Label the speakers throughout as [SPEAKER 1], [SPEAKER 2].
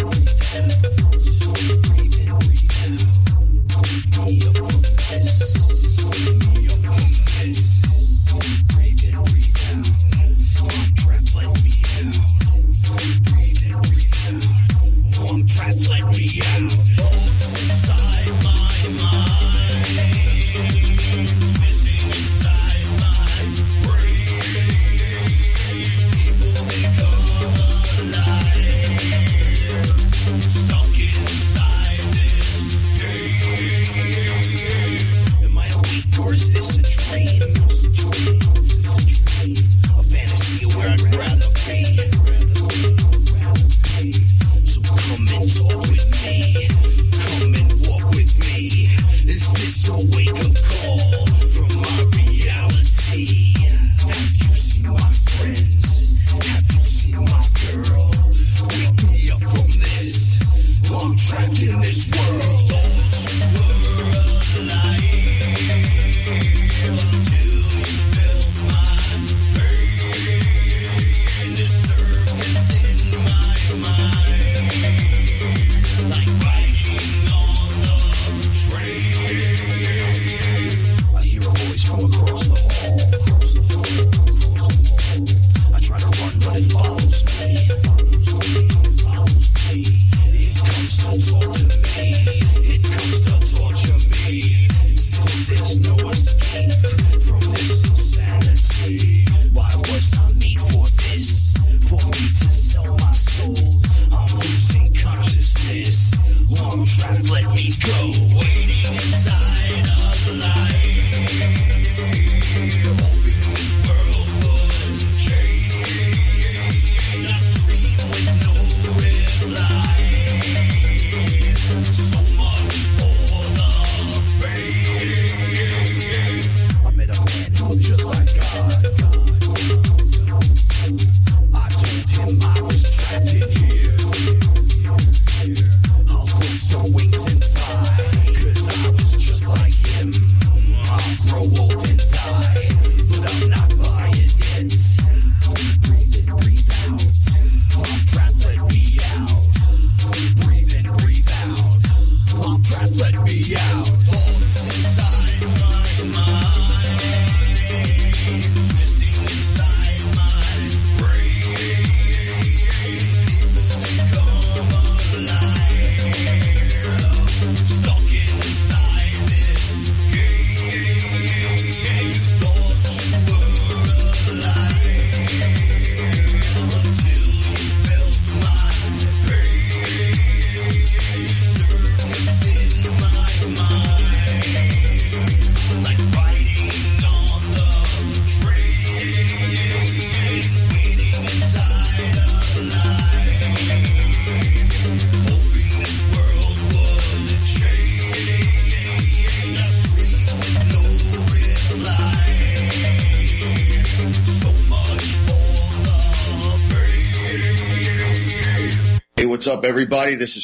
[SPEAKER 1] up,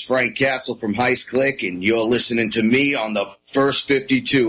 [SPEAKER 1] Frank Castle from Heist Click, and you're listening to me on the first 52.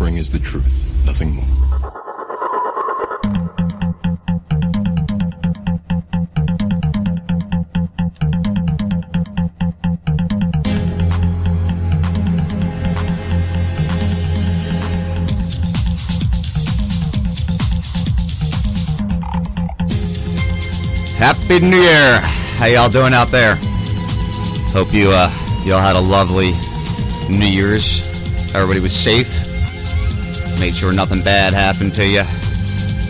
[SPEAKER 2] Offering is the truth, nothing more.
[SPEAKER 3] Happy New Year! How y'all doing out there? Hope you uh y'all had a lovely New Year's. Everybody was safe. Made sure nothing bad happened to you.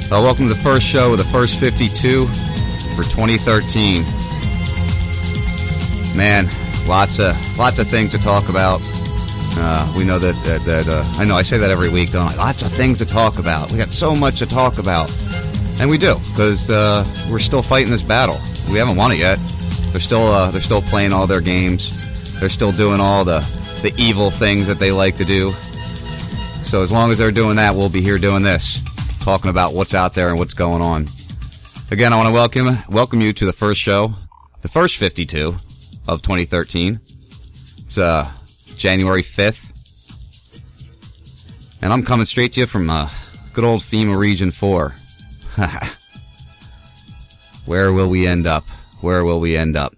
[SPEAKER 3] Well, welcome to the first show of the first 52 for 2013. Man, lots of lots of things to talk about. Uh, we know that that, that uh, I know I say that every week, don't I? Lots of things to talk about. We got so much to talk about. And we do, because uh, we're still fighting this battle. We haven't won it yet. They're still uh, they're still playing all their games. They're still doing all the the evil things that they like to do. So as long as they're doing that, we'll be here doing this, talking about what's out there and what's going on. Again, I want to welcome welcome you to the first show, the first 52 of 2013. It's uh, January 5th, and I'm coming straight to you from uh, good old FEMA Region 4. Where will we end up? Where will we end up?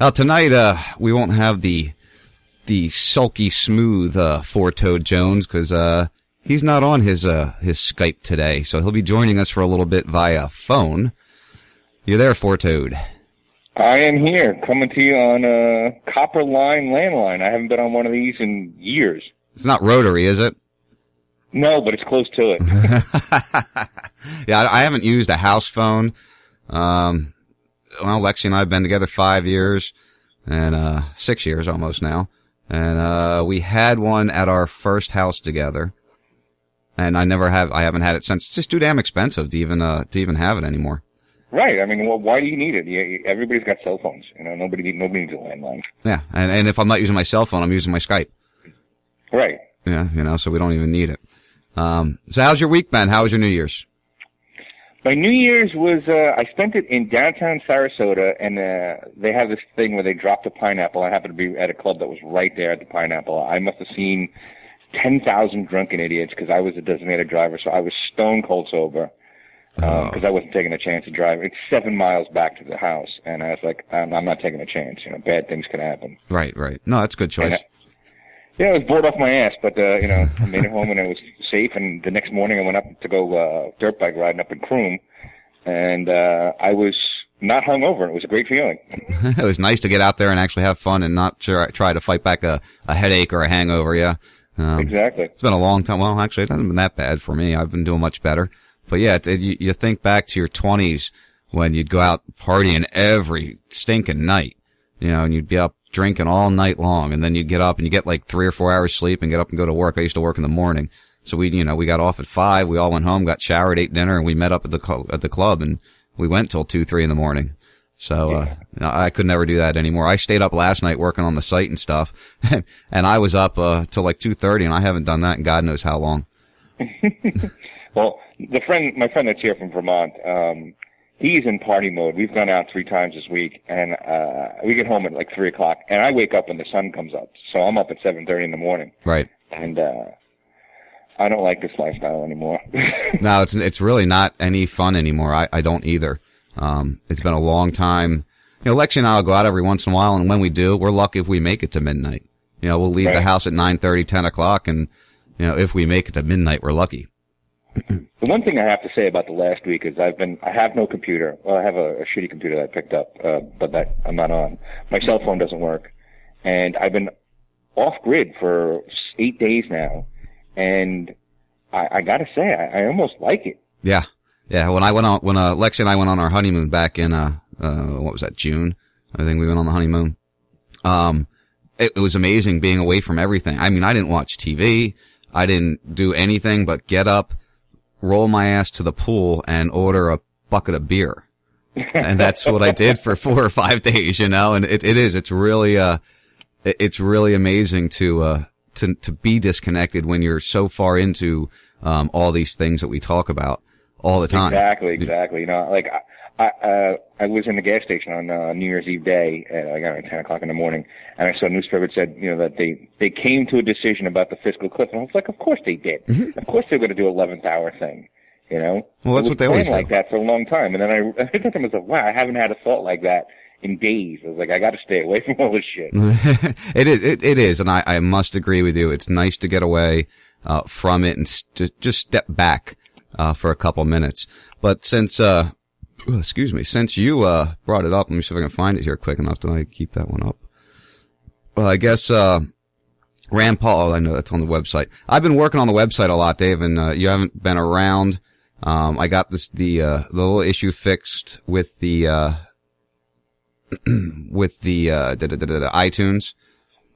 [SPEAKER 3] Well, tonight uh, we won't have the the sulky smooth uh, Four Toed Jones because uh, he's not on his uh, his Skype today, so he'll be joining us for a little bit via phone. You're there, Four Toed.
[SPEAKER 4] I am here, coming to you on a copper line landline. I haven't been on one of these in years.
[SPEAKER 3] It's not rotary, is it?
[SPEAKER 4] No, but it's close to it.
[SPEAKER 3] yeah, I, I haven't used a house phone. Um, well, Lexi and I have been together five years and, uh, six years almost now. And, uh, we had one at our first house together. And I never have, I haven't had it since. It's just too damn expensive to even, uh, to even have it anymore.
[SPEAKER 4] right. I mean, well, why do you need it? You, everybody's got cell phones. You know, nobody need, nobody needs a landline.
[SPEAKER 3] Yeah. And, and if I'm not using my cell phone, I'm using my Skype.
[SPEAKER 4] Right.
[SPEAKER 3] Yeah. You know, so we don't even need it. Um, so how's your week been? How was your New Year's?
[SPEAKER 4] My New Year's was uh, I spent it in downtown Sarasota, and uh, they have this thing where they drop the pineapple. I happened to be at a club that was right there at the pineapple. I must have seen ten thousand drunken idiots because I was a designated driver, so I was stone cold sober because I wasn't taking a chance to drive. It's seven miles back to the house, and I was like, I'm, I'm not taking a chance. You know, bad things can happen.
[SPEAKER 3] Right, right. No, that's a good choice.
[SPEAKER 4] Yeah, I was bored off my ass, but uh, you know, I made it home and it was safe. And the next morning, I went up to go uh, dirt bike riding up in Croom, and uh, I was not hungover. It was a great feeling.
[SPEAKER 3] it was nice to get out there and actually have fun and not try, try to fight back a, a headache or a hangover. Yeah, um,
[SPEAKER 4] exactly.
[SPEAKER 3] It's been a long time. Well, actually, it hasn't been that bad for me. I've been doing much better. But yeah, it, it, you, you think back to your twenties when you'd go out partying every stinking night, you know, and you'd be up drinking all night long, and then you'd get up and you get like three or four hours sleep and get up and go to work. I used to work in the morning. So we, you know, we got off at five. We all went home, got showered, ate dinner, and we met up at the cl- at the club, and we went till two, three in the morning. So uh, I could never do that anymore. I stayed up last night working on the site and stuff, and I was up uh, till like two thirty, and I haven't done that in God knows how long.
[SPEAKER 4] well, the friend, my friend that's here from Vermont, um, he's in party mode. We've gone out three times this week, and uh, we get home at like three o'clock, and I wake up when the sun comes up. So I'm up at seven thirty in the morning,
[SPEAKER 3] Right.
[SPEAKER 4] and uh, I don't like this lifestyle anymore.
[SPEAKER 3] No, it's it's really not any fun anymore. I, I don't either. Um, it's been a long time. You know, Lexi and I will go out every once in a while, and when we do, we're lucky if we make it to midnight. You know, we'll leave the house at nine thirty, ten o'clock, and you know, if we make it to midnight, we're lucky.
[SPEAKER 4] The one thing I have to say about the last week is I've been I have no computer. Well, I have a, a shitty computer that I picked up, uh, but that I'm not on. My cell phone doesn't work, and I've been off grid for eight days now, and I, I got to say I, I almost like it.
[SPEAKER 3] Yeah, yeah. When I went on, when uh, Lexi and I went on our honeymoon back in uh, uh, what was that June? I think we went on the honeymoon. Um, it, it was amazing being away from everything. I mean, I didn't watch TV. I didn't do anything but get up, roll my ass to the pool and order a bucket of beer. and that's what I did for four or five days, you know, and it, it is, it's really, uh, it, it's really amazing to, uh, to, to be disconnected when you're so far into, um, all these things that we talk about all the time.
[SPEAKER 4] Exactly, exactly. You know, like I, I, uh, I was in the gas station on uh, New Year's Eve day at like around ten o'clock in the morning, and I saw a newspaper that said, you know, that they they came to a decision about the fiscal cliff, and I was like, of course they did.
[SPEAKER 3] Mm-hmm.
[SPEAKER 4] Of course they're going to do eleventh hour thing. You know,
[SPEAKER 3] Well, that's what they always
[SPEAKER 4] like
[SPEAKER 3] do.
[SPEAKER 4] that for a long time, and then I, I looked at them and was like, wow, I haven't had a thought like that in days. I was like, I got to stay away from all this shit.
[SPEAKER 3] it is, it, it is, and I, I must agree with you. It's nice to get away uh, from it and st- just step back uh, for a couple minutes. But since, uh, oh, excuse me, since you uh, brought it up, let me see if I can find it here quick enough. Did I keep that one up? Well, I guess uh, Rand Paul. I know that's on the website. I've been working on the website a lot, Dave, and uh, you haven't been around. Um, I got this the uh, the little issue fixed with the uh, with the uh, da, da, da, da, da, iTunes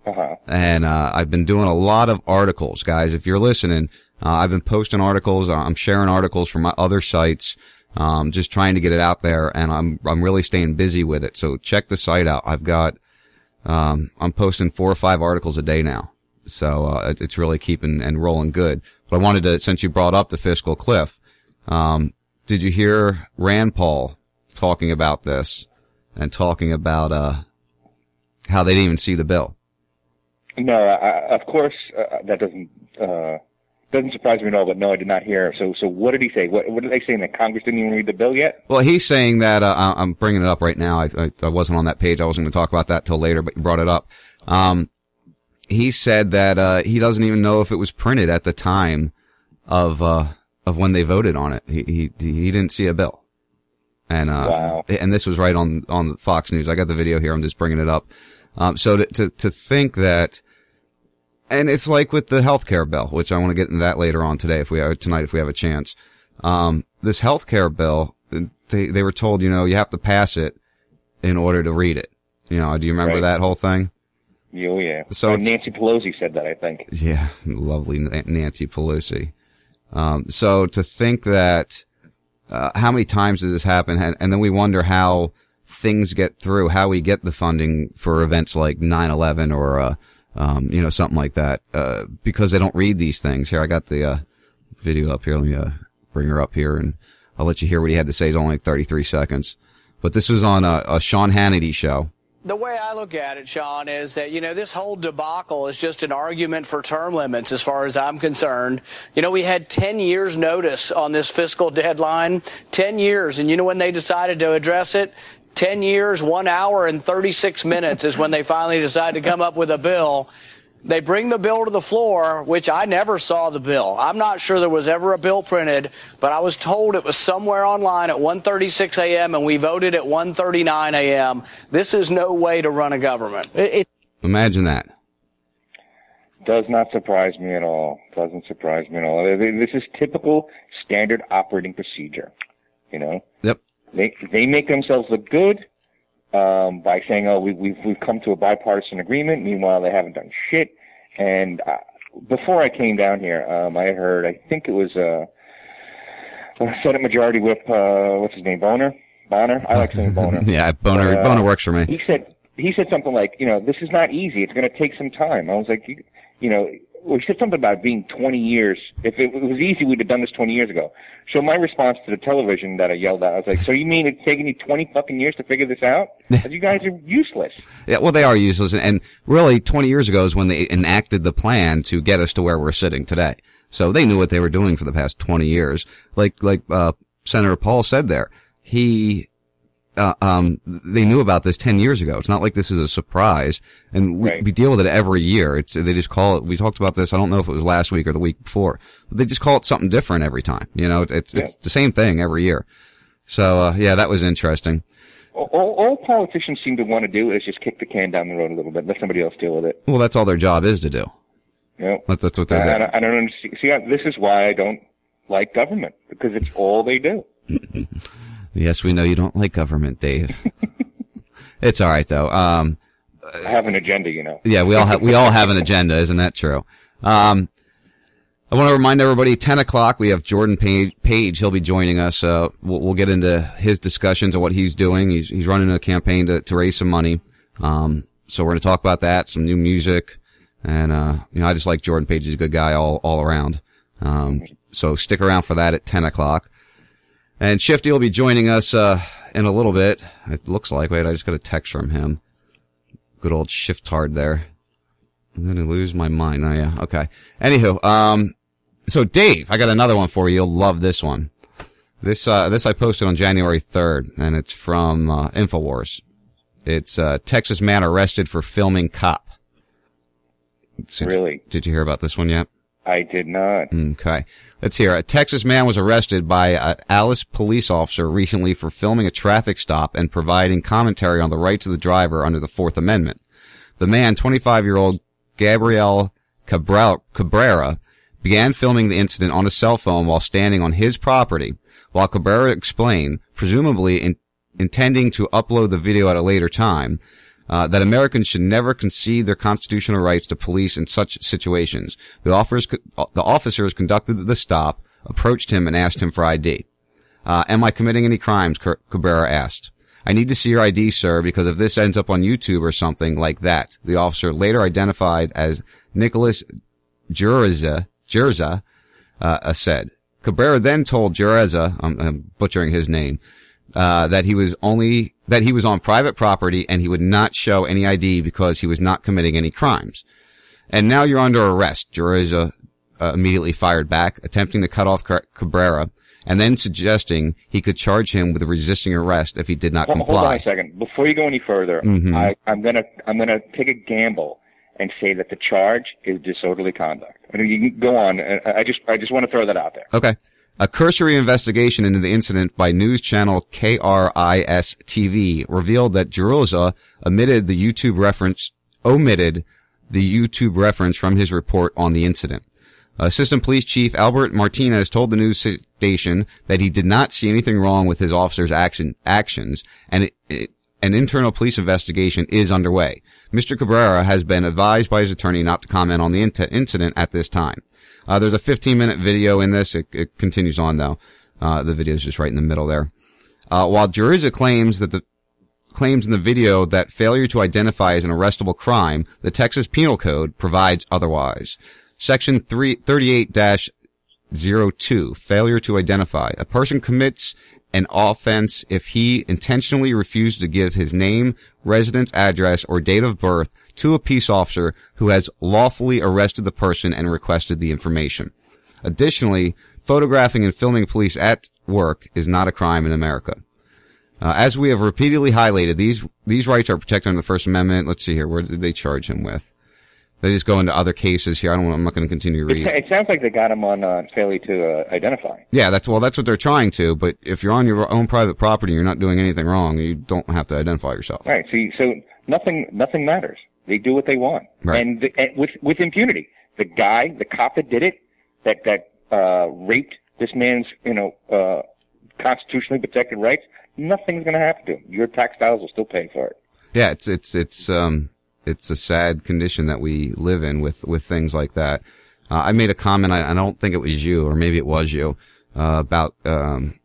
[SPEAKER 4] Uh-huh.
[SPEAKER 3] and uh, I've been doing a lot of articles, guys. If you're listening, uh, I've been posting articles. I'm sharing articles from my other sites, um, just trying to get it out there, and I'm I'm really staying busy with it. So check the site out. I've got um, I'm posting four or five articles a day now, so uh, it, it's really keeping and rolling good. But I wanted to, since you brought up the fiscal cliff, um, did you hear Rand Paul talking about this and talking about uh, how they didn't even see the bill?
[SPEAKER 4] No, I, of course uh, that doesn't uh, doesn't surprise me at all. But no, I did not hear. So, so what did he say? What, what did they say? That Congress didn't even read the bill yet?
[SPEAKER 3] Well, he's saying that uh, I- I'm bringing it up right now. I, I, I wasn't on that page. I wasn't going to talk about that till later, but you brought it up. Um, he said that uh, he doesn't even know if it was printed at the time of uh, of when they voted on it. He he he didn't see a bill, and uh,
[SPEAKER 4] Wow.
[SPEAKER 3] and this was right on on Fox News. I got the video here. I'm just bringing it up. Um, so to, to to think that, and it's like with the healthcare bill, which I want to get into that later on today if we have tonight if we have a chance. Um, this healthcare bill, they they were told, you know, you have to pass it in order to read it. You know, do you remember
[SPEAKER 4] Right.
[SPEAKER 3] that whole thing?
[SPEAKER 4] Oh yeah.
[SPEAKER 3] So
[SPEAKER 4] Uh, Nancy Pelosi said that. I think.
[SPEAKER 3] Yeah, lovely Nancy Pelosi. Um, so to think that, uh, how many times does this happen? And, and then we wonder how things get through, how we get the funding for events like 9-11 or, uh, um, you know, something like that, uh, because they don't read these things. Here, I got the, uh, video up here. Let me, uh, bring her up here and I'll let you hear what he had to say. It's only like 33 seconds. But this was on a, a Sean Hannity show.
[SPEAKER 5] The way I look at it, Sean, is that, you know, this whole debacle is just an argument for term limits as far as I'm concerned. You know, we had 10 years notice on this fiscal deadline, 10 years. And you know when they decided to address it? 10 years, one hour and 36 minutes is when they finally decide to come up with a bill. They bring the bill to the floor, which I never saw the bill. I'm not sure there was ever a bill printed, but I was told it was somewhere online at 1:36 a.m. and we voted at 1:39 a.m. This is no way to run a government. It, it,
[SPEAKER 3] Imagine that.
[SPEAKER 4] Does not surprise me at all. Doesn't surprise me at all. This is typical standard operating procedure. You know,
[SPEAKER 3] Yep.
[SPEAKER 4] They they make themselves look good um, by saying, "Oh, we, we've we've come to a bipartisan agreement." Meanwhile, they haven't done shit. And uh, before I came down here, um, I heard I think it was uh, a Senate Majority Whip. Uh, what's his name? Boner. Boner. I like saying Boner.
[SPEAKER 3] Yeah, Boner,
[SPEAKER 4] Uh,
[SPEAKER 3] Boner works for me.
[SPEAKER 4] He said he said something like, you know, this is not easy. It's going to take some time. I was like, you, you know, well, he said something about being 20 years. If it was easy, we'd have done this 20 years ago. So my response to the television that I yelled at, I was like, so you mean it's taking you 20 fucking years to figure this out? you guys are useless.
[SPEAKER 3] Yeah, well, they are useless, and, and really, 20 years ago is when they enacted the plan to get us to where we're sitting today. So they knew what they were doing for the past 20 years. Like, like, uh, Senator Paul said there, he, uh, um, they knew about this 10 years ago. It's not like this is a surprise. And we,
[SPEAKER 4] Right.
[SPEAKER 3] we deal with it every year. It's, they just call it, we talked about this. I don't know if it was last week or the week before, but they just call it something different every time. You know, it's, it's the same thing every year. So, uh, yeah, that was interesting.
[SPEAKER 4] All, all, politicians seem to want to do is just kick the can down the road a little bit, let somebody else deal with it.
[SPEAKER 3] Well, that's all their job is to do.
[SPEAKER 4] Know?
[SPEAKER 3] That's, that's what they're
[SPEAKER 4] I,
[SPEAKER 3] there.
[SPEAKER 4] I, don't- I don't understand. See, I, this is why I don't like government because it's all they do.
[SPEAKER 3] Yes, we know you don't like government, Dave. it's all right though. Um,
[SPEAKER 4] I have an agenda, you know.
[SPEAKER 3] Yeah, we all have we all have an agenda, isn't that true? Um, I want to remind everybody, 10 o'clock, we have Jordan Page. Page. He'll be joining us. Uh, we'll, we'll, get into his discussions of what he's doing. He's, he's running a campaign to, to raise some money. Um, so we're going to talk about that, some new music. And, uh, you know, I just like Jordan Page. He's a good guy all, all around. Um, so stick around for that at 10 o'clock. And Shifty will be joining us, uh, in a little bit. It looks like, wait, I just got a text from him. Good old shift hard there. I'm going to lose my mind. Oh yeah. Okay. Anywho, um, so Dave, I got another one for you. You'll love this one. This, uh, this I posted on January 3rd and it's from, uh, Infowars. It's, uh, Texas man arrested for filming cop.
[SPEAKER 4] really?
[SPEAKER 3] Did you hear about this one yet?
[SPEAKER 4] I did not.
[SPEAKER 3] Okay. Let's hear. A Texas man was arrested by an Alice police officer recently for filming a traffic stop and providing commentary on the rights of the driver under the Fourth Amendment. The man, 25 year old Gabriel Cabrera, began filming the incident on a cell phone while standing on his property, while Cabrera explained, presumably in, intending to upload the video at a later time, uh, that Americans should never concede their constitutional rights to police in such situations. The, offers, the officers conducted the stop, approached him, and asked him for ID. Uh, am I committing any crimes? Cabrera asked. I need to see your ID, sir, because if this ends up on YouTube or something like that, the officer later identified as Nicholas Jurza, Jerza, uh, said. Cabrera then told Jereza, I'm, I'm butchering his name, uh, that he was only that he was on private property and he would not show any ID because he was not committing any crimes. And now you're under arrest. Jereza uh, immediately fired back, attempting to cut off Cabrera, and then suggesting he could charge him with resisting arrest if he did not comply.
[SPEAKER 4] Hold on a second. Before you go any further,
[SPEAKER 3] mm-hmm.
[SPEAKER 4] I, I'm gonna I'm gonna take a gamble and say that the charge is disorderly conduct. I mean, you can go on. I just I just want to throw that out there.
[SPEAKER 3] Okay. A cursory investigation into the incident by news channel KRIS TV revealed that Jeroza omitted the YouTube reference, omitted the YouTube reference from his report on the incident. Assistant Police Chief Albert Martinez told the news station that he did not see anything wrong with his officers' action, actions, and it, it, an internal police investigation is underway. Mr. Cabrera has been advised by his attorney not to comment on the incident at this time. Uh, there's a 15 minute video in this. It, it continues on though. Uh, the video is just right in the middle there. Uh, while Juriza claims that the claims in the video that failure to identify is an arrestable crime, the Texas Penal Code provides otherwise. Section 38-02, failure to identify. A person commits an offense if he intentionally refused to give his name, residence address, or date of birth to a peace officer who has lawfully arrested the person and requested the information. Additionally, photographing and filming police at work is not a crime in America. Uh, as we have repeatedly highlighted, these these rights are protected under the First Amendment. Let's see here. Where did they charge him with? They just go into other cases here. I don't. I'm not going to continue to read.
[SPEAKER 4] It, it, sounds like they got him on uh, failure to uh, identify.
[SPEAKER 3] Yeah, that's well. That's what they're trying to. But if you're on your own private property, you're not doing anything wrong. You don't have to identify yourself.
[SPEAKER 4] Right. See, so nothing nothing matters. They do what they want,
[SPEAKER 3] right.
[SPEAKER 4] and, the, and with with impunity. The guy, the cop that did it, that that uh, raped this man's, you know, uh, constitutionally protected rights, nothing's going to happen to him. Your tax dollars will still pay for it.
[SPEAKER 3] Yeah, it's it's it's um it's a sad condition that we live in with with things like that. Uh, I made a comment. I, I, don't think it was you, or maybe it was you, uh, about um,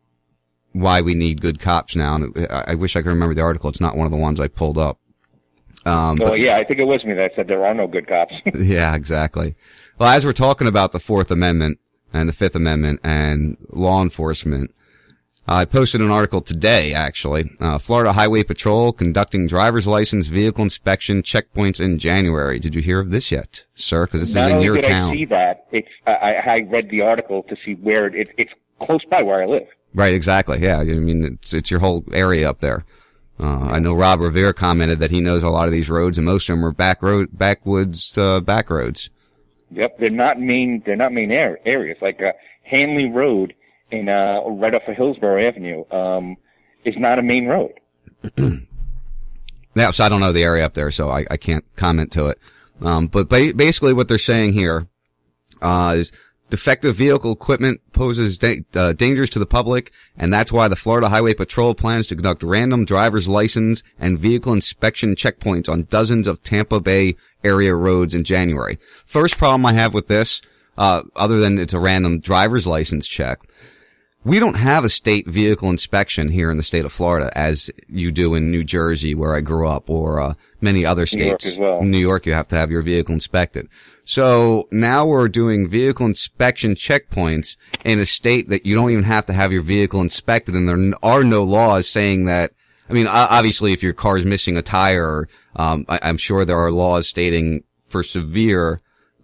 [SPEAKER 3] why we need good cops now. And I, I wish I could remember the article. It's not one of the ones I pulled up.
[SPEAKER 4] Um, well, yeah, I think it was me that said there are no good cops.
[SPEAKER 3] yeah, exactly. Well, as we're talking about the Fourth Amendment and the Fifth Amendment and law enforcement, I posted an article today, actually. Uh, Florida Highway Patrol conducting driver's license vehicle inspection checkpoints in January. Did you hear of this yet, sir? Because this
[SPEAKER 4] Not
[SPEAKER 3] is in your
[SPEAKER 4] did
[SPEAKER 3] town.
[SPEAKER 4] I see that. It's I, I read the article to see where it, it's close by where I live.
[SPEAKER 3] Right, exactly. Yeah, I mean it's it's your whole area up there. Uh, I know Rob Revere commented that he knows a lot of these roads, and most of them are back road, backwoods, uh, back roads.
[SPEAKER 4] Yep, they're not main. They're not main areas. Like uh, Hanley Road in uh, right off of Hillsborough Avenue um, is not a main road.
[SPEAKER 3] yeah, so I don't know the area up there, so I, I can't comment to it. Um, but ba- basically, what they're saying here uh, is Defective vehicle equipment poses da- uh, dangers to the public, and that's why the Florida Highway Patrol plans to conduct random driver's license and vehicle inspection checkpoints on dozens of Tampa Bay area roads in January. First problem I have with this, uh, other than it's a random driver's license check, we don't have a state vehicle inspection here in the state of Florida as you do in New Jersey, where I grew up, or uh, many other
[SPEAKER 4] New York
[SPEAKER 3] states.
[SPEAKER 4] as well.
[SPEAKER 3] In New York, you have to have your vehicle inspected. So now we're doing vehicle inspection checkpoints in a state that you don't even have to have your vehicle inspected, and there are no laws saying that. I mean, obviously, if your car is missing a tire, um, I- I'm sure there are laws stating for severe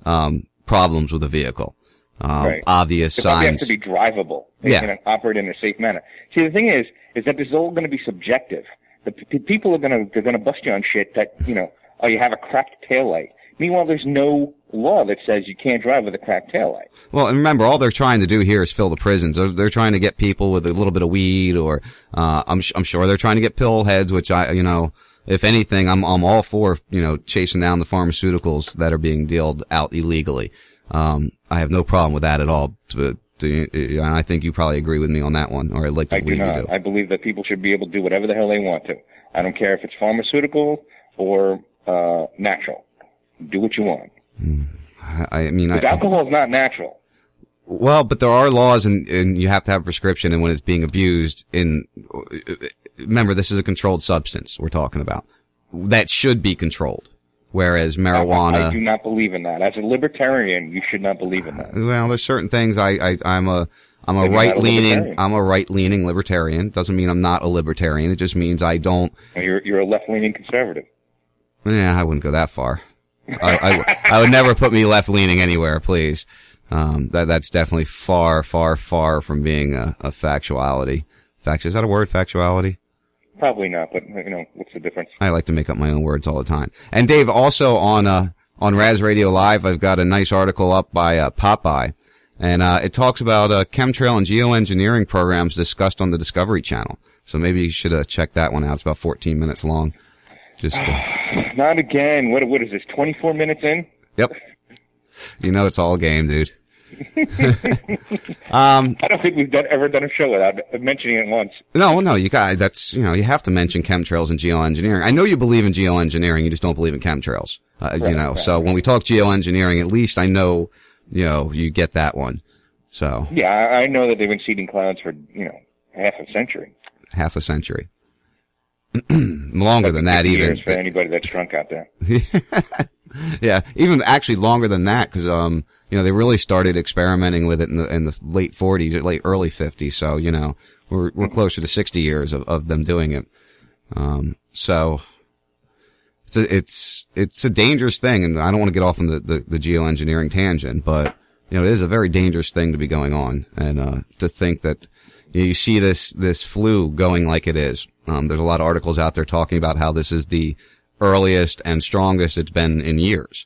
[SPEAKER 3] um, problems with a vehicle. Um,
[SPEAKER 4] Right.
[SPEAKER 3] Obvious
[SPEAKER 4] The puppy has
[SPEAKER 3] signs.
[SPEAKER 4] to be drivable. They
[SPEAKER 3] Yeah.
[SPEAKER 4] can operate in a safe manner. See, the thing is, is that this is all going to be subjective. The p- people are going to they're going to bust you on shit that you know. Oh, you have a cracked taillight. Meanwhile, there's no law that says you can't drive with a cracked taillight.
[SPEAKER 3] Well, and remember, all they're trying to do here is fill the prisons. They're, they're trying to get people with a little bit of weed, or uh, I'm I'm sure they're trying to get pill heads. Which I, you know, if anything, I'm I'm all for you know chasing down the pharmaceuticals that are being dealt out illegally. Um, I have no problem with that at all. But do you- I think you probably agree with me on that one, or I'd like to
[SPEAKER 4] I do
[SPEAKER 3] believe you do.
[SPEAKER 4] I believe that people should be able to do whatever the hell they want to. I don't care if it's pharmaceutical or uh, natural. Do what you want.
[SPEAKER 3] I, I mean, I,
[SPEAKER 4] alcohol is not natural.
[SPEAKER 3] Well, but there are laws and, and you have to have a prescription and when it's being abused in, remember, this is a controlled substance we're talking about. That should be controlled. Whereas
[SPEAKER 4] I, I do not believe in that. As a libertarian, you should not believe in that.
[SPEAKER 3] well, there's certain things I, I, I'm a, I'm a
[SPEAKER 4] Then you're not a
[SPEAKER 3] right leaning. I'm a right leaning libertarian. Doesn't mean I'm not a libertarian. It just means I don't,
[SPEAKER 4] You're you're a left leaning conservative.
[SPEAKER 3] yeah, I wouldn't go that far. I, I, I would never put me left leaning anywhere, please. Um, that, that's definitely far, far, far from being a, a factuality. Fact, is that a word, factuality?
[SPEAKER 4] Probably not, but you know what's the difference?
[SPEAKER 3] I like to make up my own words all the time. And Dave, also on uh on Ras Radio Live, I've got a nice article up by uh, Popeye, and uh, it talks about uh, chemtrail and geoengineering programs discussed on the Discovery Channel. So maybe you should uh, check that one out. It's about 14 minutes long. Just uh,
[SPEAKER 4] Not again. What what is this? Twenty four minutes in?
[SPEAKER 3] yep, you know it's all game, dude.
[SPEAKER 4] I don't think we've done, ever done a show without mentioning it once.
[SPEAKER 3] No, no, you got that's you know you have to mention chemtrails and geoengineering. I know you believe in geoengineering, you just don't believe in chemtrails. Uh, you know,
[SPEAKER 4] right.
[SPEAKER 3] so when we talk geoengineering, at least I know you know you get that one. So
[SPEAKER 4] Yeah, I know that they've been seeding clouds for you know half a century.
[SPEAKER 3] half a century, longer than that
[SPEAKER 4] 50
[SPEAKER 3] even.
[SPEAKER 4] for anybody that's drunk out there.
[SPEAKER 3] yeah, even actually longer than that because um you know they really started experimenting with it in the in the late 40s or late early 50s. So you know we're we're closer to 60 years of, of them doing it. Um, so it's a, it's it's a dangerous thing, and I don't want to get off on the, the the geoengineering tangent, but you know it is a very dangerous thing to be going on, and uh, to think that you, know, you see this this flu going like it is. Um, there's a lot of articles out there talking about how this is the earliest and strongest it's been in years.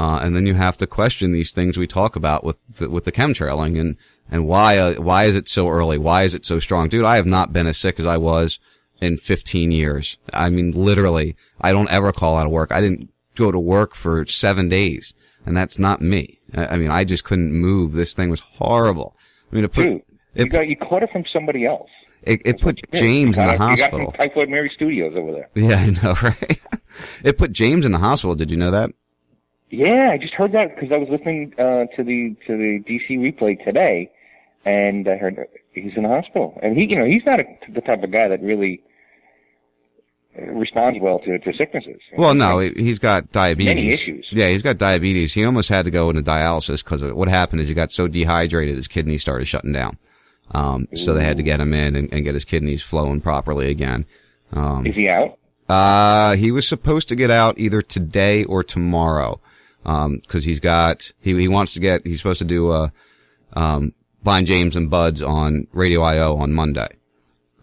[SPEAKER 3] Uh, and then you have to question these things we talk about with the, with the chemtrailing and and why uh, why is it so early? Why is it so strong, dude? I have not been as sick as I was in 15 years. I mean, literally, I don't ever call out of work. I didn't go to work for seven days, and that's not me. I, I mean, I just couldn't move. This thing was horrible. I mean, it put
[SPEAKER 4] Dude, you got you caught it from somebody else.
[SPEAKER 3] It, it put James in the
[SPEAKER 4] it- You got
[SPEAKER 3] hospital.
[SPEAKER 4] from Typhoid Mary Studios over there.
[SPEAKER 3] Yeah, I know, right? it put James in the hospital. Did you know that?
[SPEAKER 4] Yeah, I just heard that because I was listening uh, to the to the DC replay today, and I heard he's in the hospital. And he, you know, he's not a, the type of guy that really responds well to, to sicknesses.
[SPEAKER 3] Well, no, he- he's got diabetes.
[SPEAKER 4] Many issues.
[SPEAKER 3] Yeah, he's got diabetes. He almost had to go into dialysis because what happened is he got so dehydrated his kidneys started shutting down. Um, so they had to get him in and, and get his kidneys flowing properly again. Um,
[SPEAKER 4] Is he out?
[SPEAKER 3] uh, he was supposed to get out either today or tomorrow. Um, cause he's got, he, he wants to get, he's supposed to do, uh, um, Blind James and Buds on Radio IO on Monday.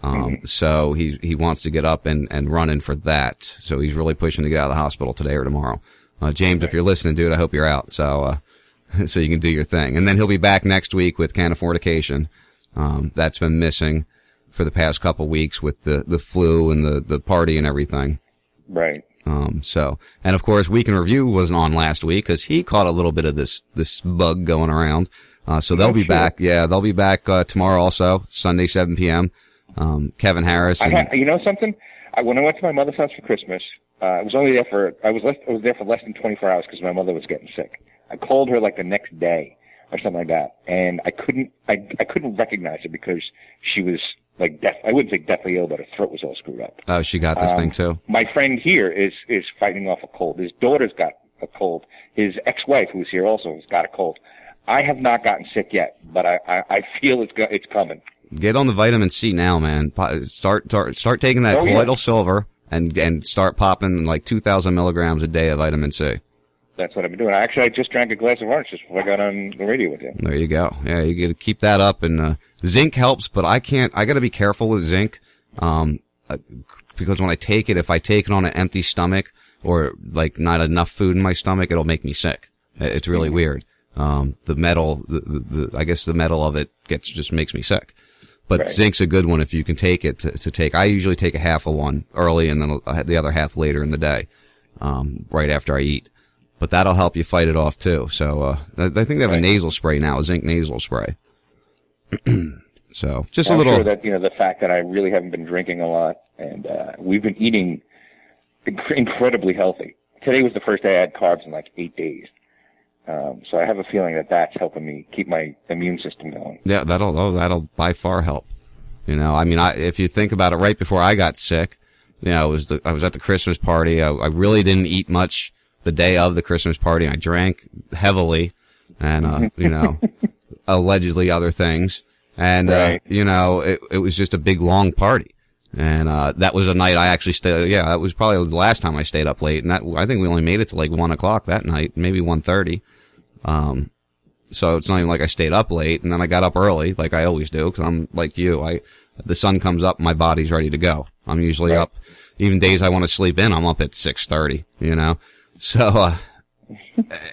[SPEAKER 3] Um, so he, he wants to get up and, and running for that. So he's really pushing to get out of the hospital today or tomorrow. Uh, James, if you're listening, dude, I hope you're out. So, uh, so you can do your thing. And then he'll be back next week with Can of Fornication. Um, that's been missing for the past couple weeks with the, the flu and the, the party and everything.
[SPEAKER 4] Right.
[SPEAKER 3] Um, so, and of course, Week in Review wasn't on last week because he caught a little bit of this, this bug going around. Uh, so they'll
[SPEAKER 4] Oh,
[SPEAKER 3] be
[SPEAKER 4] sure.
[SPEAKER 3] back. Yeah, they'll be back, uh, tomorrow also, Sunday, 7 p.m. Um, Kevin Harris.
[SPEAKER 4] I
[SPEAKER 3] And,
[SPEAKER 4] ha- you know something? I, when I went to my mother's house for Christmas, uh, I was only there for I was less, I was there for less than 24 hours because my mother was getting sick. I called her like the next day or something like that, and I couldn't I I couldn't recognize her because she was like death. I wouldn't say deathly ill, but her throat was all screwed up.
[SPEAKER 3] oh, she got this
[SPEAKER 4] Um,
[SPEAKER 3] thing too.
[SPEAKER 4] My friend here is is fighting off a cold. His daughter's got a cold. His ex-wife, who's here also, has got a cold. I have not gotten sick yet, but I I, I feel it's go- it's coming.
[SPEAKER 3] Get on the vitamin C now, man. Start, start, start taking that
[SPEAKER 4] Oh, yeah.
[SPEAKER 3] colloidal silver and, and start popping like 2000 milligrams a day of vitamin C.
[SPEAKER 4] That's what I've been doing. Actually, I just drank a glass of orange just before I got on the radio with you.
[SPEAKER 3] There you go. Yeah, you got to keep that up. And uh, zinc helps, but I can't. I got to be careful with zinc, um, uh, because when I take it, if I take it on an empty stomach or like not enough food in my stomach, it'll make me sick. It's really weird. Um, the metal, the, the, the, I guess the metal of it gets just makes me sick. But
[SPEAKER 4] Right.
[SPEAKER 3] zinc's a good one if you can take it to, to take. I usually take a half of one early and then the other half later in the day, um, right after I eat. But that'll help you fight it off too. So, uh, I, think they have a nasal spray now, a zinc nasal spray. so just a
[SPEAKER 4] I'm
[SPEAKER 3] little.
[SPEAKER 4] sure that you know the fact that I really haven't been drinking a lot, and uh, we've been eating inc- incredibly healthy. Today was the first day I had carbs in like eight days, um, so I have a feeling that that's helping me keep my immune system going.
[SPEAKER 3] Yeah, that'll oh, that'll by far help. You know, I mean, I, if you think about it, right before I got sick, you know, it was the, I was at the Christmas party. I, I really didn't eat much the day of the Christmas party. I drank heavily, and uh, you know, allegedly other things, and uh, you know, it it was just a big long party. And uh, that was a night I actually stayed. Yeah, that was probably the last time I stayed up late. And that I think we only made it to like one o'clock that night, maybe one thirty. Um, so it's not even like I stayed up late and then I got up early, like I always do, because I'm like you. I the sun comes up, my body's ready to go. I'm usually
[SPEAKER 4] Right.
[SPEAKER 3] up. Even days I want to sleep in, I'm up at six thirty. You know, so uh,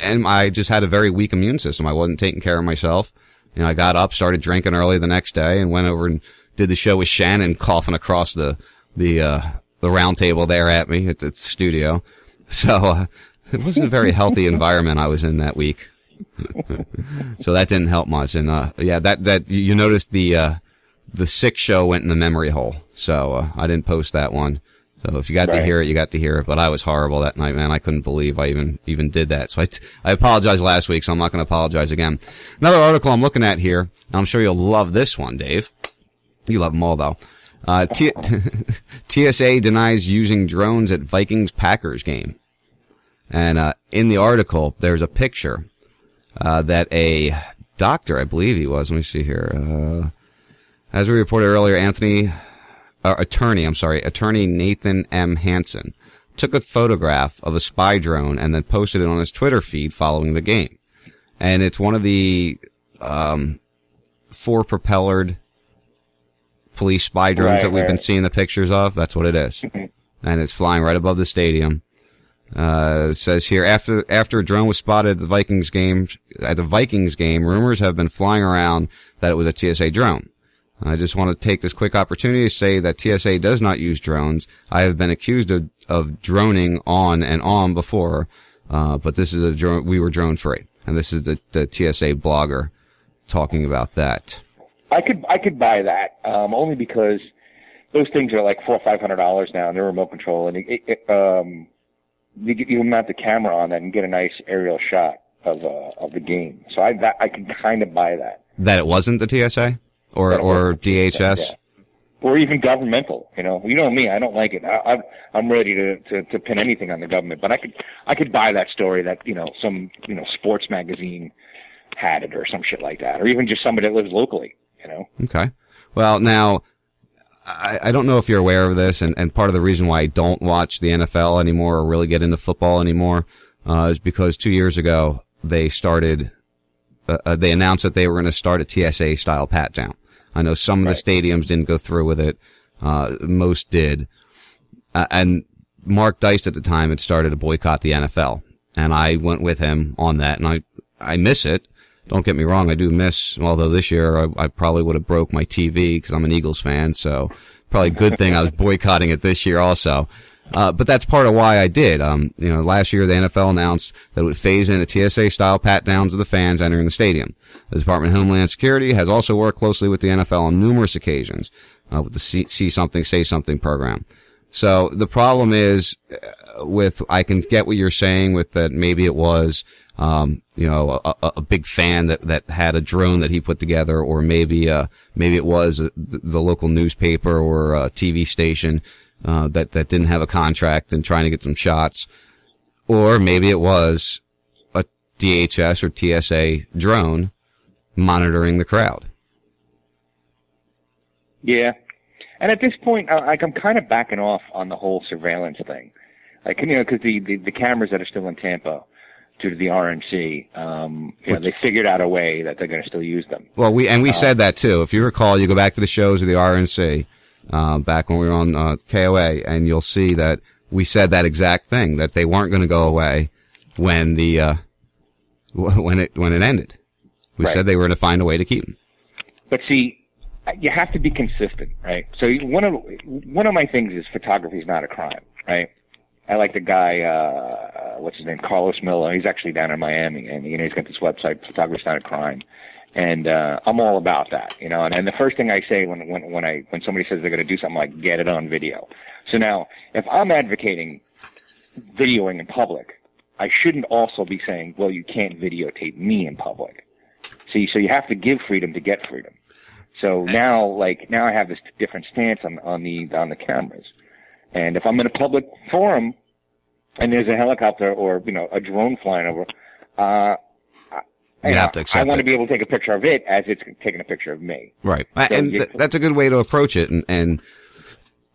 [SPEAKER 3] and I just had a very weak immune system. I wasn't taking care of myself. You know, I got up, started drinking early the next day, and went over and did the show with Shannon, coughing across the the uh, the round table there at me at the studio. So uh, it wasn't a very healthy environment I was in that week. so that didn't help much. And uh, yeah, that that you noticed the uh, the sick show went in the memory hole. So uh, I didn't post that one. So if you got to hear it, you got to hear it. But I was horrible that night, man. I couldn't believe I even even did that. So I t- I apologized last week, so I'm not going to apologize again. Another article I'm looking at here. and I'm sure you'll love this one, Dave. You love them all, though. Uh, T- TSA denies using drones at Vikings Packers game. And uh, in the article, there's a picture uh, that a doctor, I believe he was. Let me see here. Uh, as we reported earlier, Anthony, uh, attorney, I'm sorry, attorney Nathan M. Hansen took a photograph of a spy drone and then posted it on his Twitter feed following the game. And it's one of the um, four propellered police spy drones
[SPEAKER 4] Right,
[SPEAKER 3] that we've been seeing the pictures of. That's what it is. and it's flying right above the stadium. Uh, it says here after after a drone was spotted at the Vikings game at the Vikings game, rumors have been flying around that it was a TSA drone. I just want to take this quick opportunity to say that TSA does not use drones. I have been accused of, of droning on and on before, uh, but this is a drone. We were drone free, and this is the, the TSA blogger talking about that.
[SPEAKER 4] I could I could buy that um, only because those things are like four or five hundred dollars now, and they're remote control, and it, it, um, you you mount the camera on that and get a nice aerial shot of uh, of the game. So I that, I can kind of buy that.
[SPEAKER 3] That it wasn't the TSA or
[SPEAKER 4] That
[SPEAKER 3] or
[SPEAKER 4] wasn't the TSA,
[SPEAKER 3] DHS.
[SPEAKER 4] yeah. Or even governmental, you know. You know me, I don't like it. I, I, I'm ready to, to, to pin anything on the government, but I could, I could buy that story that you know some, you know, sports magazine had it or some shit like that, or even just somebody that lives locally, you know.
[SPEAKER 3] Okay. Well, now, I, I don't know if you're aware of this, and, and part of the reason why I don't watch the NFL anymore or really get into football anymore uh, is because two years ago they started, uh, uh, they announced that they were going to start a TSA style pat down. I know some of the stadiums didn't go through with it. Uh, most did. Uh, and Mark Dice at the time had started to boycott the NFL. And I went with him on that. And I, I miss it. Don't get me wrong. I do miss, although this year I, I probably would have broke my TV because I'm an Eagles fan. So probably a good thing I was boycotting it this year also. Uh, but that's part of why I did. Um, you know, last year the NFL announced that it would phase in a TSA style pat downs of the fans entering the stadium. The Department of Homeland Security has also worked closely with the NFL on numerous occasions, uh, with the see, see something, say something program. So the problem is uh, with, I can get what you're saying with that maybe it was, um, you know, a, a, big fan that, that had a drone that he put together, or maybe, uh, maybe it was the local newspaper or a TV station, uh, that, that didn't have a contract and trying to get some shots. Or maybe it was a DHS or TSA drone monitoring the crowd.
[SPEAKER 4] Yeah. And at this point, like I'm kind of backing off on the whole surveillance thing. Like, you know, because the, the, the cameras that are still in Tampa, due to the RNC. Um, you know, they figured out a way that they're going to still use them.
[SPEAKER 3] Well, we and we uh, said that too. If you recall, you go back to the shows of the RNC uh, back when we were on uh, KOA, and you'll see that we said that exact thing that they weren't going to go away when the uh, when it when it ended. We right. said they were going to find a way to keep them.
[SPEAKER 4] But see, you have to be consistent, right? So one of one of my things is photography is not a crime, right? I like the guy, uh, what's his name, Carlos Miller. He's actually down in Miami, and you know he's got this website, Photography's Not a Crime, and uh, I'm all about that, you know. And, and the first thing I say when when when I when somebody says they're going to do something, like get it on video. So now, if I'm advocating videoing in public, I shouldn't also be saying, well, you can't videotape me in public. See, so you have to give freedom to get freedom. So now, like now, I have this different stance on on the on the cameras. And if I'm in a public forum and there's a helicopter or, you know, a drone flying over, uh,
[SPEAKER 3] you have to accept
[SPEAKER 4] I want
[SPEAKER 3] it.
[SPEAKER 4] to be able to take a picture of it as it's taking a picture of me.
[SPEAKER 3] Right. So and th- that's a good way to approach it. And, and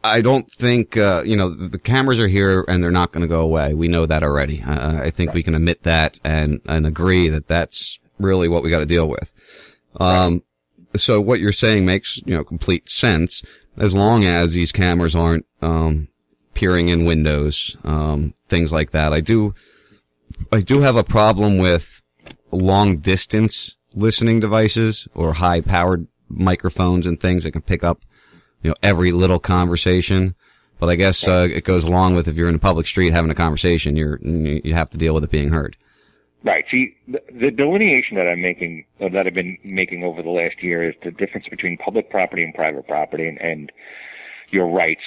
[SPEAKER 3] I don't think, uh, you know, the, cameras are here and they're not going to go away. We know that already. Uh, I think right. we can admit that and, and agree that that's really what we got to deal with. Um, right. so what you're saying makes, you know, complete sense as long as these cameras aren't, um, peering in windows, um, things like that. I do, I do have a problem with long distance listening devices or high powered microphones and things that can pick up, you know, every little conversation. But I guess, uh, it goes along with if you're in a public street having a conversation, you're, you have to deal with it being heard.
[SPEAKER 4] Right. See, the, delineation that I'm making, uh, that I've been making over the last year is the difference between public property and private property and, and your rights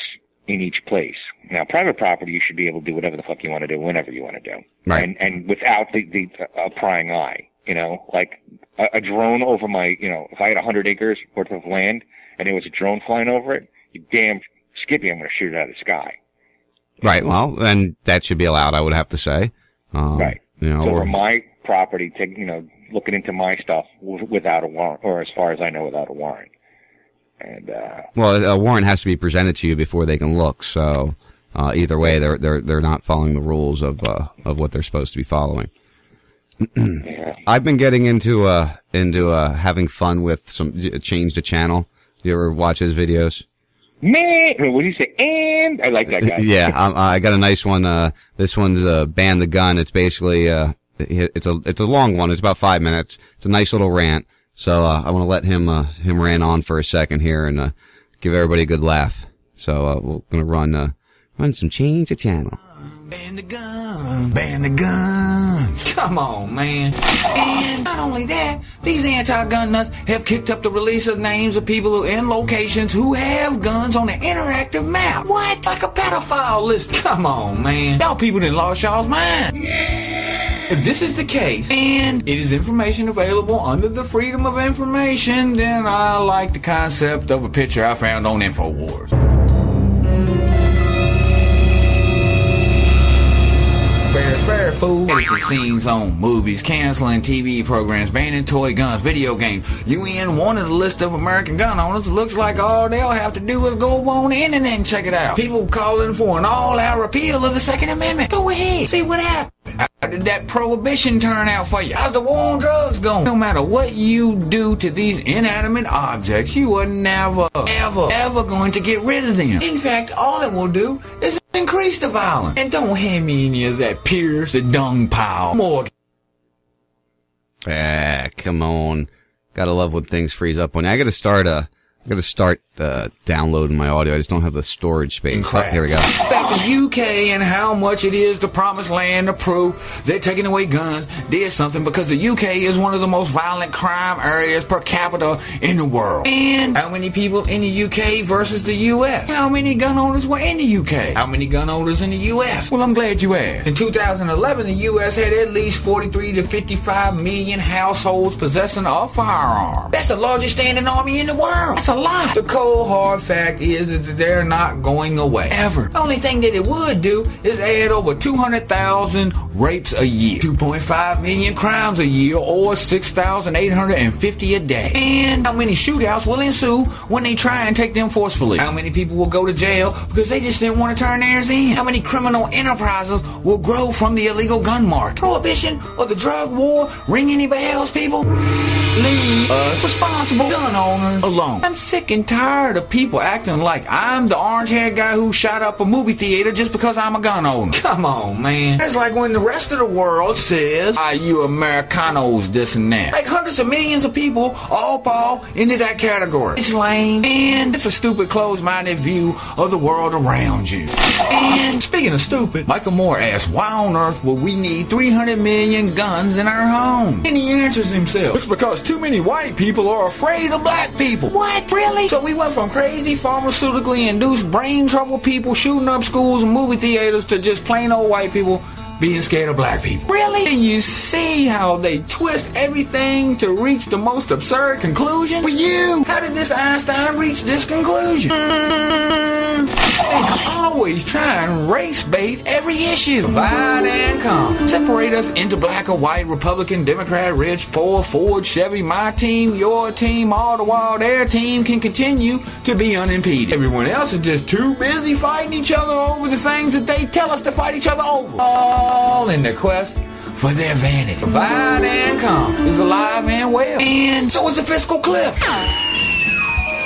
[SPEAKER 4] in each place. Now, private property, you should be able to do whatever the fuck you want to do, whenever you want to do,
[SPEAKER 3] right.
[SPEAKER 4] and and without the the uh, prying eye. You know, like a, a drone over my, you know, if I had a hundred acres worth of land and there was a drone flying over it, you damn skippy, I'm going to shoot it out of the sky.
[SPEAKER 3] Right. Well, then that should be allowed. I would have to say.
[SPEAKER 4] Um, right.
[SPEAKER 3] You know,
[SPEAKER 4] so
[SPEAKER 3] or,
[SPEAKER 4] my property, to you know, looking into my stuff without a warrant, or as far as I know, without a warrant. And uh,
[SPEAKER 3] well, a warrant has to be presented to you before they can look. So uh, either way, they're they're they're not following the rules of uh, of what they're supposed to be following.
[SPEAKER 4] yeah.
[SPEAKER 3] I've been getting into uh into uh having fun with some change the channel. Do you ever watch his videos?
[SPEAKER 4] Man, what do you say? And I like that guy.
[SPEAKER 3] yeah, I, I got a nice one. Uh, this one's uh, ban the gun. It's basically uh, it's a it's a long one. It's about five minutes. It's a nice little rant. So uh, I want to let him uh, him rant on for a second here and uh, give everybody a good laugh. So uh, we're gonna run uh, run some change of channel.
[SPEAKER 6] Ban the gun, ban the gun. Come on, man. And not only that, these anti-gun nuts have kicked up the release of names of people who in locations who have guns on the interactive map. What? Like a pedophile list. Come on, man. Y'all people didn't lost y'all's mind. If this is the case, and it is information available under the Freedom of Information, then I like the concept of a picture I found on InfoWars. Fair, fool. Editing scenes on movies, canceling TV programs, banning toy guns, video games. UN wanted a list of American gun owners. Looks like all they'll have to do is go on the internet and check it out. People calling for an all-out repeal of the Second Amendment. Go ahead, see what happens. How did that prohibition turn out for you? How's the war on drugs going? No matter what you do to these inanimate objects, you are never, ever, ever going to get rid of them. In fact, all it will do is increase the violence. And don't hand me any of that Pierce the dung pile. More.
[SPEAKER 3] Ah, come on. Gotta love when things freeze up on you. I gotta start, uh, I gotta start, uh, downloading my audio. I just don't have the storage space. Oh, here we go.
[SPEAKER 6] The UK and how much it is the promised land to prove they're taking away guns did something because the UK is one of the most violent crime areas per capita in the world. And how many people in the UK versus the US? How many gun owners were in the UK? How many gun owners in the US? Well, I'm glad you asked. In 2011, the US had at least 43 to 55 million households possessing a firearm. That's the largest standing army in the world. That's a lot. The cold hard fact is that they're not going away. Ever. The only thing that it would do is add over 200,000 rapes a year, 2.5 million crimes a year, or 6,850 a day. And how many shootouts will ensue when they try and take them forcefully? How many people will go to jail because they just didn't want to turn theirs in? How many criminal enterprises will grow from the illegal gun market? Prohibition or the drug war ring any bells, people? Leave us responsible gun owners alone. I'm sick and tired of people acting like I'm the orange haired guy who shot up a movie theater just because I'm a gun owner. Come on, man. That's like when the rest of the world says, are you Americanos, this and that. Like hundreds of millions of people all fall into that category. It's lame and it's a stupid closed-minded view of the world around you. And speaking of stupid, Michael Moore asked, why on earth would we need 300 million guns in our home? And he answers himself, it's because too many white people are afraid of black people. What? Really? So we went from crazy pharmaceutically induced brain trouble people shooting up schools and movie theaters to just plain old white people being scared of black people. Really? And you see how they twist everything to reach the most absurd conclusion? For you, how did this Einstein reach this conclusion? They always try and race bait every issue. Divide and conquer. Separate us into black or white, Republican, Democrat, rich, poor, Ford, Chevy, my team, your team, all the while their team can continue to be unimpeded. Everyone else is just too busy fighting each other over the things that they tell us to fight each other over. All in the quest for their vanity. Divide and conquer is alive and well. And so is the fiscal cliff.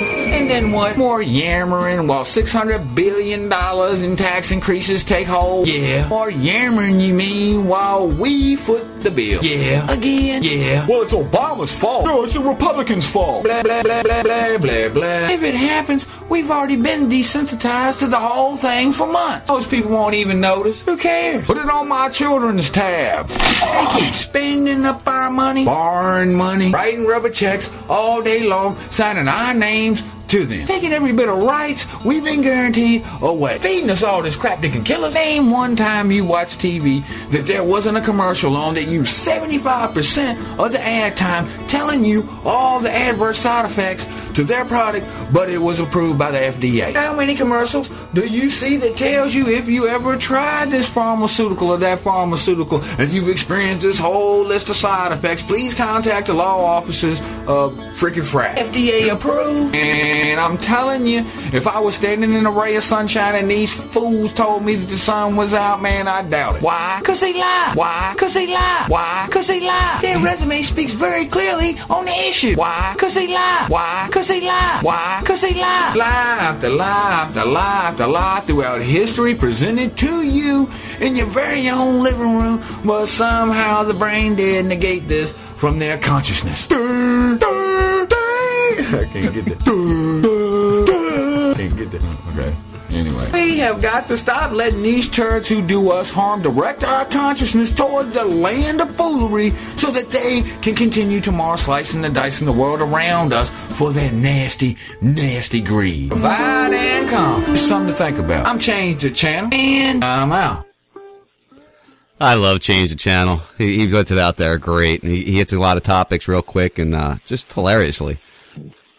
[SPEAKER 6] And then what? More yammering while $600 billion in tax increases take hold? Yeah. More yammering, you mean, while we foot the bill? Yeah. Again? Yeah. Well, it's Obama's fault. No, it's the Republicans' fault. Blah, blah, blah, blah, blah, blah, blah. If it happens, we've already been desensitized to the whole thing for months. Most people won't even notice. Who cares? Put it on my children's tab. They keep spending up our money, borrowing money, writing rubber checks all day long, signing our names to them. Taking every bit of rights we've been guaranteed away. Feeding us all this crap that can kill us. Name one time you watched TV that there wasn't a commercial on that used 75% of the ad time telling you all the adverse side effects to their product, but it was approved by the FDA. How many commercials do you see that tells you if you ever tried this pharmaceutical or that pharmaceutical and you've experienced this whole list of side effects, please contact the law offices of freaking frack. FDA approved. And I'm telling you, if I was standing in a ray of sunshine and these fools told me that the sun was out, man, I doubt it. Why? Cause they lie. Why? Cause they lie. Why? Cause they lie. Their resume speaks very clearly on the issue. Why? Cause they lie. Why? Cause they lie. Why? Cause they lie. Lie after lie after lie after lie throughout history presented to you in your very own living room, but somehow the brain did negate this from their consciousness. I can't get that. can't get that. Okay. Anyway. We have got to stop letting these turds who do us harm direct our consciousness towards the land of foolery so that they can continue tomorrow slicing and dicing the world around us for their nasty, nasty greed. Provide and conquer. It's something to think about. I'm changed the channel and I'm out.
[SPEAKER 3] I love Change the Channel. He, he puts it out there great. He, he hits a lot of topics real quick and uh, just hilariously.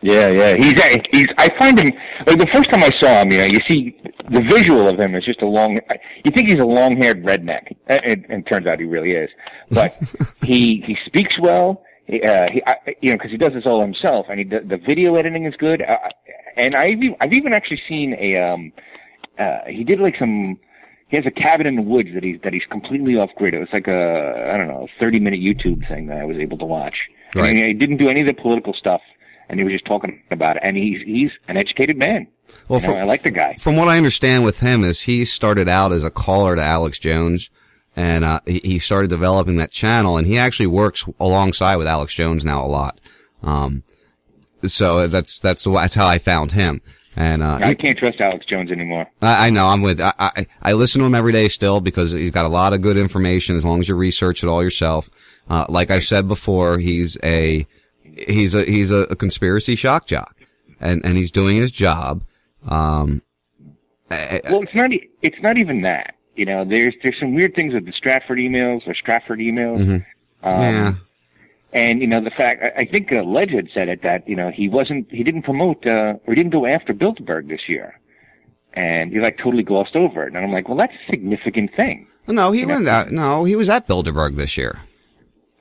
[SPEAKER 4] Yeah, yeah. He's he's. I find him like the first time I saw him. You know, you see the visual of him is just a long. You think he's a long-haired redneck, and, and turns out he really is. But he he speaks well. He, uh, he I, you know, because he does this all himself, and he the video editing is good. Uh, and I've I've even actually seen a um, uh, he did like some. He has a cabin in the woods that he's that he's completely off grid. It was like a I don't know, thirty minute YouTube thing that I was able to watch.
[SPEAKER 3] Right.
[SPEAKER 4] And he didn't do any of the political stuff and he was just talking about it. And he's he's an educated man.
[SPEAKER 3] Well,
[SPEAKER 4] You know,
[SPEAKER 3] from-
[SPEAKER 4] I like the guy.
[SPEAKER 3] From what I understand with him is he started out as a caller to Alex Jones and uh, he, he started developing that channel and he actually works alongside with Alex Jones now a lot. Um, so that's, that's the, that's how I found him. And uh,
[SPEAKER 4] I can't trust Alex Jones anymore.
[SPEAKER 3] I, I know I'm with. I, I I listen to him every day still because he's got a lot of good information. As long as you research it all yourself, uh, like I've said before, he's a he's a he's a, a conspiracy shock jock, and and he's doing his job. Um,
[SPEAKER 4] Well, it's not. It's not even that. You know, there's there's some weird things with the Stratford emails or Stratford emails. Um,
[SPEAKER 3] yeah,
[SPEAKER 4] And you know the fact I I think uh, Ledge had said it that you know he wasn't he didn't promote uh, or he didn't go after Bilderberg this year, and he like totally glossed over it. And I'm like, well, that's a significant thing.
[SPEAKER 3] no, he went out. No, he was at Bilderberg this year.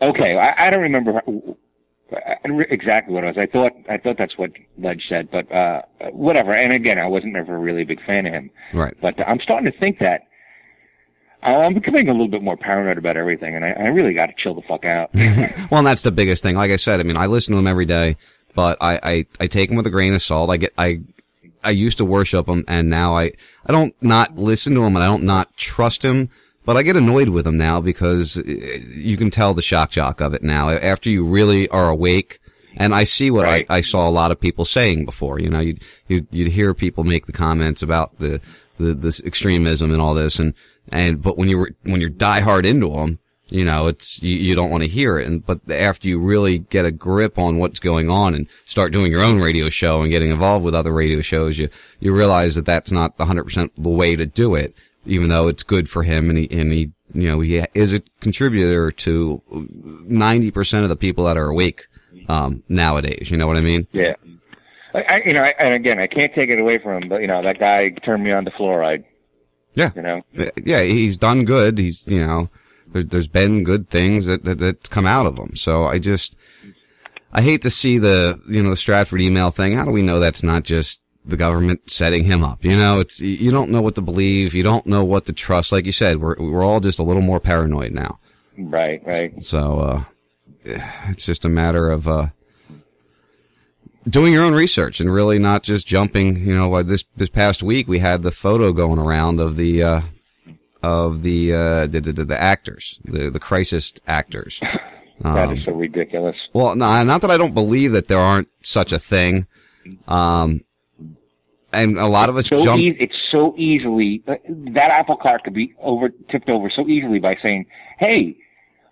[SPEAKER 4] Okay, I, I don't remember how- I don't re- exactly what it was. I thought I thought that's what Ledge said, but uh, whatever. And again, I wasn't never really a big fan of him.
[SPEAKER 3] Right.
[SPEAKER 4] But I'm starting to think that I'm becoming a little bit more paranoid about everything, and I, I really got to chill the fuck out.
[SPEAKER 3] Well, and that's the biggest thing. Like I said, I mean, I listen to him every day, but I, I, I take him with a grain of salt. I get, I, I used to worship him and now I, I don't not listen to him and I don't not trust him, but I get annoyed with them now because uh, you can tell the shock jock of it now after you really are awake. And I see what
[SPEAKER 4] Right.
[SPEAKER 3] I, I saw a lot of people saying before, you know, you'd, you'd, you'd hear people make the comments about the, the, this extremism and all this. And, and, but when you're, when you're diehard into them, you know, it's, you, you don't want to hear it. And, but after you really get a grip on what's going on and start doing your own radio show and getting involved with other radio shows, you, you realize that that's not 100% the way to do it, even though it's good for him and he, and he, you know, he is a contributor to 90% of the people that are awake, um, nowadays. You know what I mean?
[SPEAKER 4] yeah. I, I, you know, I, and again, I can't take it away from him, but you know, that guy turned me on to fluoride.
[SPEAKER 3] Yeah.
[SPEAKER 4] You know,
[SPEAKER 3] Yeah, he's done good. He's, you know, there, there's been good things that, that, that come out of him. So I just, I hate to see the, you know, the Stratford email thing. How do we know that's not just the government setting him up? You know, it's, you don't know what to believe. You don't know what to trust. Like you said, we're, we're all just a little more paranoid now.
[SPEAKER 4] right, right.
[SPEAKER 3] So, uh, it's just a matter of, uh, doing your own research and really not just jumping, you know, like this, this past week we had the photo going around of the, uh, of the, uh, the, the, the actors, the, the crisis actors.
[SPEAKER 4] That
[SPEAKER 3] Um,
[SPEAKER 4] is so ridiculous.
[SPEAKER 3] well, no, not that I don't believe that there aren't such a thing. Um, and a lot of us
[SPEAKER 4] So
[SPEAKER 3] jump.
[SPEAKER 4] ea- it's so easily that apple cart could be over tipped over so easily by saying, "Hey,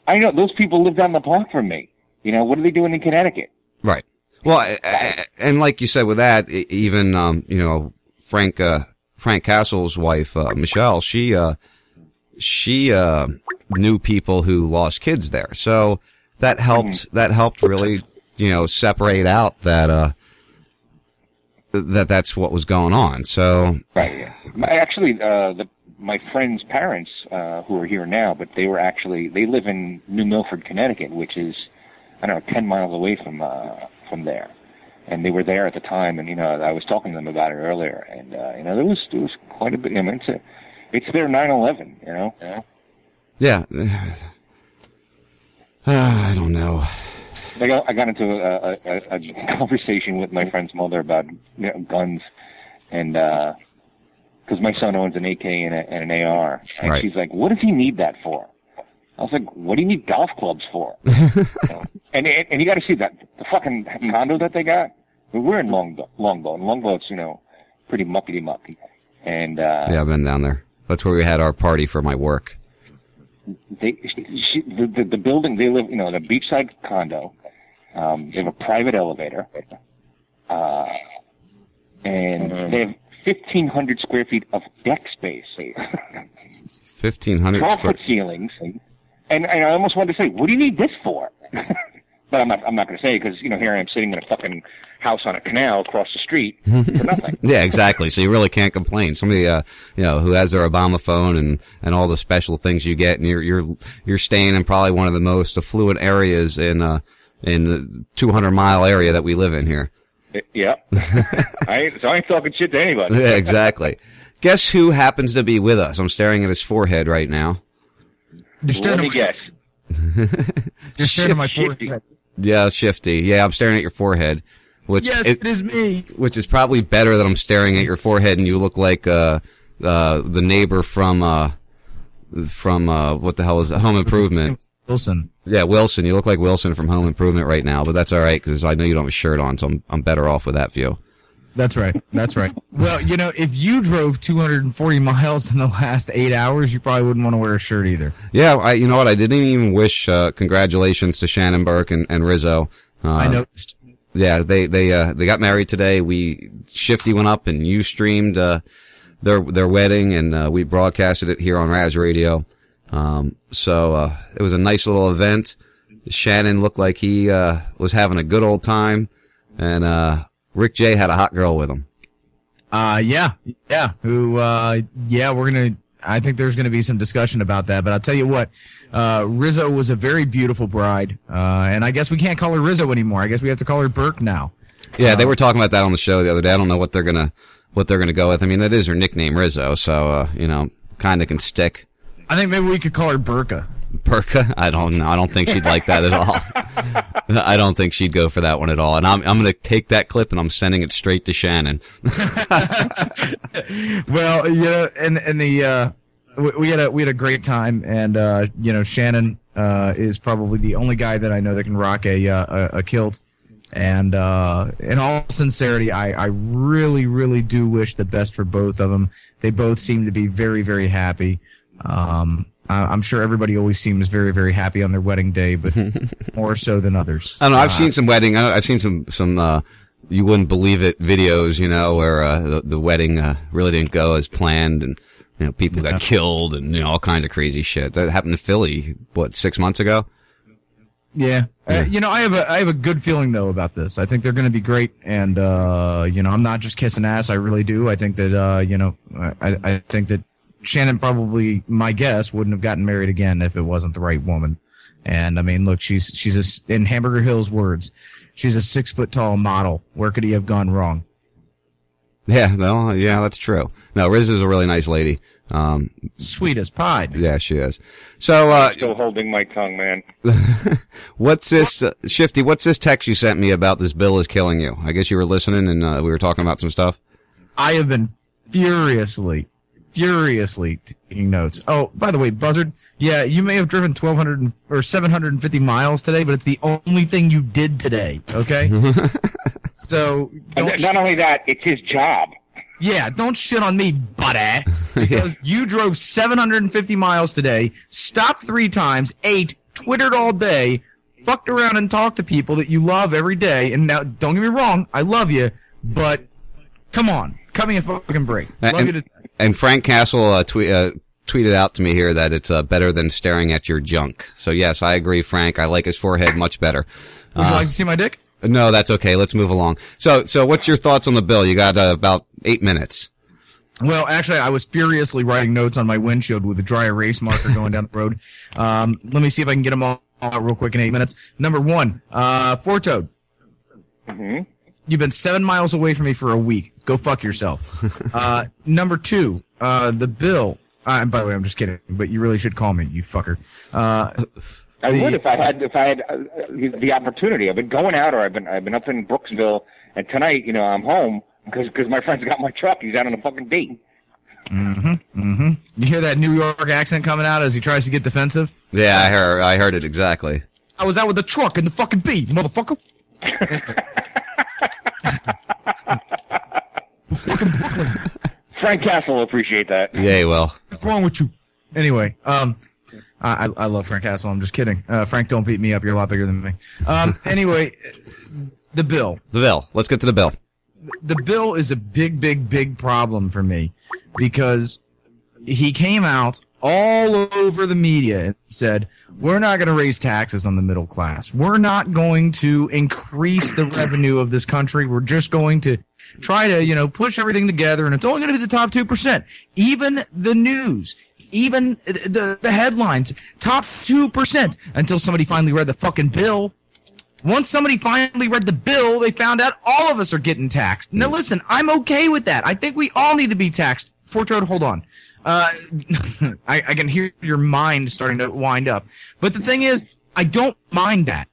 [SPEAKER 4] I know those people live down the block from me. You know what are they doing in Connecticut?"
[SPEAKER 3] Right. Well, I- I- and like you said with that, e- even, um, you know, Frank, uh, Frank Castle's wife, uh, Michelle, she, uh, she, uh, knew people who lost kids there. So that helped, that helped really, you know, separate out that, uh, that that's what was going on. So,
[SPEAKER 4] Right. Yeah. My, actually, uh, the, my friend's parents, uh, who are here now, but they were actually they live in New Milford, Connecticut, which is I don't know ten miles away from uh, from there. And they were there at the time, and you know I was talking to them about it earlier, and uh, you know there was there was quite a bit. I mean, it's a, it's their 9/11, you know. You know?
[SPEAKER 3] yeah. I don't know.
[SPEAKER 4] I got, I got into a, a, a, conversation with my friend's mother about you know, guns, and because my son owns an AK and, a, and an AR, and
[SPEAKER 3] Right.
[SPEAKER 4] she's like, "What does he need that for?" I was like, "What do you need golf clubs for?" You know? and, and and you got to see that the fucking condo that they got. We're in Longboat, Longboat, and Longboat's you know pretty muckety mucky, and uh,
[SPEAKER 3] Yeah, I've been down there. That's where we had our party for my work.
[SPEAKER 4] They she, the, the the building they live you know in a beachside condo. Um they have a private elevator. Uh and they have 1500 square feet of deck space.
[SPEAKER 3] 1500
[SPEAKER 4] 12
[SPEAKER 3] square.
[SPEAKER 4] foot ceilings. And, and i almost wanted to say what do you need this for? But i'm not i'm not going to say because you know here i am sitting in a fucking house on a canal across the street for nothing
[SPEAKER 3] Yeah, exactly. So you really can't complain. Somebody, uh, you know, who has their Obama phone and, and all the special things you get, and you're, you're, you're staying in probably one of the most affluent areas in, uh, in the 200 mile area that we live in here.
[SPEAKER 4] yeah i ain't so i ain't talking shit to anybody
[SPEAKER 3] Yeah, exactly. Guess who happens to be with us? I'm staring at his forehead right now.
[SPEAKER 7] You're staring
[SPEAKER 4] let me
[SPEAKER 7] my-
[SPEAKER 4] guess
[SPEAKER 7] You're staring at my
[SPEAKER 4] Shifty.
[SPEAKER 7] forehead.
[SPEAKER 3] Yeah, shifty. Yeah, I'm staring at your forehead, which
[SPEAKER 7] Yes,
[SPEAKER 3] it-
[SPEAKER 7] it is me.
[SPEAKER 3] which is probably better that I'm staring at your forehead and you look like uh uh the neighbor from uh from uh what the hell is it? Home Improvement.
[SPEAKER 7] Wilson.
[SPEAKER 3] Yeah, Wilson. You look like Wilson from Home Improvement right now, but that's all right because I know you don't have a shirt on, so I'm I'm better off with that view.
[SPEAKER 7] That's right. That's right. Well, you know, if you drove 240 miles in the last eight hours, you probably wouldn't want to wear a shirt either.
[SPEAKER 3] Yeah, I, you know what? I didn't even wish uh, congratulations to Shannon Burke and, and Rizzo. Uh,
[SPEAKER 7] I noticed.
[SPEAKER 3] Yeah, they they uh, they got married today. We Shifty went up and you streamed uh, their their wedding, and uh, we broadcasted it here on Ras Radio. Um, so uh, it was a nice little event. Shannon looked like he uh, was having a good old time, and uh, Rick J had a hot girl with him.
[SPEAKER 7] Uh, yeah, yeah. Who, uh, yeah, we're gonna. I think there's gonna be some discussion about that. But I'll tell you what, uh, Rizzo was a very beautiful bride, uh, and I guess we can't call her Rizzo anymore. I guess we have to call her Burke now.
[SPEAKER 3] Yeah, they were talking about that on the show the other day. I don't know what they're gonna what they're gonna go with. I mean, that is her nickname, Rizzo, so uh, you know, kind of can stick.
[SPEAKER 7] I think maybe we could call her Burka.
[SPEAKER 3] Burka? I don't know. I don't think she'd like that at all. I don't think she'd go for that one at all. And I'm I'm going to take that clip and I'm sending it straight to Shannon.
[SPEAKER 7] well, you know, and and the uh, we, we had a we had a great time, and uh, you know, Shannon uh, is probably the only guy that I know that can rock a uh, a, a kilt. And uh, in all sincerity, I, I really, really do wish the best for both of them. They both seem to be very, very happy. Um, I- I'm sure everybody always seems very, very happy on their wedding day, but more so than others.
[SPEAKER 3] I don't know. I've
[SPEAKER 7] Uh,
[SPEAKER 3] seen some wedding. I- I've seen some some uh, you wouldn't believe it videos. You know where uh, the, the wedding uh, really didn't go as planned, and you know people got killed, and you know all kinds of crazy shit that happened in Philly. What six months ago?
[SPEAKER 7] Yeah. Uh, you know, I have a I have a good feeling though about this. I think they're going to be great, and uh, you know, I'm not just kissing ass. I really do. I think that uh, you know, I I think that Shannon probably, my guess, wouldn't have gotten married again if it wasn't the right woman. And I mean, look, she's she's a s in Hamburger Hill's words, she's a six foot tall model. Where could he have gone wrong?
[SPEAKER 3] Yeah, no, yeah, that's true. No, Riz is a really nice lady. Um,
[SPEAKER 7] Sweet as pie.
[SPEAKER 3] yeah, she is. So, uh,
[SPEAKER 4] Still holding my tongue, man.
[SPEAKER 3] what's this, uh, Shifty, what's this text you sent me about this bill is killing you? I guess you were listening and, uh, we were talking about some stuff.
[SPEAKER 7] I have been furiously, furiously taking notes. Oh, by the way, Buzzard, yeah, you may have driven 1200 or 750 miles today, but it's the only thing you did today, okay? so,
[SPEAKER 4] And
[SPEAKER 7] don't,
[SPEAKER 4] not only that, it's his job.
[SPEAKER 7] yeah, don't shit on me, buddy. Because you drove 750 miles today, stopped three times, ate, twittered all day, fucked around and talked to people that you love every day. And now, don't get me wrong, I love you, but come on, cut me a fucking break. Love you
[SPEAKER 3] And,
[SPEAKER 7] to
[SPEAKER 3] and Frank Castle, uh, tweet, uh, tweeted out to me here that it's, uh, better than staring at your junk. So yes, I agree, Frank. I like his forehead much better.
[SPEAKER 7] Would you like to see my dick?
[SPEAKER 3] No, that's okay. Let's move along. So, so what's your thoughts on the bill? You got uh, about eight minutes.
[SPEAKER 7] Well, actually, I was furiously writing notes on my windshield with a dry erase marker going down the road. Um, let me see if I can get them all out real quick in eight minutes. Number one, uh, Four Toad. You've been seven miles away from me for a week. Go fuck yourself. uh, number two, uh, the bill. Uh, and by the way, I'm just kidding, but you really should call me, you fucker. Uh,
[SPEAKER 4] I
[SPEAKER 7] The-
[SPEAKER 4] would if I had if I had uh, the, the opportunity. I've been going out, or I've been I've been up in Brooksville, and tonight, you know, I'm home because because my friend's got my truck. He's out on a fucking date. Mm-hmm.
[SPEAKER 7] Do you hear that New York accent coming out as he tries to get defensive?
[SPEAKER 3] Yeah, I heard, I heard it exactly.
[SPEAKER 7] I was out with the truck and the fucking bee, motherfucker. fucking Brooklyn.
[SPEAKER 4] Frank Castle will appreciate that.
[SPEAKER 3] Yeah, well,
[SPEAKER 7] What's wrong with you? Anyway, um, I, I I love Frank Castle. I'm just kidding. Uh, Frank, don't beat me up. You're a lot bigger than me. Um, anyway, the bill.
[SPEAKER 3] the bill. Let's get to the bill.
[SPEAKER 7] The bill is a big, big, big problem for me because he came out all over the media and said, we're not going to raise taxes on the middle class. We're not going to increase the revenue of this country. We're just going to try to, you know, push everything together and it's only going to be the top 2%. Even the news, even the, the headlines, top 2% until somebody finally read the fucking bill. Once somebody finally read the bill, they found out all of us are getting taxed. Now listen, I'm okay with that. I think we all need to be taxed. Fortrode, hold on. Uh, I, I can hear your mind starting to wind up. But the thing is, I don't mind that.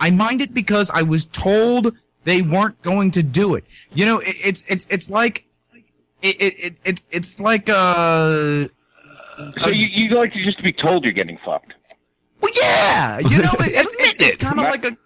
[SPEAKER 7] I mind it because I was told they weren't going to do it. You know, it, it's it's it's like it, it, it it's it's like uh
[SPEAKER 4] So you you like to just be told you're getting fucked.
[SPEAKER 7] well yeah you know it, it's, it's, it's kind of like a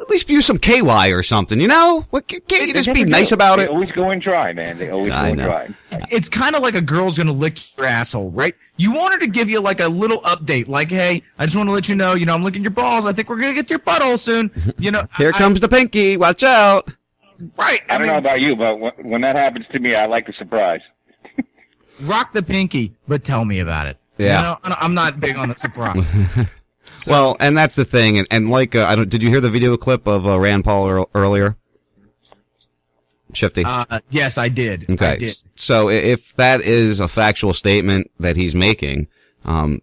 [SPEAKER 3] at least use some KY or something, you know? What, can't you just
[SPEAKER 4] never
[SPEAKER 3] be
[SPEAKER 4] do.
[SPEAKER 3] nice about
[SPEAKER 4] they
[SPEAKER 3] it?
[SPEAKER 4] always go in dry, man. They always
[SPEAKER 3] I
[SPEAKER 4] go in
[SPEAKER 3] know.
[SPEAKER 4] dry.
[SPEAKER 7] It's kind of like a girl's gonna lick your asshole, right? You want her to give you like a little update, like, "Hey, I just want to let you know, you know, I'm licking your balls. I think we're gonna get to your butthole soon." You know,
[SPEAKER 3] Here
[SPEAKER 7] I-
[SPEAKER 3] comes the pinky. Watch out.
[SPEAKER 7] right.
[SPEAKER 4] I
[SPEAKER 7] I,
[SPEAKER 4] don't
[SPEAKER 7] mean,
[SPEAKER 4] know about you, but when, when that happens to me, I like the surprise.
[SPEAKER 7] rock the pinky, but tell me about it.
[SPEAKER 3] Yeah.
[SPEAKER 7] You know, I'm not big on the surprise.
[SPEAKER 3] well, and that's the thing. And, and like, uh, I don't, did you hear the video clip of uh, Rand Paul ear- earlier? Shifty.
[SPEAKER 7] uh, yes, I did. I
[SPEAKER 3] Okay.
[SPEAKER 7] did.
[SPEAKER 3] So if that is a factual statement that he's making, um,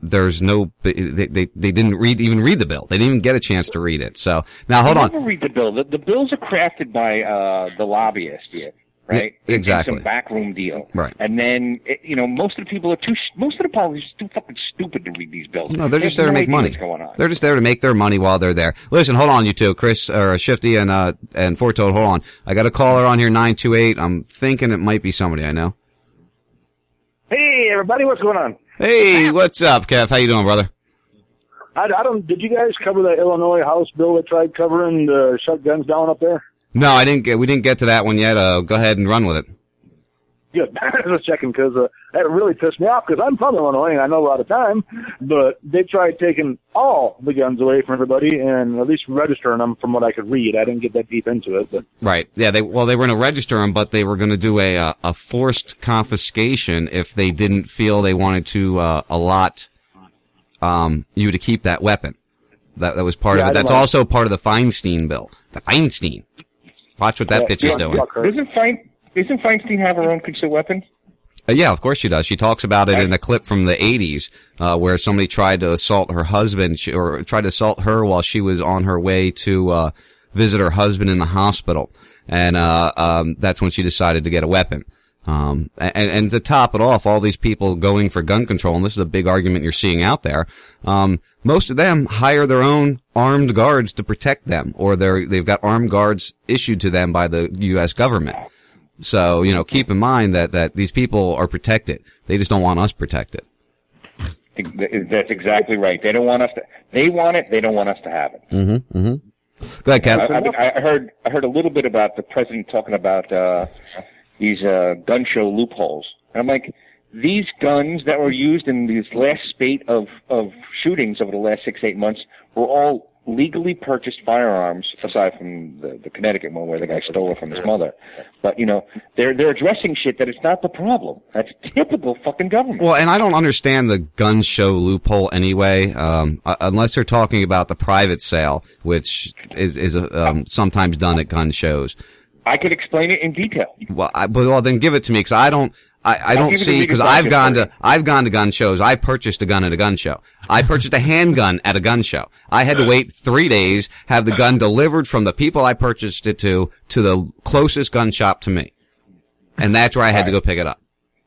[SPEAKER 3] there's no, they, they, they didn't read, even read the bill. They didn't even get a chance to read it. So now hold
[SPEAKER 4] I
[SPEAKER 3] on.
[SPEAKER 4] never read the bill. The, the bills are crafted by uh, the lobbyist, yeah, right?
[SPEAKER 3] Yeah, exactly.
[SPEAKER 4] It's some backroom deal,
[SPEAKER 3] Right.
[SPEAKER 4] And then it, you know, most of the people are too. Most of the politicians are too fucking stupid to read these bills.
[SPEAKER 3] No, they're
[SPEAKER 4] They
[SPEAKER 3] just
[SPEAKER 4] have
[SPEAKER 3] there to make money.
[SPEAKER 4] What's going on?
[SPEAKER 3] They're just there to make their money while they're there. Listen, hold on, you two, Chris or Shifty and uh and Foretold. Hold on, I got a caller on here nine two eight. I'm thinking it might be somebody I know.
[SPEAKER 8] Hey, everybody, what's going on?
[SPEAKER 3] Hey, what's up, Kev? How you doing, brother?
[SPEAKER 8] I, I don't. Did you guys cover the Illinois House bill that tried covering the shut guns down up there?
[SPEAKER 3] No, I didn't get. We didn't get to that one yet. Uh, go ahead and run with it.
[SPEAKER 8] Good. I was checking because uh, that really pissed me off because I'm from Illinois and I know a lot of time, but they tried taking all the guns away from everybody and at least registering them from what I could read. I didn't get that deep into it, but
[SPEAKER 3] Right. Yeah. They well, they were going to register them, but they were going to do a uh, a forced confiscation if they didn't feel they wanted to uh, allot um you to keep that weapon. That that was part
[SPEAKER 8] Yeah,
[SPEAKER 3] of it. That's also part of the Feinstein bill. The Feinstein. Watch what that bitch is
[SPEAKER 8] yeah,
[SPEAKER 3] doing.
[SPEAKER 8] fuck her.
[SPEAKER 4] Doesn't Fein, doesn't Feinstein have her own concealed weapon?
[SPEAKER 3] Uh, yeah, of course she does. She talks about it in a clip from the 80s, uh, where somebody tried to assault her husband, she, or tried to assault her while she was on her way to, uh, visit her husband in the hospital. And, uh, um, that's when she decided to get a weapon. Um, and, and to top it off, all these people going for gun control, and this is a big argument you're seeing out there, um, most of them hire their own armed guards to protect them, or they're, they've got armed guards issued to them by the U.S. government. So, you know, keep in mind that, that these people are protected. They just don't want us protected.
[SPEAKER 4] That's exactly right. They don't want us to. They want it. They don't want us to have it.
[SPEAKER 3] Mm-hmm. Mm-hmm. Go ahead,
[SPEAKER 4] I, I, I heard. I heard a little bit about the president talking about uh, these uh, gun show loopholes. And I'm like, these guns that were used in these last spate of of shootings over the last six eight months were all legally purchased firearms, aside from the, the Connecticut one where the guy stole it from his mother. But you know, they're they're addressing shit that is not the problem. That's typical fucking government.
[SPEAKER 3] Well, and I don't understand the gun show loophole anyway, um, unless they're talking about the private sale, which is, is um, sometimes done at gun shows.
[SPEAKER 4] I could explain it in detail.
[SPEAKER 3] Well, I, but well, then give it to me because I don't. I, I don't
[SPEAKER 4] give you the
[SPEAKER 3] see because I've gone to I've gone to gun shows. I purchased a gun at a gun show. I purchased a handgun at a gun show. I had to wait three days, have the gun delivered from the people I purchased it to to the closest gun shop to me, and that's where I had to go pick it up.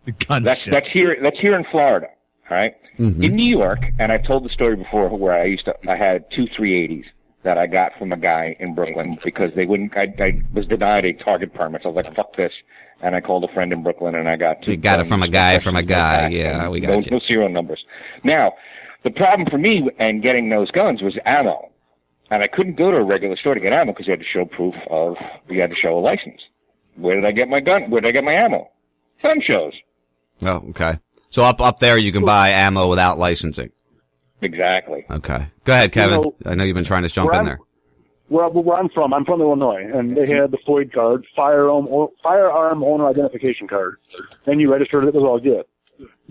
[SPEAKER 7] The gun
[SPEAKER 4] That's
[SPEAKER 7] show.
[SPEAKER 4] that's here. That's here in Florida. All right?
[SPEAKER 3] Mm-hmm.
[SPEAKER 4] In New York, and I've told the story before, where I used to. I had two 380s that I got from a guy in Brooklyn because they wouldn't. I, I was denied a target permit. So I was like, "Fuck this," and I called a friend in Brooklyn, and I got. two
[SPEAKER 3] You got it from a guy from a guy. Yeah, we got
[SPEAKER 4] no,
[SPEAKER 3] you.
[SPEAKER 4] No serial numbers. Now, the problem for me and getting those guns was ammo, and I couldn't go to a regular store to get ammo because you had to show proof of. You had to show a license. Where did I get my gun? Where did I get my ammo? Gun shows.
[SPEAKER 3] Oh, okay. So up up there, you can buy ammo without licensing.
[SPEAKER 4] Exactly.
[SPEAKER 3] Okay. Go ahead, Kevin.
[SPEAKER 8] know,
[SPEAKER 3] I know you've been trying to jump in
[SPEAKER 8] I'm-
[SPEAKER 3] there.
[SPEAKER 8] Well, but where I'm from, I'm from Illinois, and they had the FOID card, firearm firearm owner identification card, and you registered it. It was all good.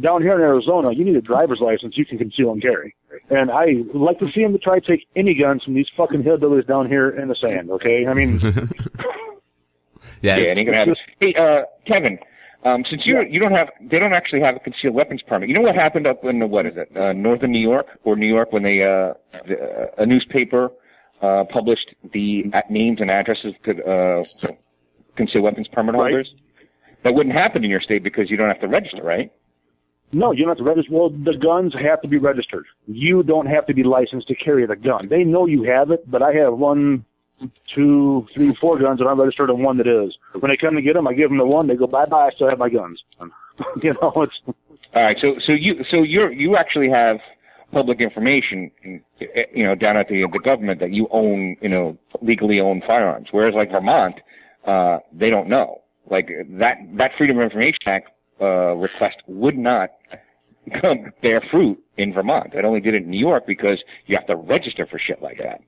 [SPEAKER 8] Down here in Arizona, you need a driver's license. You can conceal and carry. And I like to see them to try to take any guns from these fucking hillbillies down here in the sand. Okay, I mean,
[SPEAKER 3] Yeah.
[SPEAKER 4] Yeah, and you can have. Hey, uh, Kevin, um, since you you don't have, they don't actually have a concealed weapons permit. You know what happened up in the, what is it, uh, northern New York or New York when they uh, the, uh, a newspaper uh, published the names and addresses to uh, concealed weapons permit
[SPEAKER 8] Right.
[SPEAKER 4] holders. That wouldn't happen in your state because you don't have to register, right?
[SPEAKER 8] no, you don't have to register. Well, the guns have to be registered. You don't have to be licensed to carry the gun. They know you have it, but I have one, two, three, four guns that I'm registered and one that is. When they come to get them, I give them the one. They go bye bye. I still have my guns. you know, it's
[SPEAKER 4] All right, so so you so you're you actually have public information, you know, down at the the government that you own, you know, legally own firearms. Whereas like Vermont, uh, they don't know. Like that that Freedom of Information Act uh, request would not come bear fruit in Vermont. It only did it in New York because you have to register for shit like that.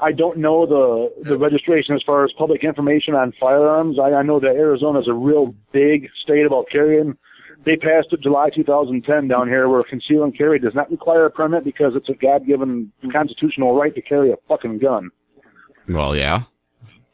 [SPEAKER 8] I don't know the the registration as far as public information on firearms. I, I know that Arizona is a real big state about carrying. They passed it July 2010 down here where conceal and carry does not require a permit because it's a God-given constitutional right to carry a fucking gun.
[SPEAKER 3] Well, yeah.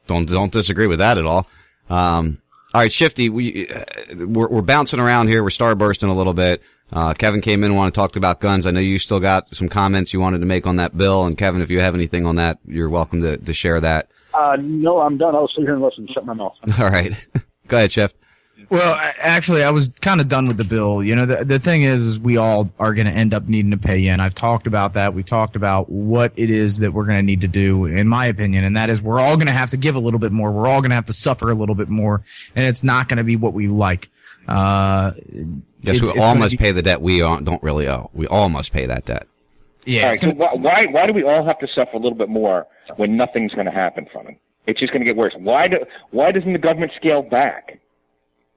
[SPEAKER 3] Don't don't disagree with that at all. Um, all right, Shifty, we uh, we're, we're bouncing around here. We're starbursting a little bit. Uh, Kevin came in and wanted to talk about guns. I know you still got some comments you wanted to make on that bill. And Kevin, if you have anything on that, you're welcome to, to share that.
[SPEAKER 8] Uh, no, I'm done. I'll sit here and listen. Shut my mouth.
[SPEAKER 3] All right. Go ahead, Chef.
[SPEAKER 7] Well, actually, I was kind of done with the bill. You know, the, the thing is, is we all are going to end up needing to pay in. I've talked about that. We talked about what it is that we're going to need to do, in my opinion, and that is we're all going to have to give a little bit more. We're all going to have to suffer a little bit more, and it's not going to be what we like. Uh,
[SPEAKER 3] Yes,
[SPEAKER 7] it's-
[SPEAKER 3] we
[SPEAKER 7] it's
[SPEAKER 3] all must
[SPEAKER 7] be-
[SPEAKER 3] pay the debt we don't really owe. We all must pay that debt.
[SPEAKER 7] Yeah,
[SPEAKER 4] All right,
[SPEAKER 7] it's
[SPEAKER 4] so
[SPEAKER 7] gonna-
[SPEAKER 4] why, why why do we all have to suffer a little bit more when nothing's going to happen from it? It's just going to get worse. Why do why doesn't the government scale back?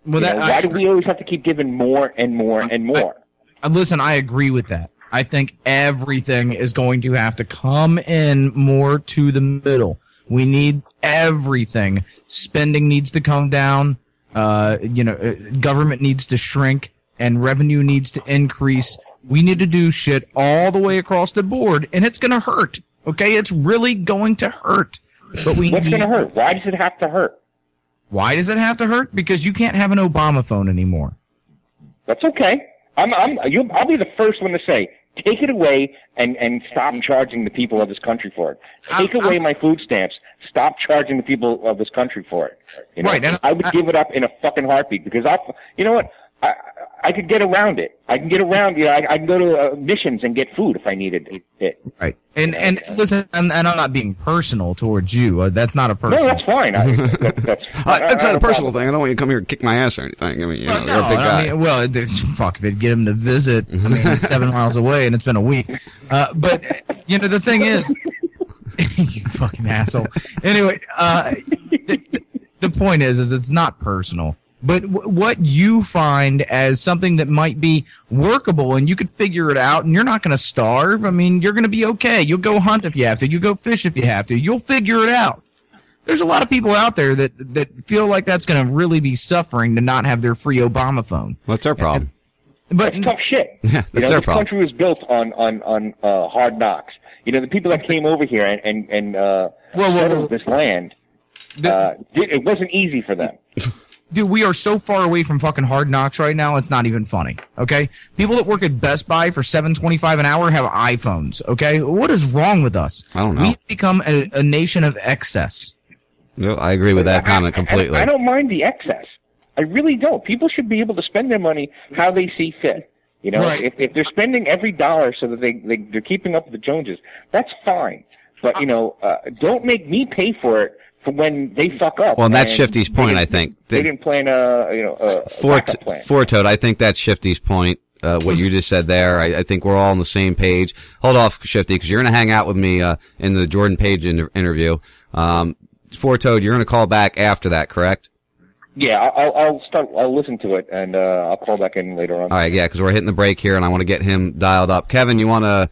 [SPEAKER 7] well, that,
[SPEAKER 4] know,
[SPEAKER 7] I-
[SPEAKER 4] why do we always have to keep giving more and more and more?
[SPEAKER 7] Uh, listen, I agree with that. I think everything is going to have to come in more to the middle. We need everything. Spending needs to come down. Uh, you know, uh, government needs to shrink and revenue needs to increase. We need to do shit all the way across the board and it's going to hurt. Okay. It's really going to hurt. But we
[SPEAKER 4] What's going to hurt? Why does it have to hurt?
[SPEAKER 7] Why does it have to hurt? Because you can't have an Obama phone anymore.
[SPEAKER 4] That's okay. I'm I'm you, I'll be the first one to say take it away and and stop charging the people of this country for it. Take
[SPEAKER 7] I'm-
[SPEAKER 4] away
[SPEAKER 7] I'm-
[SPEAKER 4] my food stamps. Stop charging the people of this country for it. You know,
[SPEAKER 7] Right,
[SPEAKER 4] I would
[SPEAKER 7] I-
[SPEAKER 4] give it up in a fucking heartbeat because I, you know what, I I could get around it. I can get around. You know, I, I can go to uh, missions and get food if I needed it. it.
[SPEAKER 7] Right. And and listen, and, and I'm not being personal towards you. Uh, that's not a personal.
[SPEAKER 4] No, that's fine. I, that, that's
[SPEAKER 3] Uh, it's not a personal
[SPEAKER 4] problem.
[SPEAKER 3] thing. I don't want you to come here and kick my ass or anything. I mean, you know,
[SPEAKER 7] Well,
[SPEAKER 3] you're a big
[SPEAKER 7] no,
[SPEAKER 3] guy.
[SPEAKER 7] I mean, well, it- fuck if it get him to visit. I mean, he's seven miles away and it's been a week. Uh, but you know, the thing is, you fucking asshole. Anyway, uh, the, the point is, is it's not personal. But w- what you find as something that might be workable and you could figure it out and you're not going to starve. I mean, you're going to be okay. You'll go hunt if you have to. You go fish if you have to. You'll figure it out there's a lot of people out there that that feel like that's going to really be suffering to not have their free Obama phone.
[SPEAKER 3] What's our problem?
[SPEAKER 7] But
[SPEAKER 4] That's tough shit.
[SPEAKER 3] Yeah,
[SPEAKER 4] you
[SPEAKER 3] that's
[SPEAKER 4] know,
[SPEAKER 3] their
[SPEAKER 4] this
[SPEAKER 3] problem.
[SPEAKER 4] country was built on on on uh, hard knocks. You know, the people that came over here and and and uh,
[SPEAKER 7] Whoa, whoa,
[SPEAKER 4] settled
[SPEAKER 7] whoa.
[SPEAKER 4] this land,
[SPEAKER 7] The-
[SPEAKER 4] uh, did, it wasn't easy for them.
[SPEAKER 7] dude, we are so far away from fucking hard knocks right now. It's not even funny. Okay, people that work at Best Buy for seven twenty five an hour have iPhones. Okay, what is wrong with us?
[SPEAKER 3] I don't know.
[SPEAKER 7] We've become a, a nation of excess.
[SPEAKER 3] No, I agree with that comment
[SPEAKER 4] I- I-
[SPEAKER 3] completely.
[SPEAKER 4] I, don't mind the excess. I really don't. People should be able to spend their money how they see fit. You know,
[SPEAKER 7] Right.
[SPEAKER 4] if, if they're spending every dollar so that they, they they're keeping up with the Joneses, that's fine. But you know, uh, don't make me pay for it for when they fuck up.
[SPEAKER 3] Well, and that's
[SPEAKER 4] and
[SPEAKER 3] Shifty's point, I think.
[SPEAKER 4] They,
[SPEAKER 3] They-
[SPEAKER 4] didn't plan a you know a backup plan.
[SPEAKER 3] Fortoad, I think that's Shifty's point. Uh, what you just said there, I, I think we're all on the same page. Hold off, Shifty, because you're going to hang out with me uh, in the Jordan Page inter- interview. Um, Fortoad, you're going to call back after that, correct?
[SPEAKER 4] Yeah, I'll, I'll start. I'll listen to it and uh, I'll call back in later on.
[SPEAKER 3] All right, yeah, because we're hitting the break here, and I want to get him dialed up. Kevin, you want to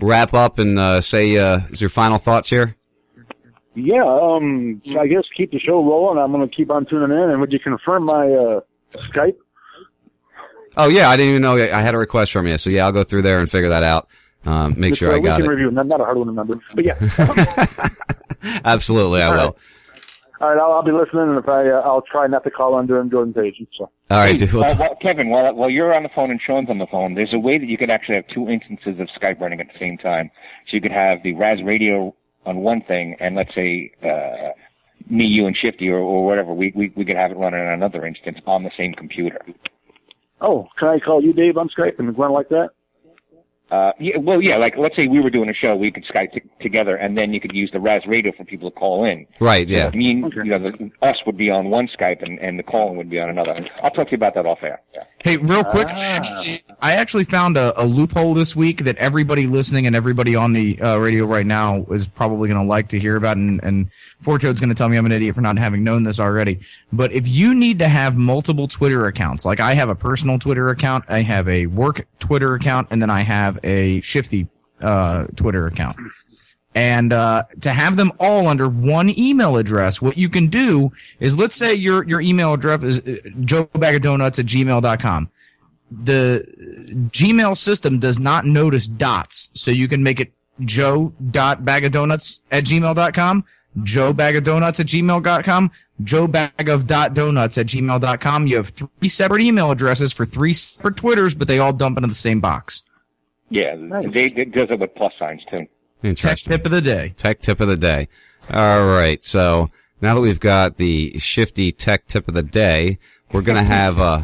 [SPEAKER 3] wrap up and uh, say uh, your final thoughts here?
[SPEAKER 8] Yeah, um, I guess keep the show rolling. I'm going to keep on tuning in. And would you confirm my uh, Skype?
[SPEAKER 3] Oh yeah, I didn't even know I had a request from you. So yeah, I'll go through there and figure that out. Um, make
[SPEAKER 8] Just
[SPEAKER 3] sure I got it.
[SPEAKER 8] review. Not, not a hard one to remember. But yeah.
[SPEAKER 3] Absolutely, I
[SPEAKER 8] All
[SPEAKER 3] will.
[SPEAKER 8] right. All right, I'll, I'll be listening, and if I, uh, I'll try not to call on during Jordan Page. So.
[SPEAKER 3] All right, dude. We'll
[SPEAKER 4] uh,
[SPEAKER 3] t-
[SPEAKER 4] while- Kevin, while, while you're on the phone and Sean's on the phone, there's a way that you could actually have two instances of Skype running at the same time. So you could have the Ras Radio on one thing, and let's say uh, me, you, and Shifty, or, or whatever, we, we we could have it running on another instance on the same computer.
[SPEAKER 8] Oh, can I call you Dave on Skype and run like that?
[SPEAKER 4] Uh, yeah, well, yeah, like let's say we were doing a show, we could Skype t- together, and then you could use the Ras Radio for people to call in.
[SPEAKER 3] Right, yeah.
[SPEAKER 4] Me and you know, the, us would be on one Skype, and, and the call-in would be on another. I'll talk to you about that off air. Yeah.
[SPEAKER 7] Hey, real quick,
[SPEAKER 4] Ah.
[SPEAKER 7] I actually found a, a loophole this week that everybody listening and everybody on the uh, radio right now is probably going to like to hear about. And, and Fortoad's going to tell me I'm an idiot for not having known this already. But if you need to have multiple Twitter accounts, like I have a personal Twitter account, I have a work Twitter account, and then I have a shifty uh, Twitter account. And uh, to have them all under one email address, what you can do is let's say your your email address is uh, joebagadonuts at gmail.com. The Gmail system does not notice dots, so you can make it joe.bagadonuts at gmail.com, joebagadonuts at gmail.com, joebagofdonuts at gmail.com. You have three separate email addresses for three separate Twitters, but they all dump into the same box.
[SPEAKER 4] Yeah, they, they does it with plus signs too.
[SPEAKER 3] Interesting.
[SPEAKER 7] Tip of the day.
[SPEAKER 3] Tech tip of the day. All right. So now that we've got the shifty tech tip of the day, we're gonna have uh,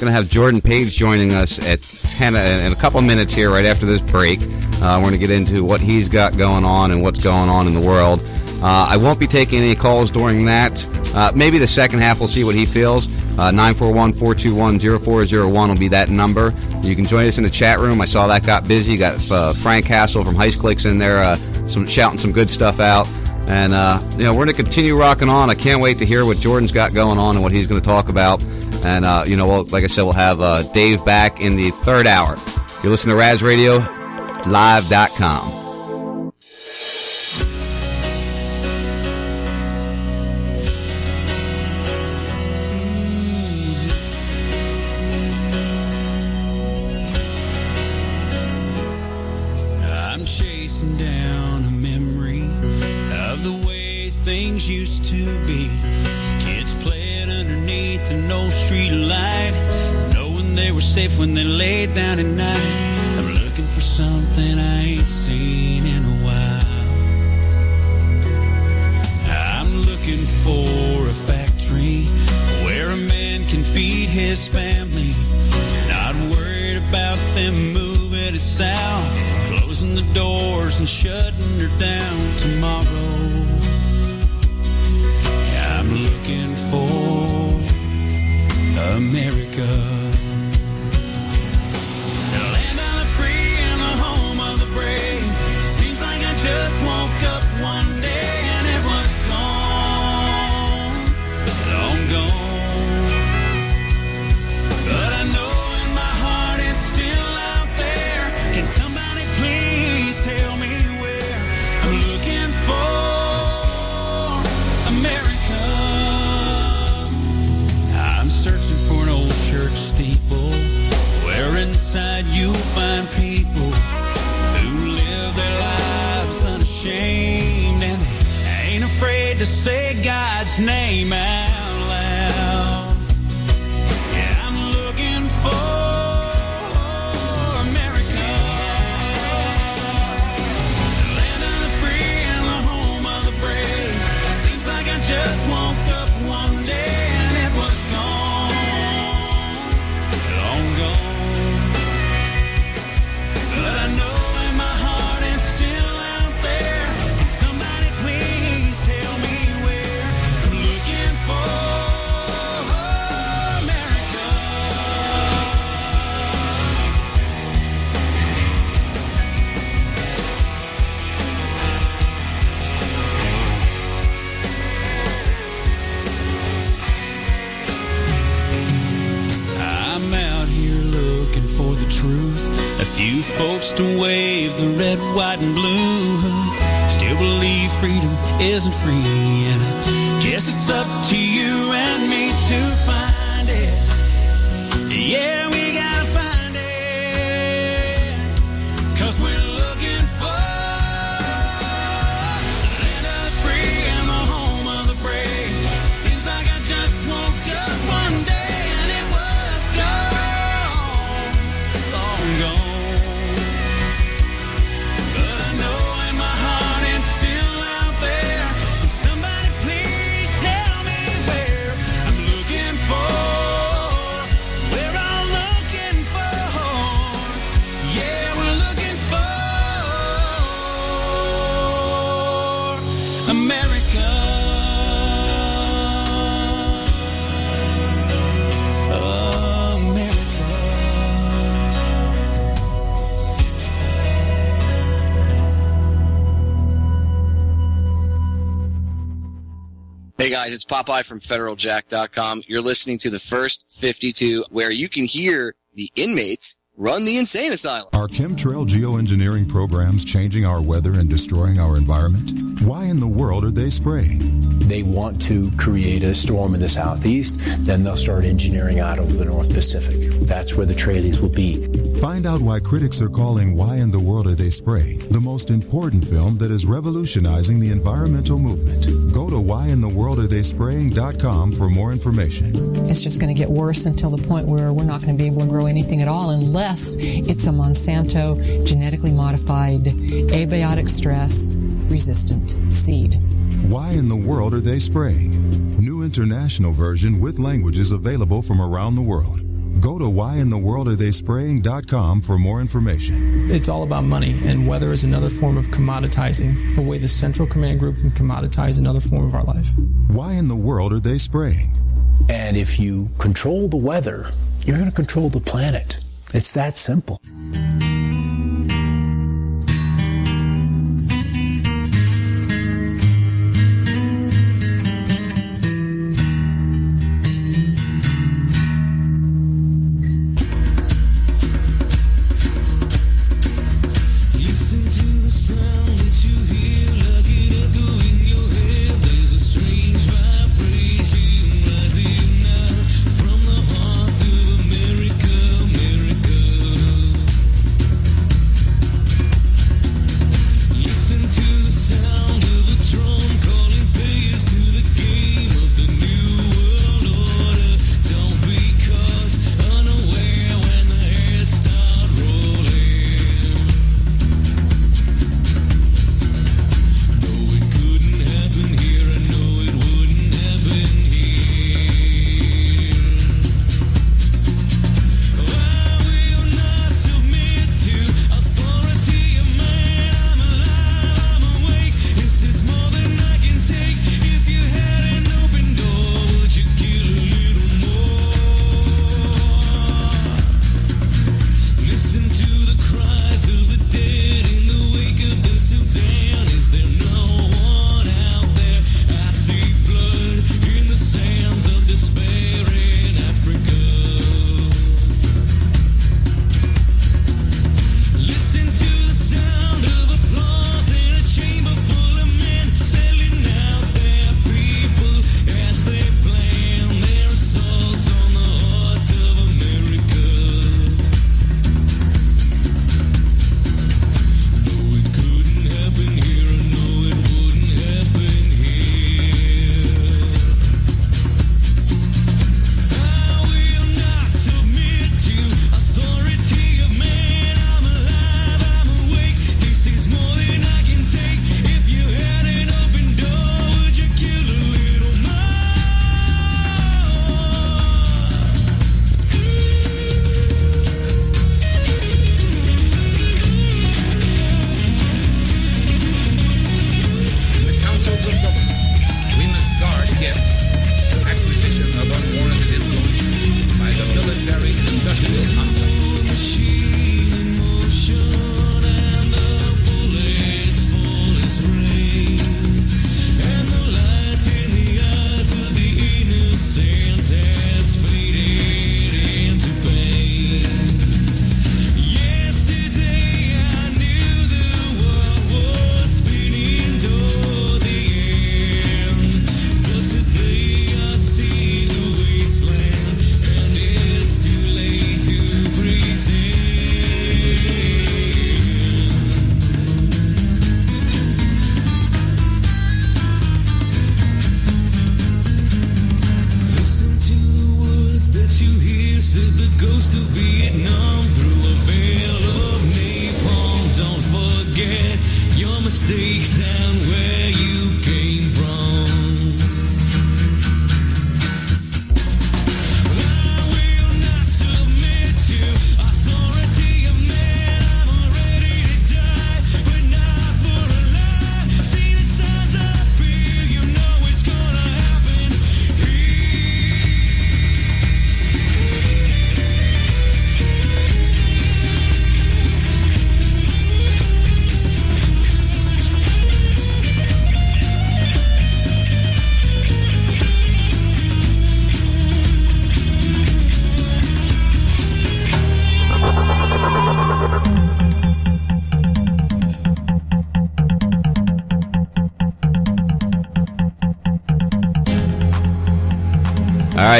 [SPEAKER 3] gonna have Jordan Page joining us at ten uh, in a couple of minutes here, right after this break. Uh, we're gonna get into what he's got going on and what's going on in the world. Uh, I won't be taking any calls during that. Uh, maybe the second half, we'll see what he feels. Uh, 941-421-0401 will be that number. You can join us in the chat room. I saw that got busy. Got uh, Frank Castle from Heist Clicks in there, uh, some shouting some good stuff out. And you know, we're going to continue rocking on. I can't wait to hear what Jordan's got going on and what he's going to talk about. And you know, well, like I said, we'll have Dave back in the third hour. You listen to Ras Radio Live.com.
[SPEAKER 9] safe when they laid down at night. I'm looking for something I ain't seen in a while. I'm looking for a factory where a man can feed his family. Not worried about them moving it south, closing the doors and shutting her down tomorrow. I'm looking for America. Say God's name isn't free,
[SPEAKER 10] Hey it's Popeye from FederalJack.com. You're listening to the first 52 where you can hear the inmates run the insane asylum.
[SPEAKER 11] Are chemtrail geoengineering programs changing our weather and destroying our environment? Why in the world are they spraying?
[SPEAKER 9] They want to create a storm in the southeast, then they'll start engineering out over the North Pacific. That's where the trailies will be.
[SPEAKER 11] Find out why critics are calling Why in the World Are They Spraying the most important film that is revolutionizing the environmental movement. Go to whyintheworldaretheyspraying.com for more information.
[SPEAKER 12] It's just going to get worse until the point where we're not going to be able to grow anything at all unless it's a Monsanto genetically modified abiotic stress resistant seed.
[SPEAKER 11] Why in the world are they spraying? New international version with languages available from around the world. Go to whyintheworldaretheyspraying.com for more information.
[SPEAKER 13] It's all about money, and weather is another form of commoditizing, a way the Central Command Group can commoditize another form of our life.
[SPEAKER 11] Why in the world are they spraying?
[SPEAKER 9] And if you control the weather, you're going to control the planet. It's that simple.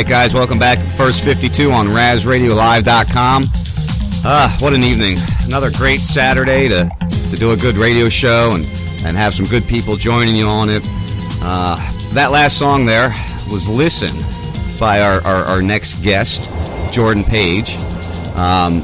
[SPEAKER 3] Right, guys, welcome back to the first 52 on RasRadioLive.com. Ah, what an evening! Another great Saturday to to do a good radio show and and have some good people joining you on it. Uh, that last song there was "Listen" by our our, our next guest, Jordan Page. Um,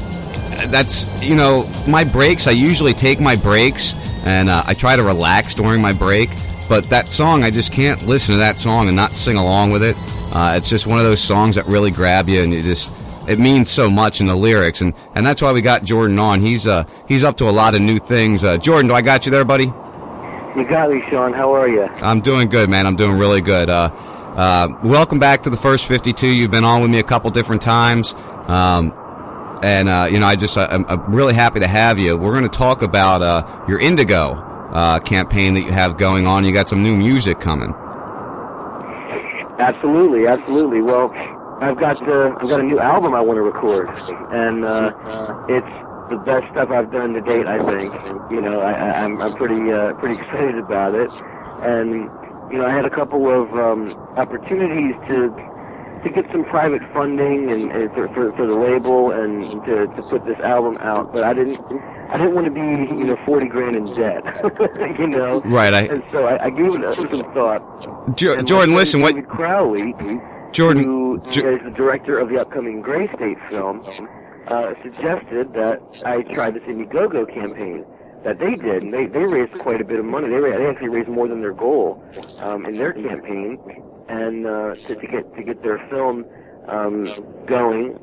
[SPEAKER 3] that's you know my breaks. I usually take my breaks and uh, I try to relax during my break. But that song, I just can't listen to that song and not sing along with it. Uh, it's just one of those songs that really grab you, and you just it means so much in the lyrics, and and that's why we got Jordan on. He's uh he's up to a lot of new things. Uh, Jordan, do I got you there, buddy?
[SPEAKER 14] You got me, Sean. How are you?
[SPEAKER 3] I'm doing good, man. I'm doing really good. Uh, uh, welcome back to the first 52. You've been on with me a couple different times. Um, and, uh, you know, I just, I'm, I'm really happy to have you. We're going to talk about, uh, your Indiegogo, uh, campaign that you have going on. You got some new music coming.
[SPEAKER 14] Absolutely, absolutely. Well, I've got uh, I've got a new album I want to record, and uh, it's the best stuff I've done to date. I think. You know, I, I, I'm I'm pretty uh, pretty excited about it, and you know, I had a couple of um, opportunities to to get some private funding and, and for, for for the label and to to put this album out, but I didn't. I didn't want to be, you know, forty grand in debt, you know.
[SPEAKER 3] Right, I-
[SPEAKER 14] and so I, I gave it some thought.
[SPEAKER 3] Jo- Jordan, listen, what-
[SPEAKER 14] David Crowley,
[SPEAKER 3] Jordan,
[SPEAKER 14] who is the director of the upcoming Gray State film, uh, suggested that I try this Indiegogo campaign that they did, and they, they raised quite a bit of money. They, they actually raised more than their goal um, in their campaign, and uh, to, to get to get their film um, going.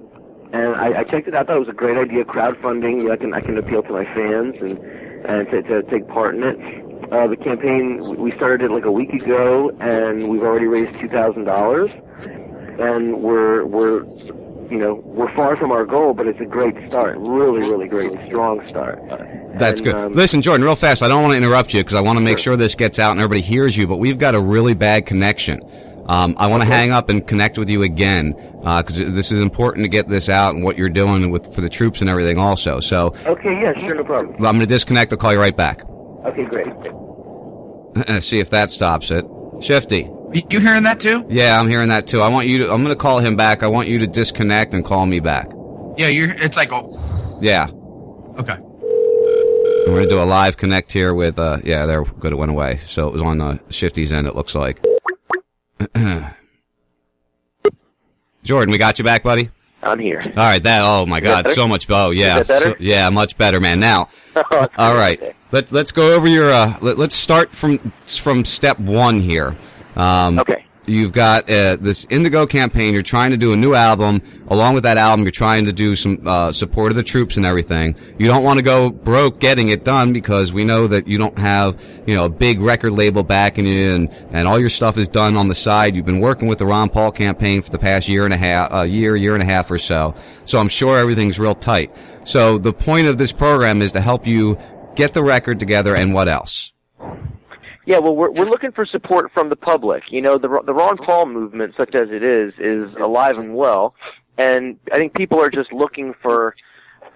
[SPEAKER 14] And I, I checked it out. I thought it was a great idea. Crowdfunding. I can I can appeal to my fans and and to, to take part in it. Uh, the campaign we started it like a week ago, and we've already raised two thousand dollars, and we're we're you know we're far from our goal, but it's a great start. Really, really great, strong start.
[SPEAKER 3] That's
[SPEAKER 14] And,
[SPEAKER 3] good.
[SPEAKER 14] um,
[SPEAKER 3] Listen, Jordan, real fast. I don't want to interrupt you because I want to make sure this gets out and everybody hears you. But we've got a really bad connection. Um, I want to hang up and connect with you again because this is important to get this out and what you're doing with for the troops and everything. Also, so
[SPEAKER 14] Okay, yeah, sure, no problem.
[SPEAKER 3] I'm going to disconnect. I'll call you right back.
[SPEAKER 14] Okay, great.
[SPEAKER 3] See if that stops it. Shifty.
[SPEAKER 7] You hearing that too?
[SPEAKER 3] Yeah, I'm hearing that too. I want you to. I'm going to call him back. I want you to disconnect and call me back.
[SPEAKER 7] Yeah, you're. It's like oh,
[SPEAKER 3] Yeah.
[SPEAKER 7] okay.
[SPEAKER 3] We're going to do a live connect here with. Uh, yeah, there. Good. It went away. So it was on uh, Shifty's end. It looks like. Jordan, we got you back, buddy.
[SPEAKER 14] I'm here.
[SPEAKER 3] All right, that. Oh my God, so much. Oh yeah,
[SPEAKER 14] Is that better?
[SPEAKER 3] so- yeah, much better, man. Now,
[SPEAKER 14] Oh, that's
[SPEAKER 3] all Let Let's go over your. Uh, let, let's start from from step one here. Um, okay. You've got uh, this Indiegogo campaign. You're trying to do a new album. Along with that album, you're trying to do some uh, support of the troops and everything. You don't want to go broke getting it done because we know that you don't have, you know, a big record label backing you, and and all your stuff is done on the side. You've been working with the Ron Paul campaign for the past year and a half, a year, year and a half or so. So I'm sure everything's real tight. So the point of this program is to help you get the record together, and what else?
[SPEAKER 15] Yeah, well, we're we're looking for support from the public. You know, the the Ron Paul movement, such as it is, is alive and well, and I think people are just looking for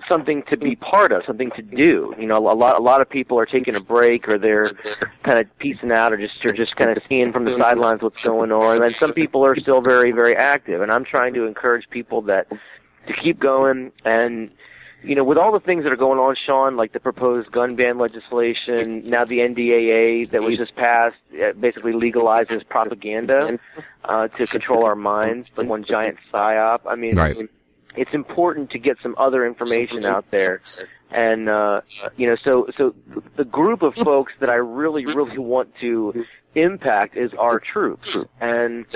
[SPEAKER 15] something to be part of, something to do. You know, a lot a lot of people are taking a break, or they're kind of piecing out, or just or just kind of seeing from the sidelines what's going on. And some people are still very very active, and I'm trying to encourage people that to keep going and you know, with all the things that are going on, Sean, like the proposed gun ban legislation, now the NDAA that was just passed, uh, basically legalizes propaganda uh, to control our minds, like one giant psyop. I mean,
[SPEAKER 3] Right.
[SPEAKER 15] it's important to get some other information out there. And uh, you know, so so the group of folks that I really really want to impact is our troops, and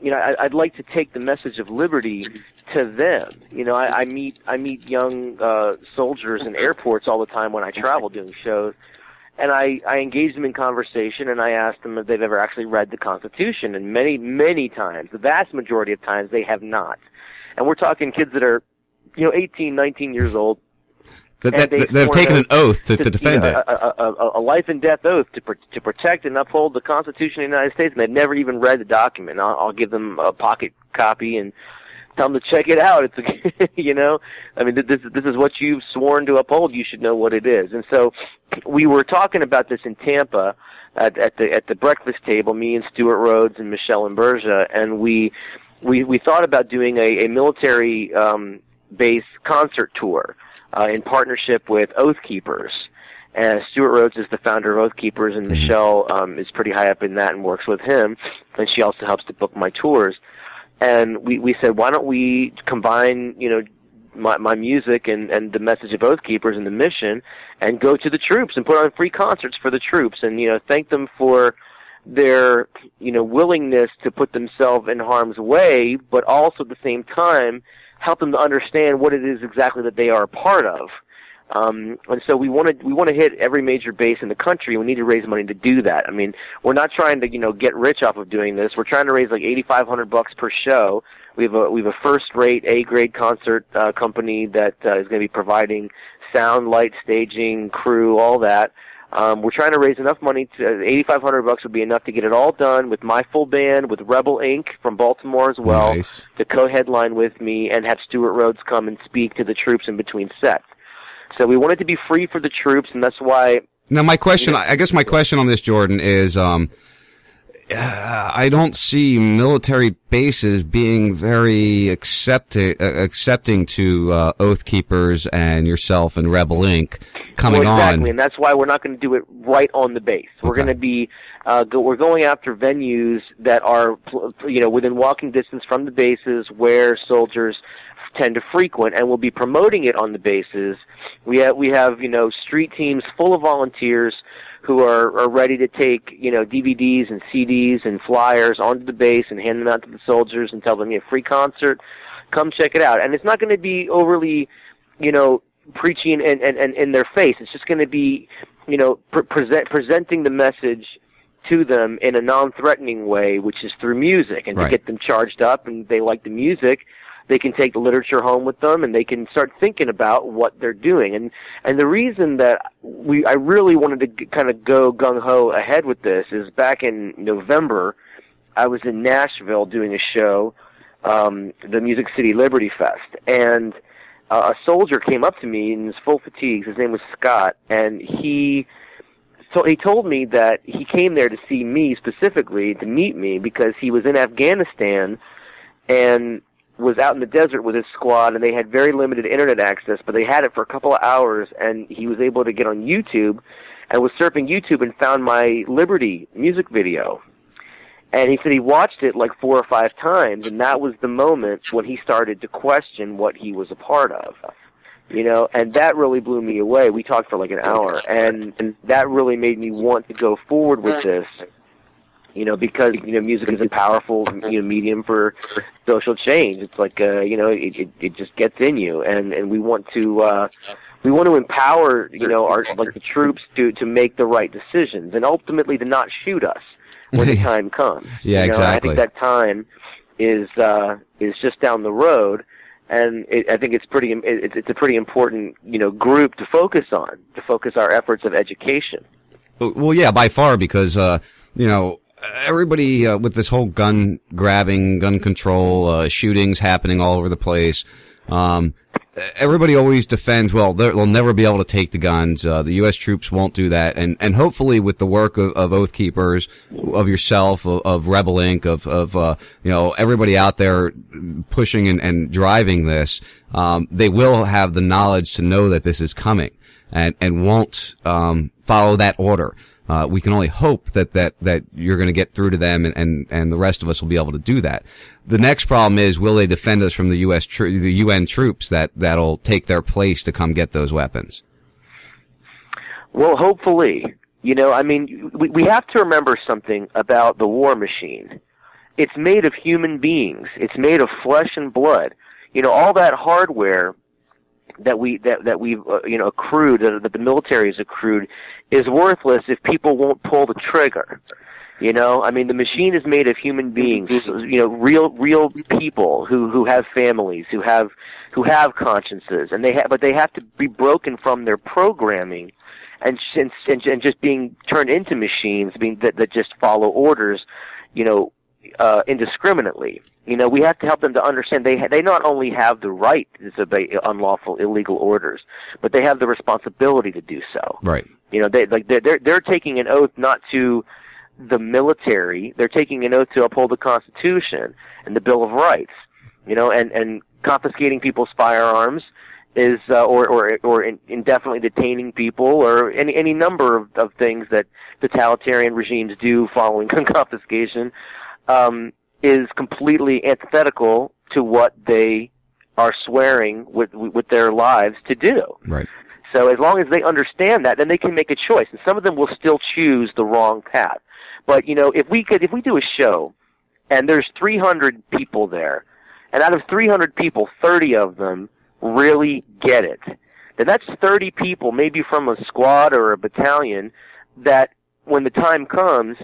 [SPEAKER 15] you know, I, I'd like to take the message of liberty to them. You know, I, I meet I meet young uh, soldiers in airports all the time when I travel doing shows, and I I engage them in conversation and I ask them if they've ever actually read the Constitution, and many many times, the vast majority of times, they have not. And we're talking kids that are, you know, 18, 19 years old.
[SPEAKER 3] That, that,
[SPEAKER 15] they've
[SPEAKER 3] they've taken an oath to, to
[SPEAKER 15] you
[SPEAKER 3] defend
[SPEAKER 15] know,
[SPEAKER 3] it.
[SPEAKER 15] A, a, a, life and death oath to to protect and uphold the Constitution of the United States, and they've never even read the document. I'll, I'll give them a pocket copy and tell them to check it out. It's a, you know, I mean, this this is what you've sworn to uphold. You should know what it is. And so, we were talking about this in Tampa at, at the at the breakfast table. Me and Stewart Rhodes and Michelle and Bergia, and we we we thought about doing a, a military um, base concert tour uh, in partnership with Oath Keepers. And Stewart Rhodes is the founder of Oath Keepers, and Michelle um, is pretty high up in that and works with him. And she also helps to book my tours. And we we said, why don't we combine, you know, my, my music and, and the message of Oath Keepers and the mission, and go to the troops and put on free concerts for the troops, and you know, thank them for their you know willingness to put themselves in harm's way, but also at the same time help them to understand what it is exactly that they are a part of. Um, and so we want to we want to hit every major base in the country. And we need to raise money to do that. I mean, we're not trying to you know get rich off of doing this. We're trying to raise like eighty five hundred bucks per show. We have a we have a first rate A grade concert uh, company that uh, is going to be providing sound, light, staging, crew, all that. Um, we're trying to raise enough money to eighty five hundred bucks would be enough to get it all done with my full band, with Rebel Inc. from Baltimore as well
[SPEAKER 3] Nice.
[SPEAKER 15] to co-headline with me and have Stewart Rhodes come and speak to the troops in between sets. So we want it to be free for the troops, and that's why.
[SPEAKER 3] Now, my question, I guess my question on this, Jordan, is, um, uh, I don't see military bases being very accepting, uh, accepting to, uh, Oath Keepers and yourself and Rebel Inc. coming
[SPEAKER 15] well, exactly,
[SPEAKER 3] on.
[SPEAKER 15] and that's why we're not going to do it right on the base. We're going to be uh, go, we're going after venues that are you know within walking distance from the bases where soldiers tend to frequent, and we'll be promoting it on the bases. We have we have you know street teams full of volunteers who are, are ready to take you know DVDs and CDs and flyers onto the base and hand them out to the soldiers and tell them you have free concert, come check it out. And it's not going to be overly you know preaching and, and, and in their face. It's just going to be, you know, pre- present, presenting the message to them in a non-threatening way, which is through music, and
[SPEAKER 3] Right.
[SPEAKER 15] to get them charged up and they like the music. They can take the literature home with them, and they can start thinking about what they're doing. And and the reason that we I really wanted to g- kind of go gung ho ahead with this is back in November, I was in Nashville doing a show, um, the Music City Liberty Fest, and uh, a soldier came up to me in his full fatigues. His name was Scott, and he so he told me that he came there to see me specifically to meet me because he was in Afghanistan and was out in the desert with his squad and they had very limited internet access but they had it for a couple of hours and he was able to get on YouTube. And was surfing YouTube and found my Liberty music video and he said he watched it like four or five times and that was the moment when he started to question what he was a part of. You know and that really blew me away. We talked for like an hour and, and that really made me want to go forward with this you know because you know music is a powerful you know medium for social change. It's like uh you know it it, it just gets in you and and we want to uh we want to empower you know our like the troops to to make the right decisions and ultimately to not shoot us when the time comes
[SPEAKER 3] Yeah,
[SPEAKER 15] you know, and i think that time is uh is just down the road and it, I think it's pretty. It, it's a pretty important, you know, group to focus on, to focus our efforts of education.
[SPEAKER 3] Well, yeah, by far, because, uh, you know, everybody, uh, with this whole gun grabbing, gun control, uh, shootings happening all over the place, um, everybody always defends, well, they'll never be able to take the guns. Uh, the U.S. troops won't do that. And, and hopefully with the work of, of Oath Keepers, of yourself, of, of Rebel Inc., of, of, uh, you know, everybody out there pushing and, and driving this, um, they will have the knowledge to know that this is coming and, and won't, um, follow that order. Uh, we can only hope that, that, that you're going to get through to them and, and, and the rest of us will be able to do that. The next problem is, will they defend us from the U.S. Tro- the UN troops that, that'll take their place to come get those weapons?
[SPEAKER 15] Well, hopefully, you know, I mean, we, we have to remember something about the war machine. It's made of human beings. It's made of flesh and blood. You know, all that hardware that we that that we've uh, you know accrued that, that the military has accrued is worthless if people won't pull the trigger. You know, I mean, the machine is made of human beings. You know, real real people who who have families, who have who have consciences, and they have, but they have to be broken from their programming, and and and, and just being turned into machines, being that that just follow orders. You know, uh, indiscriminately. You know, we have to help them to understand they ha- they not only have the right to disobey unlawful illegal orders, but they have the responsibility to do so.
[SPEAKER 3] Right.
[SPEAKER 15] You know, they like they're they're, they're taking an oath not to the military. They're taking an oath to uphold the Constitution and the Bill of Rights. You know, and and confiscating people's firearms is uh, or or or in, indefinitely detaining people or any any number of, of things that totalitarian regimes do following confiscation um, is completely antithetical to what they are swearing with with their lives to do.
[SPEAKER 3] Right.
[SPEAKER 15] So as long as they understand that, then they can make a choice. And some of them will still choose the wrong path. But you know, if we could, if we do a show, and there's 300 people there, and out of 300 people, 30 of them really get it, then that's 30 people, maybe from a squad or a battalion, that when the time comes,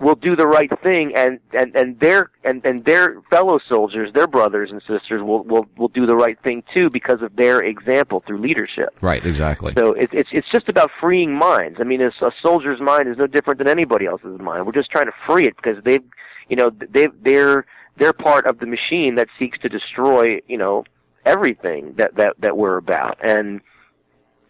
[SPEAKER 15] will do the right thing and and and their and and their fellow soldiers their brothers and sisters will will will do the right thing too because of their example through leadership.
[SPEAKER 3] Right, exactly.
[SPEAKER 15] so it's it's it's just about freeing minds. I mean it's, a soldier's mind is no different than anybody else's mind. We're just trying to free it because they've you know they they're they're part of the machine that seeks to destroy you know everything that that that we're about. And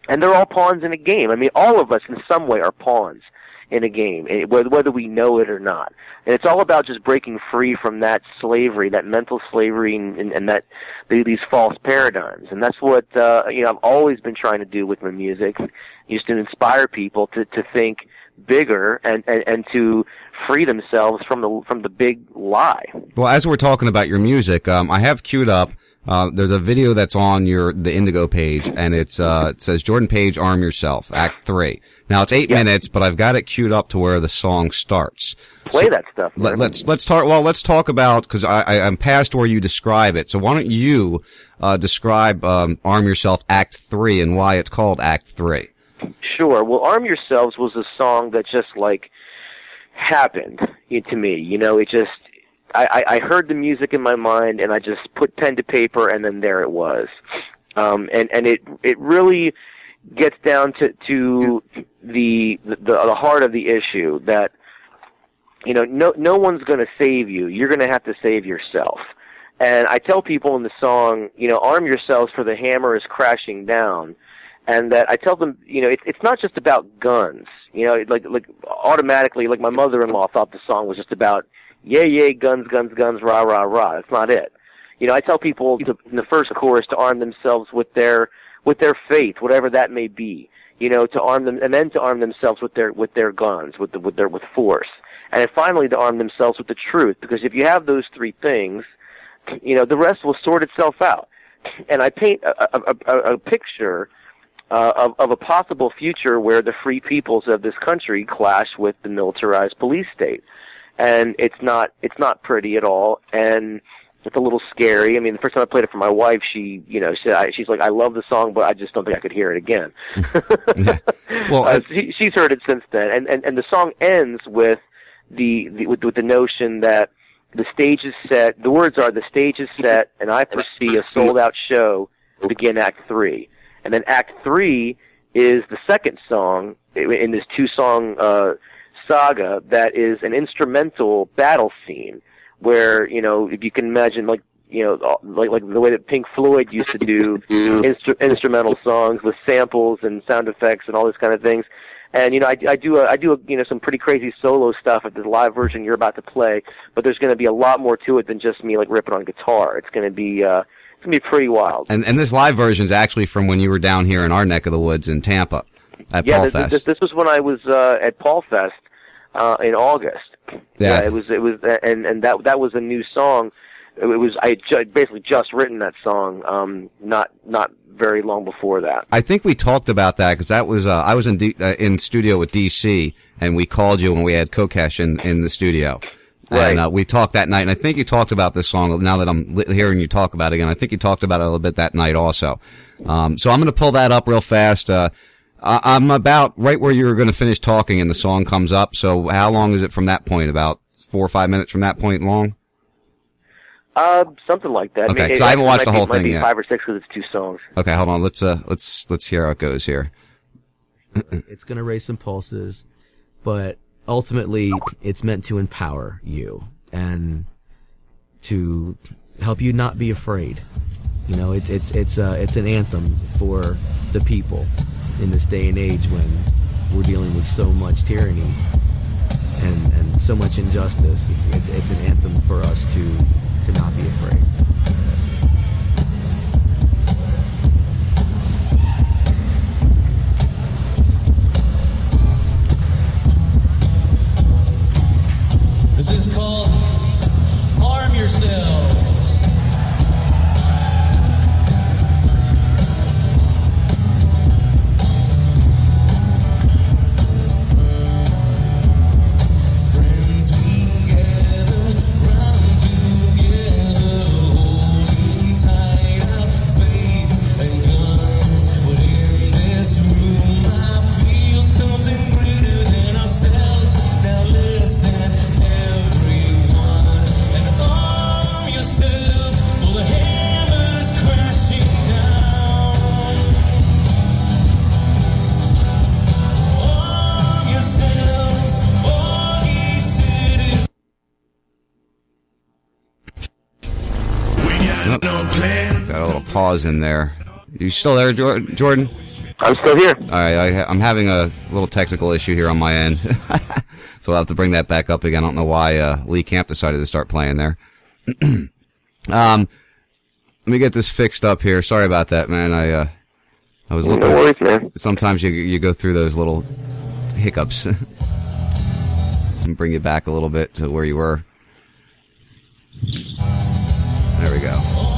[SPEAKER 15] and they're all pawns in a game. I mean all of us in some way are pawns in a game, eh, whether we know it or not. And it's all about just breaking free from that slavery, that mental slavery, and, and, and that these false paradigms. And that's what uh, you know I've always been trying to do with my music, is to inspire people to to think bigger and and, and to free themselves from the from the big lie.
[SPEAKER 3] Well, as we're talking about your music, um, I have queued up. Uh, there's a video that's on your the Indiegogo page, and it's uh, it says Jordan Page, "Arm Yourself," Act Three. Now it's eight minutes, but I've got it queued up to where the song starts.
[SPEAKER 15] Play that stuff.
[SPEAKER 3] Let, let's let's talk. Well, let's talk about because I, I I'm past where you describe it. So why don't you uh, describe um, "Arm Yourself" Act Three and why it's called Act Three?
[SPEAKER 15] Sure. Well, Arm Yourselves was a song that just like happened to me. You know, it just I, I heard the music in my mind and I just put pen to paper and then there it was. Um and and it it really gets down to to the the, the heart of the issue that you know no no one's going to save you. You're going to have to save yourself. And I tell people in the song, you know, arm yourselves for the hammer is crashing down and that I tell them, you know, it's it's not just about guns. You know, like like automatically, like my mother-in-law thought the song was just about yay yay guns guns guns rah rah rah. That's not it. You know, I tell people to, in the first chorus to arm themselves with their with their faith, whatever that may be. You know, to arm them, and then to arm themselves with their with their guns, with the, with their with force, and then finally to arm themselves with the truth. Because if you have those three things, you know, the rest will sort itself out. And I paint a, a, a, a picture uh, of, of a possible future where the free peoples of this country clash with the militarized police state, and it's not it's not pretty at all, and it's a little scary. I mean, the first time I played it for my wife, she you know she, I, she's like, I love the song, but I just don't think I could hear it again.
[SPEAKER 3] Well,
[SPEAKER 15] uh, she, she's heard it since then, and, and and the song ends with the, the with, with the notion that the stage is set. The words are the stage is set, and I foresee a sold out show begin Act Three, and then Act Three is the second song in in this two song uh, saga that is an instrumental battle scene where you know if you can imagine like you know like like the way that Pink Floyd used to do instru- instrumental songs with samples and sound effects and all this kind of things. And you know, I, I do a, I do a, you know some pretty crazy solo stuff at the live version you're about to play, but there's going to be a lot more to it than just me like ripping on guitar. It's going to be uh, it's going to be pretty wild.
[SPEAKER 3] And and this live version is actually from when you were down here in our neck of the woods in Tampa at
[SPEAKER 15] yeah,
[SPEAKER 3] Paul
[SPEAKER 15] this,
[SPEAKER 3] Fest.
[SPEAKER 15] this this was when I was uh, at Paul Fest uh, in August.
[SPEAKER 3] Yeah.
[SPEAKER 15] it was it was and and that that was a new song. It was I ju- basically just written that song, um, not not very long before that.
[SPEAKER 3] I think we talked about that because that was uh, I was in D- uh, in studio with DC and we called you when we had Kokesh in in the studio.
[SPEAKER 15] Right.
[SPEAKER 3] And uh, we talked that night, and I think you talked about this song. Now that I'm li- hearing you talk about it again, I think you talked about it a little bit that night also. Um, so I'm going to pull that up real fast. Uh, I'm about right where you were going to finish talking, and the song comes up. So how long is it from that point? About four or five minutes from that point long?
[SPEAKER 15] Uh, something like that.
[SPEAKER 3] Okay,
[SPEAKER 15] I mean,
[SPEAKER 3] 'cause I haven't watched the whole thing yet.
[SPEAKER 15] Five or six because it's two songs.
[SPEAKER 3] Okay, hold on. Let's uh, let's let's hear how it goes here.
[SPEAKER 16] it's going to raise some pulses, but ultimately it's meant to empower you and to help you not be afraid. You know, it's it's it's uh, it's an anthem for the people in this day and age when we're dealing with so much tyranny and, and so much injustice. It's, it's, it's an anthem for us to to not be afraid.
[SPEAKER 17] This is called Arm Yourselves.
[SPEAKER 9] Pause in there. You still there, Jordan?
[SPEAKER 14] I'm still here.
[SPEAKER 9] All right, I, I'm having a little technical issue here on my end, so I'll have to bring that back up again. I don't know why uh, Lee Camp decided to start playing there. um, let me get this fixed up here. Sorry about that, man. I uh, I was
[SPEAKER 14] No
[SPEAKER 9] looking.
[SPEAKER 14] worries, man.
[SPEAKER 9] Sometimes you you go through those little hiccups and bring you back a little bit to where you were. There we go.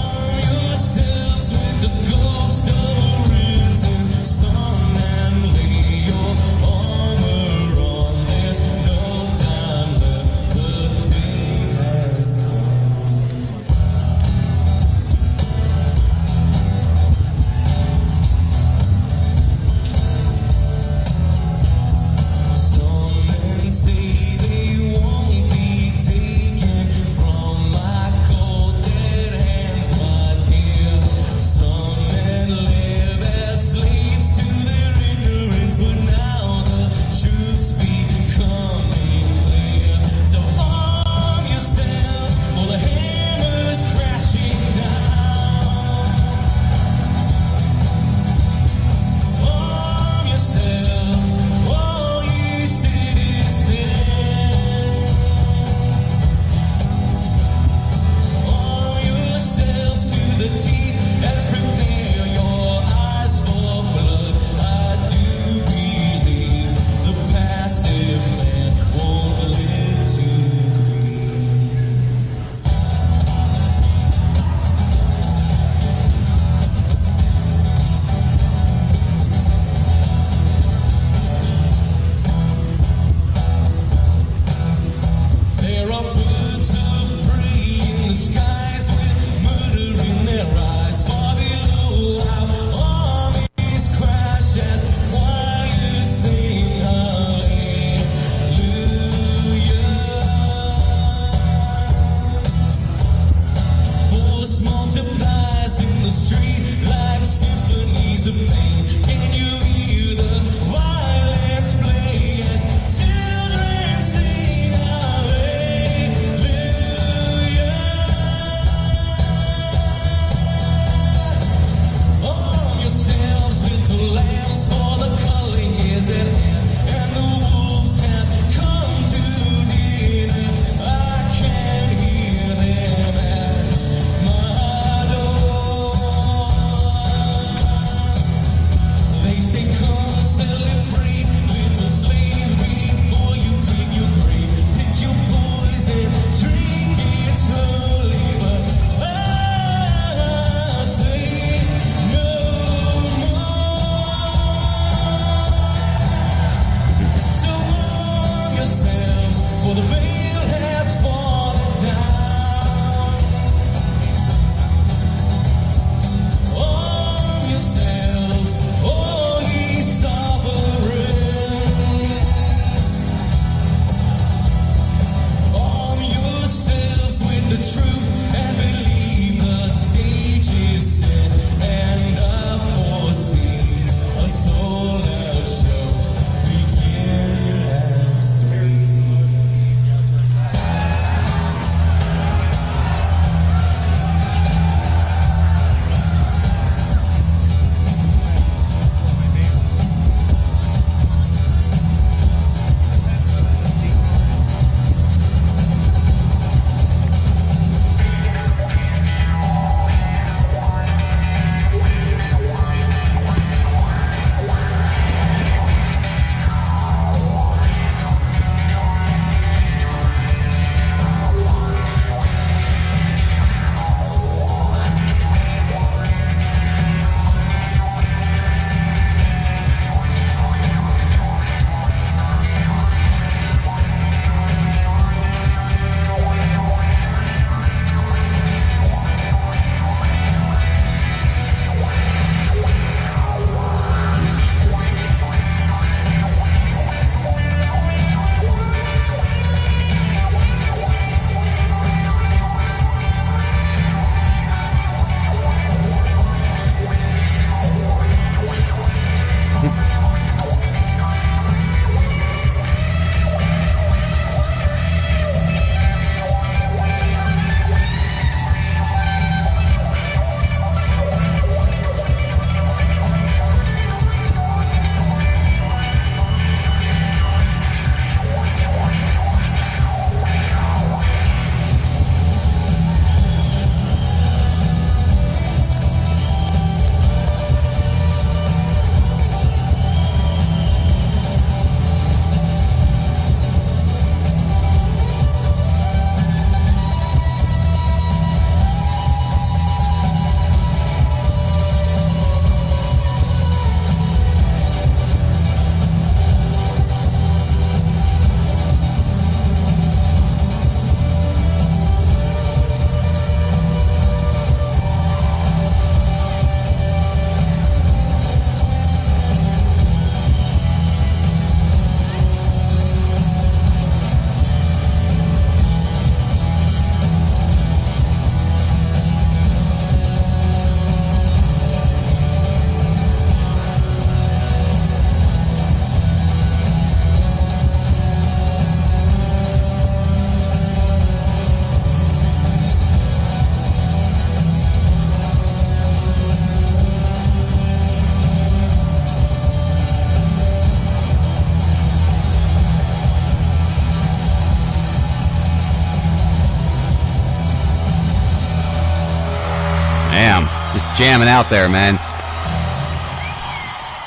[SPEAKER 3] Jamming out there, man.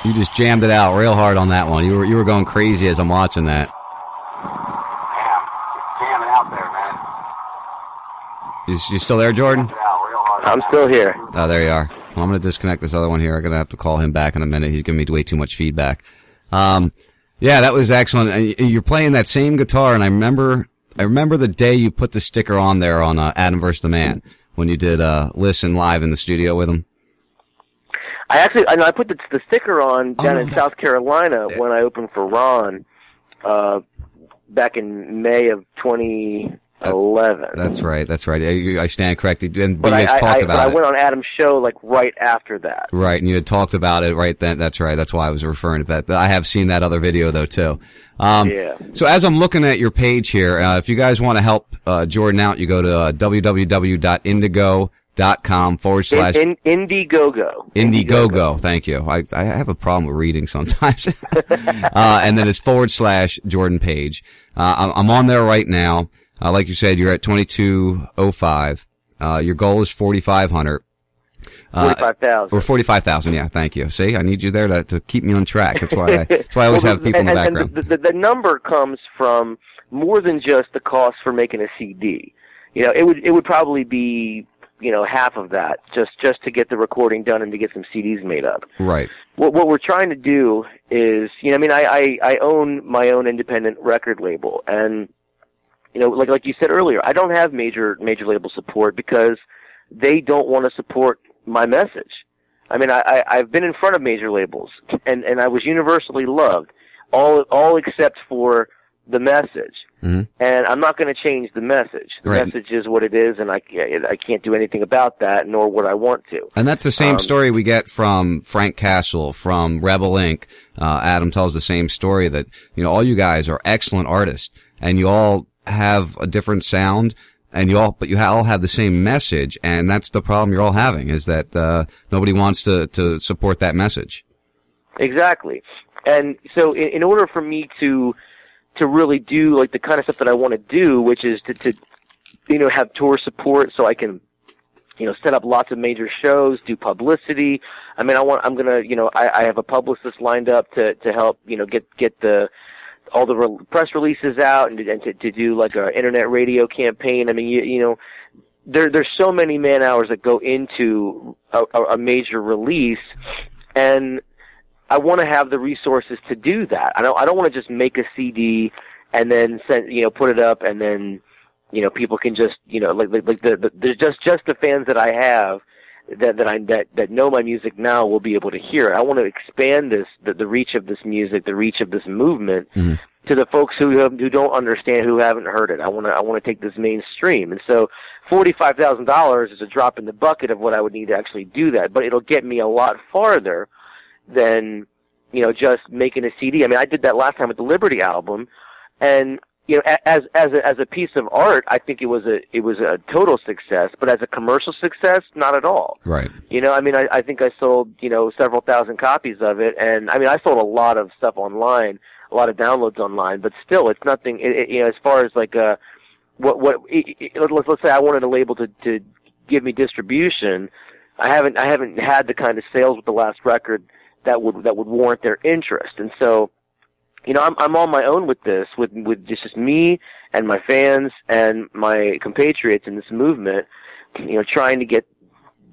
[SPEAKER 3] You just jammed it out real hard on that one. You were you were going crazy as I'm watching that.
[SPEAKER 14] Jamming out there, man.
[SPEAKER 3] You, you still there, Jordan?
[SPEAKER 15] I'm still here.
[SPEAKER 3] Oh, there you are. Well, I'm going to disconnect this other one here. I'm going to have to call him back in a minute. He's giving me way too much feedback. Um, yeah, that was excellent. You're playing that same guitar, and I remember, I remember the day you put the sticker on there on uh, Adam vs. the Man when you did uh, listen live in the studio with him.
[SPEAKER 15] I actually, I, know I put the, the sticker on
[SPEAKER 3] Oh,
[SPEAKER 15] down in South Carolina when I opened for Ron, uh, back in May of 2011.
[SPEAKER 3] That's right. That's right. I, I stand corrected. And
[SPEAKER 15] but
[SPEAKER 3] you
[SPEAKER 15] I,
[SPEAKER 3] guys
[SPEAKER 15] I,
[SPEAKER 3] talked
[SPEAKER 15] I,
[SPEAKER 3] about
[SPEAKER 15] I
[SPEAKER 3] it.
[SPEAKER 15] went on Adam's show like right after that.
[SPEAKER 3] Right, and you had talked about it right then. That's right. That's why I was referring to that. I have seen that other video though too. Um,
[SPEAKER 15] Yeah.
[SPEAKER 3] So as I'm looking at your page here, uh, if you guys want to help uh, Jordan out, you go to uh, www.indigo.com forward slash
[SPEAKER 15] In, in, Indiegogo.
[SPEAKER 3] Indiegogo. Thank you. I, I have a problem with reading sometimes. uh, and then it's forward slash Jordan Page. Uh, I'm, I'm on there right now. Uh, like you said, you're at 2205. Uh, your goal is 4,500. Uh,
[SPEAKER 15] 45,000.
[SPEAKER 3] Or 45,000. Yeah. Thank you. See, I need you there to, to keep me on track. That's why I, that's why I always
[SPEAKER 15] Well,
[SPEAKER 3] have people in the
[SPEAKER 15] and- and
[SPEAKER 3] background.
[SPEAKER 15] the, the, the number comes from more than just the cost for making a CD. You know, it would it would probably be you know half of that just just to get the recording done and to get some CDs made up.
[SPEAKER 3] Right.
[SPEAKER 15] What what we're trying to do is, you know, I mean, I I, I own my own independent record label, and you know, like like you said earlier, I don't have major major label support because they don't want to support my message. I mean, I, I I've been in front of major labels, and and I was universally loved, all all except for the message.
[SPEAKER 3] Mhm.
[SPEAKER 15] And I'm not going to change the message. The
[SPEAKER 3] Right.
[SPEAKER 15] message is what it is, and I ca- I can't do anything about that, nor would I want to.
[SPEAKER 3] And that's the same
[SPEAKER 15] Um,
[SPEAKER 3] story we get from Frank Castle, from Rebel Inc. Uh, Adam tells the same story that, you know, all you guys are excellent artists and you all have a different sound and you all, but you all have the same message. And that's the problem you're all having is that, uh, nobody wants to, to support that message.
[SPEAKER 15] Exactly. And so in, in order for me to to really do like the kind of stuff that I want to do, which is to, to you know have tour support so I can you know set up lots of major shows, do publicity. I mean, I want I'm gonna you know I, I have a publicist lined up to to help you know get get the all the re- press releases out and, and to, to do like a internet radio campaign. I mean, you you know there there's so many man hours that go into a, a, a major release, and I want to have the resources to do that. I don't I don't want to just make a CD and then send you know put it up and then you know people can just you know like like, like the, the there's just just the fans that I have that that I that that know my music now will be able to hear it. I want to expand this the, the reach of this music, the reach of this movement mm-hmm. to the folks who have, who don't understand, who haven't heard it. I want to I want to take this mainstream, and so forty five thousand dollars is a drop in the bucket of what I would need to actually do that, but it'll get me a lot farther than you know just making a CD. I mean, I did that last time with the Liberty album, and you know, as as a, as a piece of art, I think it was a it was a total success, but as a commercial success, not at all.
[SPEAKER 3] Right.
[SPEAKER 15] You know, I mean, I, I think I sold, you know, several thousand copies of it, and I mean, I sold a lot of stuff online, a lot of downloads online, but still, it's nothing. It, it, you know, as far as like uh, what what it, let's let's say I wanted a label to to give me distribution, I haven't I haven't had the kind of sales with the last record that would that would warrant their interest, and so. You know, I'm I'm on my own with this, with with just, just me and my fans and my compatriots in this movement. You know, trying to get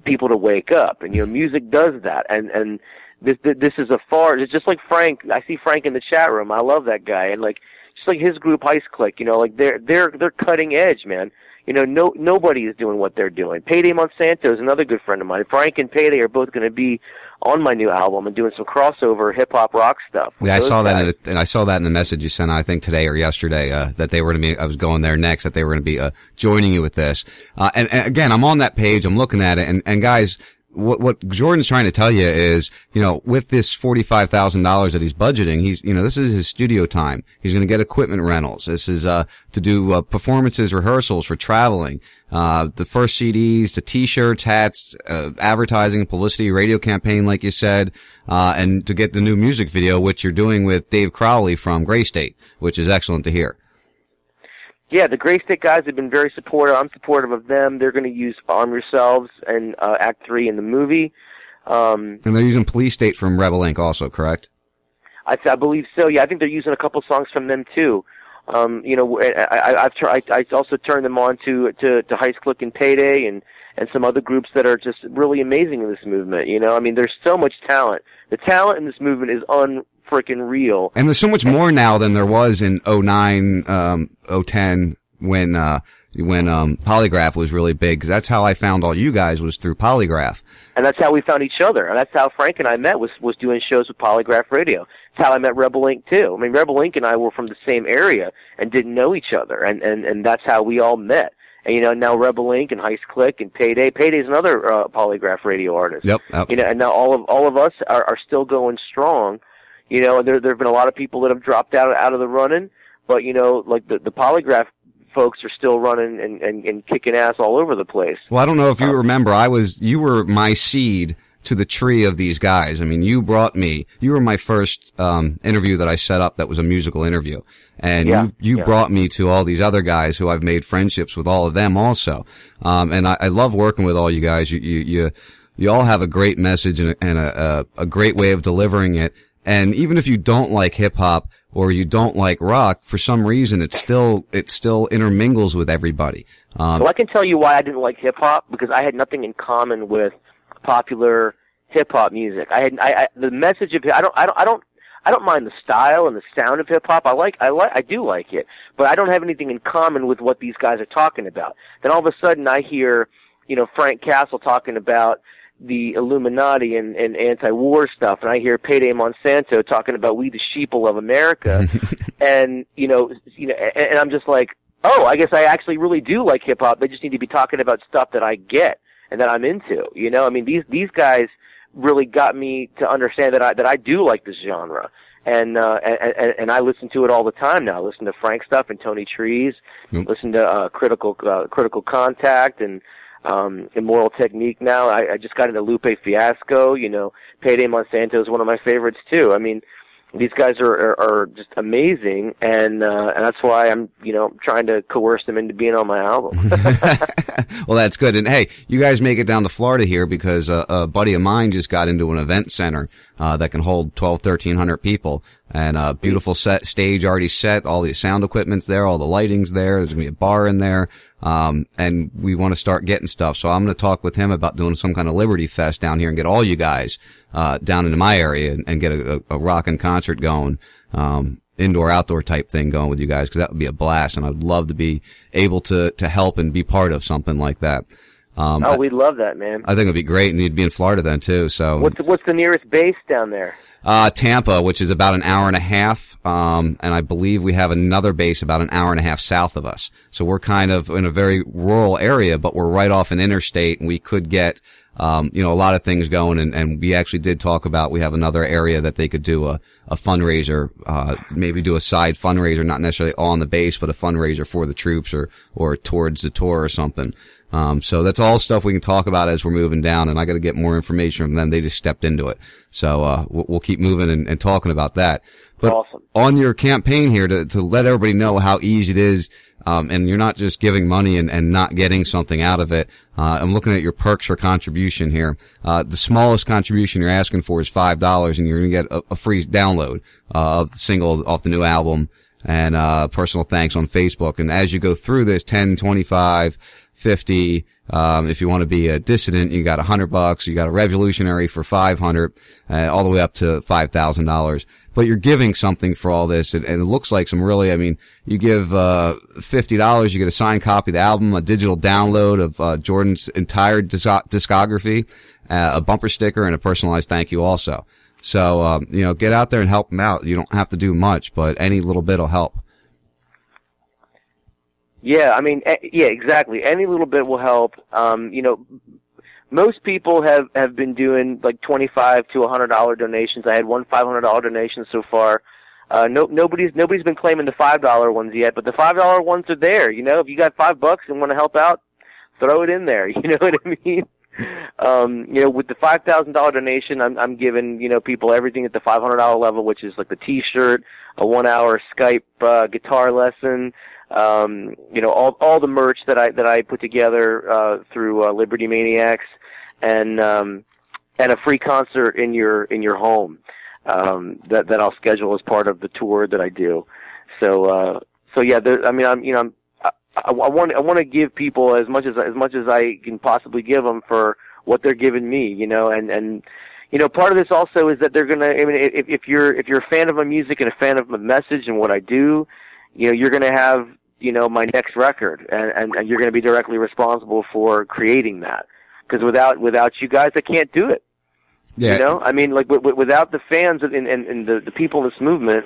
[SPEAKER 15] people to wake up. And you know music does that. And and this this is a far it's just like Frank I see Frank in the chat room. I love that guy. And like just like his group Heist Click you know like they're they're they're cutting edge man you know no nobody is doing what they're doing Payday Monsanto is another good friend of mine Frank and Payday are both going to be on my new album and doing some crossover hip hop rock stuff
[SPEAKER 3] Yeah, I saw that,
[SPEAKER 15] guys.
[SPEAKER 3] in a, and I saw that in the message you sent. out, I think today or yesterday uh, that they were going to be. I was going there next. That they were going to be uh, joining you with this. Uh, and, and again, I'm on that page. I'm looking at it, and and guys, what what Jordan's trying to tell you is, you know, with this forty five thousand dollars that he's budgeting, he's you know this is his studio time. He's going to get equipment rentals. This is uh to do uh, performances, rehearsals for traveling. Uh, the first CDs, the T-shirts, hats, uh, advertising, publicity, radio campaign, like you said, uh, and to get the new music video, which you're doing with Dave Crowley from Gray State, which is excellent to hear.
[SPEAKER 15] Yeah, the Gray State guys have been very supportive. I'm supportive of them. They're going to use "Arm Yourselves" and uh, Act Three in the movie. Um,
[SPEAKER 3] And they're using Police State from Rebel Inc. also, correct?
[SPEAKER 15] I, I believe so. Yeah, I think they're using a couple songs from them too. Um, you know, I, I, I've tur- I, I also turned them on to to, to Heist Click and Payday and and some other groups that are just really amazing in this movement. You know, I mean, there's so much talent. The talent in this movement is unfreaking real.
[SPEAKER 3] And there's so much more now than there was in 09, um, 010 when, uh, when, um, Polygraph was really big. 'Cause that's how I found all you guys was through Polygraph.
[SPEAKER 15] and that's how we found each other. And that's how Frank and I met was was doing shows with Polygraph Radio. It's how I met Rebel Inc. too. I mean, Rebel Inc. and I were from the same area and didn't know each other, and and and that's how we all met. And you know, now Rebel Inc. and Heist Click and Payday. Payday's another uh, Polygraph Radio artist.
[SPEAKER 3] Yep. yep.
[SPEAKER 15] You know, and now all of all of us are, are still going strong. You know, there there have been a lot of people that have dropped out out of the running, but you know, like the the Polygraph folks are still running and, and, and kicking ass all over the place.
[SPEAKER 3] Well, I don't know if you remember, I was, you were my seed to the tree of these guys. I mean, you brought me, you were my first, um, interview that I set up that was a musical interview. And
[SPEAKER 15] Yeah,
[SPEAKER 3] you, you
[SPEAKER 15] yeah.
[SPEAKER 3] brought me to all these other guys who I've made friendships with all of them also. Um, and I, I love working with all you guys. You, you, you, you all have a great message and, a, and a, a, a great way of delivering it. And even if you don't like hip hop or you don't like rock, for some reason, it still, it still intermingles with everybody. Um,
[SPEAKER 15] well, I can tell you why I didn't like hip hop because I had nothing in common with popular hip hop music. I had I, I the message of I don't I don't I don't I don't mind the style and the sound of hip hop. I like I like I do like it, but I don't have anything in common with what these guys are talking about. Then all of a sudden I hear, you know, Frank Castle talking about the Illuminati and, and anti-war stuff, and I hear Payday Monsanto talking about we the sheeple of America, and you know, you know, and, and I'm just like, oh, I guess I actually really do like hip hop. They just need to be talking about stuff that I get and that I'm into. You know, I mean, these these guys really got me to understand that I that I do like this genre. And, uh, and and and I listen to it all the time now. I listen to Frank stuff and Tony Trees. Listen to uh, critical uh, critical contact and um, Immortal Technique. Now I, I just got into Lupe Fiasco. You know, Payday Monsanto is one of my favorites too. I mean, these guys are are, are just amazing, and uh, and that's why I'm you know trying to coerce them into being on my album.
[SPEAKER 3] well, that's good. And hey, you guys make it down to Florida here because uh, a buddy of mine just got into an event center uh, that can hold 12, 1300 people. And a beautiful set stage already set. All the sound equipment's there. All the lighting's there. There's gonna be a bar in there. Um, and we want to start getting stuff. So I'm going to talk with him about doing some kind of Liberty Fest down here and get all you guys uh, down into my area and, and get a, a, a rockin' concert going. Um, indoor outdoor type thing going with you guys because that would be a blast and I'd love to be able to to help and be part of something like that. Um,
[SPEAKER 15] oh, we'd love that, man.
[SPEAKER 3] I think it'd be great and you'd be in Florida then too. So
[SPEAKER 15] What's what's the nearest base down there?
[SPEAKER 3] Uh, Tampa, which is about an hour and a half, um, and I believe we have another base about an hour and a half south of us. So we're kind of in a very rural area, but we're right off an interstate, and we could get, um, you know, a lot of things going. And, and we actually did talk about we have another area that they could do a, a fundraiser, uh, maybe do a side fundraiser, not necessarily on the base, but a fundraiser for the troops or or towards the tour or something. Um, so that's all stuff we can talk about as we're moving down, and I got to get more information from them. They just stepped into it, so uh, we'll, we'll keep moving and, and talking about that. But on your campaign here to to let everybody know how easy it is, um, and you're not just giving money and, and not getting something out of it. Uh, I'm looking at your perks for contribution here. Uh, the smallest contribution you're asking for is five dollars, and you're going to get a, a free download uh, of the single off the new album and uh, personal thanks on Facebook. And as you go through this, 10, 25, 50, um, if you want to be a dissident, you got a hundred bucks. You got a revolutionary for 500, uh, all the way up to $5,000. But you're giving something for all this. And, and it looks like some really, I mean, you give, uh, $50, you get a signed copy of the album, a digital download of, uh, Jordan's entire disc- discography, uh, a bumper sticker and a personalized thank you also. So, um, you know, get out there and help them out. You don't have to do much, but any little bit will help.
[SPEAKER 15] Yeah, I mean, eh, yeah, exactly. Any little bit will help. Um, you know, most people have have been doing like twenty five to a hundred dollar donations. I had one five hundred dollar donation so far. Uh, no, nobody's nobody's been claiming the five dollar ones yet, but the five dollar ones are there. You know, if you got five bucks and want to help out, throw it in there. You know what I mean? Um, you know, with the five thousand dollar donation, I'm I'm giving you know people everything at the five hundred dollar level, which is like the T-shirt, a one hour Skype uh, guitar lesson, um, you know, all all the merch that I that I put together uh, through uh, Liberty Maniacs, and um, and a free concert in your in your home um, that that I'll schedule as part of the tour that I do. So uh, so yeah, there, I mean, I'm you know, I'm, I, I want I want to give people as much as as much as I can possibly give them for what they're giving me, you know, and and you know, part of this also is that they're gonna. I mean, if, if you're if you're a fan of my music and a fan of my message and what I do, you know, you're gonna have you know my next record, and and, and you're gonna be directly responsible for creating that. Because without without you guys, I can't do it.
[SPEAKER 3] Yeah.
[SPEAKER 15] You know, I mean, like w- w- without the fans and, and, and the, the people in this movement,